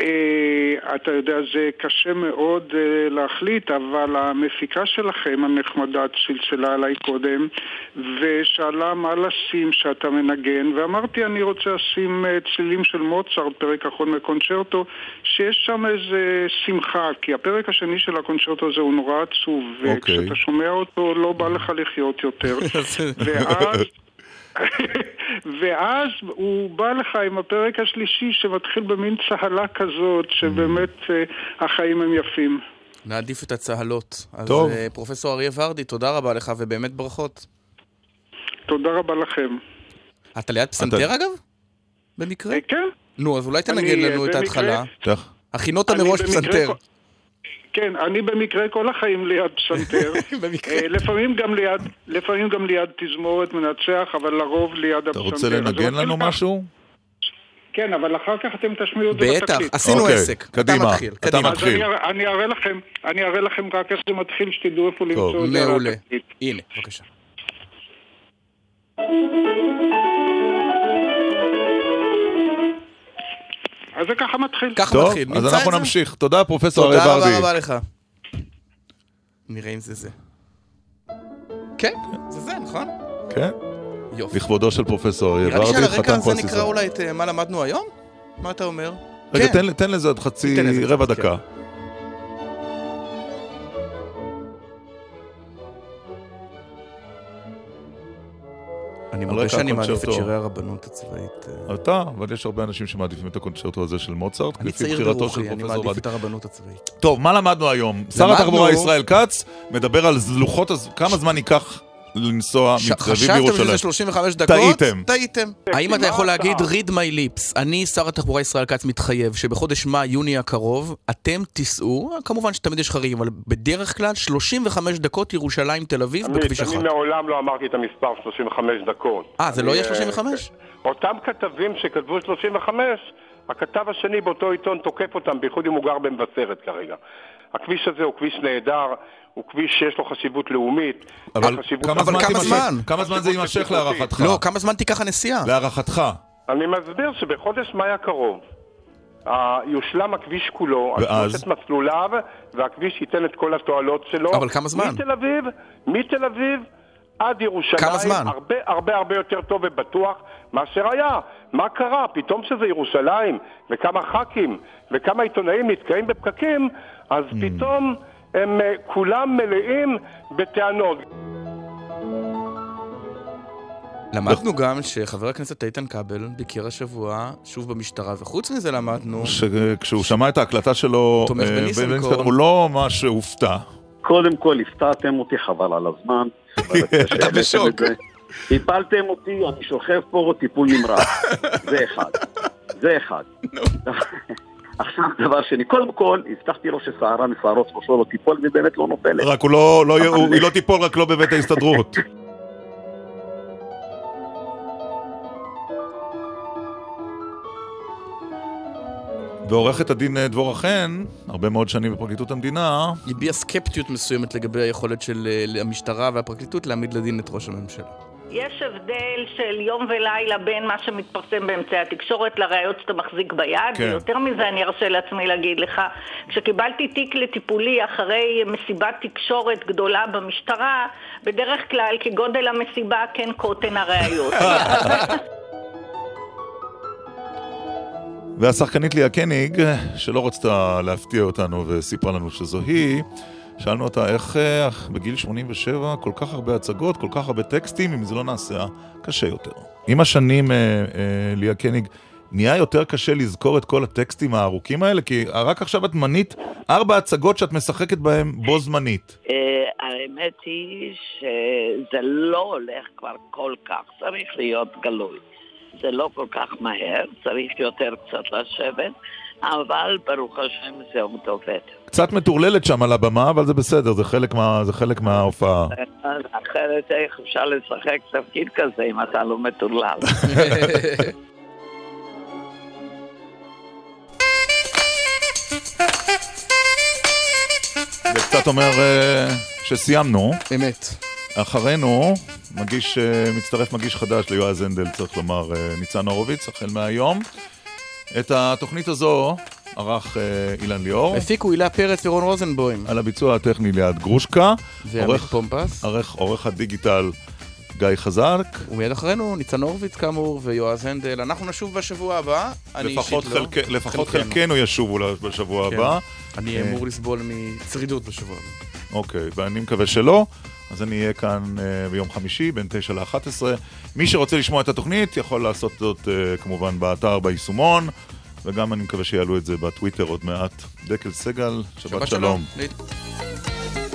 אה, אתה יודע, זה קשה מאוד אה, להחליט, אבל המפיקה שלכם הנחמדה צלצלה עליי קודם, ושאלה מה לשים שאתה מנגן, ואמרתי אני רוצה לשים אה, צלילים של מוצרט, פרק אחרון מקונצ'רטו, שיש שם איזה שמחה, כי הפרק השני של הקונצ'רטו הזה הוא נורא עצוב, אוקיי. וכשאתה שומע אותו לא בא לך לחיות יותר. ואז... ואז הוא בא לך עם הפרק השלישי שמתחיל במין צהלה כזאת, שבאמת אה, החיים הם יפים. נעדיף את הצהלות. אז טוב. אה, פרופסור אריה ורדי, תודה רבה לך, ובאמת ברכות. תודה רבה לכם. אתה ליד פסנתר אגב? במקרה? כן. נו, אז אולי תנגן לנו אה, את ההתחלה. הכינות אני מראש במקרה פסנתר. כן, אני במקרה כל החיים ליד פסנתר. אה, לפעמים גם ליד, לפעמים גם ליד תזמורת מנצח, אבל לרוב ליד אתה הפסנתר. רוצה אז זה לנגן לנו. משהו? כן, אבל אחר כך אתם תשמיעו את זה בטח, בתקליט. עשינו אוקיי, עסק. אתה קדימה, מתחיל, אתה קדימה. אז מתחיל. אני אראה- אני אראה לכם, אני אראה לכם רק איך זה מתחיל, שתדעו איפה למצוא את זה. על מעולה. הנה, בבקשה. אז זה ככה מתחיל. ככה טוב, מתחיל. אז אנחנו? נמשיך. תודה, פרופסור אריה תודה ורדי. רבה רבה לך. נראה אם זה זה. כן, זה זה, נכון? כן. יופי. לכבודו של פרופסור אריה נראה לי ורדי, שעל הרקע הזה נקרא. אולי את אה, מה למדנו היום? מה אתה אומר? רגע, כן. תן- תן לזה עוד חצי, רבע דקה. אני מודה שאני מעדיף את. שירי הרבנות הצבאית. אה, אתה, אבל יש הרבה אנשים שמעדיפים את הקונצ'רטו הזה של מוצרט, אני צעיר ברוחי, אני מעדיף. את הרבנות הצבאית. טוב, מה למדנו היום? שר התחבורה ישראל כץ מדבר על לוחות, כמה זמן ייקח לנסוע ש- מתל אביב חשבתם. שזה 35 דקות? טעיתם. טעיתם. האם אתה יכול להגיד, read my lips, אני, שר התחבורה ישראל כץ, מתחייב שבחודש מאי-יוני הקרוב, אתם תיסעו, כמובן שתמיד יש חריגים, אבל בדרך כלל 35 דקות ירושלים תל אביב בכביש אני אחד. מעולם לא אמרתי את המספר 35 דקות. אה, זה לא אני, יהיה 35? אותם כתבים שכתבו 35, הכתב השני באותו עיתון תוקף אותם, בייחוד אם הוא גר במבשרת כרגע. הכביש הזה הוא כביש נהדר, הוא כביש שיש לו חשיבות לאומית. אבל כמה זמן כמה זמן? כמה זמן זה יימשך להערכתך? לא, כמה זמן תיקח הנסיעה? להערכתך. אני מסביר שבחודש מאי הקרוב יושלם הכביש כולו, ואז? שלושת מסלוליו, והכביש ייתן את כל התועלות שלו. אבל כמה זמן? מתל אביב, מתל אביב עד ירושלים. כמה זמן? הרבה הרבה הרבה יותר טוב ובטוח מאשר היה. מה קרה? פתאום שזה ירושלים, וכמה ח"כים, וכמה עיתונאים נתקעים בפקקים, אז Hmm. פתאום הם אה, כולם מלאים בטענות. למדנו גם שחבר הכנסת איתן כבל ביקר השבוע שוב במשטרה, וחוץ מזה למדנו... שכשהוא שמע את ההקלטה שלו, תומך אה. בניסנקורן, הוא לא ממש הופתע. קודם כל, הפתעתם אותי, חבל על הזמן. אתה בשוק. הפלתם אותי, אני שוכב פה טיפול נמרץ. זה אחד. זה אחד. עכשיו, דבר שני, קודם כל, הבטחתי לו ששערה משערות ראשו לא תיפול, ובאמת לא נופלת. רק הוא לא, לא, הוא- היא לא תיפול רק לא בבית ההסתדרות. ועורכת הדין אה, דבורה חן, הרבה מאוד שנים בפרקליטות המדינה, הביעה סקפטיות מסוימת לגבי היכולת של אה, המשטרה והפרקליטות להעמיד לדין את ראש הממשלה. יש הבדל של יום ולילה בין מה שמתפרסם באמצעי התקשורת לראיות שאתה מחזיק ביד, כן. ויותר מזה אני ארשה לעצמי להגיד לך, כשקיבלתי תיק לטיפולי אחרי מסיבת תקשורת גדולה במשטרה, בדרך כלל כגודל המסיבה כן קוטן הראיות. והשחקנית ליה קניג, שלא רצתה להפתיע אותנו וסיפרה לנו שזו היא, שאלנו אותה איך אה, בגיל 87 כל כך הרבה הצגות, כל כך הרבה טקסטים, אם זה לא נעשה קשה יותר. עם השנים, אה, אה, ליה קניג, נהיה יותר קשה לזכור את כל הטקסטים הארוכים האלה? כי רק עכשיו את מנית ארבע הצגות שאת משחקת בהן בו זמנית. אה, האמת היא שזה לא הולך כבר כל כך, צריך להיות גלוי. זה לא כל כך מהר, צריך יותר קצת לשבת, אבל ברוך השם זה עוד עובד. קצת מטורללת שם על הבמה, אבל זה בסדר, זה חלק, מה, זה חלק מההופעה. אחרת איך אפשר לשחק תפקיד כזה אם אתה לא מטורלל? זה קצת אומר אה, שסיימנו. אמת. אחרינו, מגיש, אה, מצטרף מגיש חדש ליועז הנדל, צריך לומר, אה, ניצן הורוביץ, החל מהיום. את התוכנית הזו ערך אה, אילן ליאור. הפיקו הילה פרץ ורון רוזנבוים. על הביצוע הטכני ליעד גרושקה. ועמית פומפס. עורך- עורך הדיגיטל גיא חזק. ומיד אחרינו ניצן הורוביץ כאמור ויועז הנדל. אנחנו נשוב בשבוע הבא. לפחות לא. חלק- לפחות חלקנו. חלקנו ישובו בשבוע כן. הבא. אני אה, אמור לסבול מצרידות בשבוע הבא. אוקיי, ואני מקווה שלא. אז אני אהיה כאן אה, ביום חמישי, בין 9 ל-11. מי שרוצה לשמוע את התוכנית יכול לעשות זאת אה, כמובן באתר, ביישומון, וגם אני מקווה שיעלו את זה בטוויטר עוד מעט. דקל סגל, שבת, שבת שלום. שלום.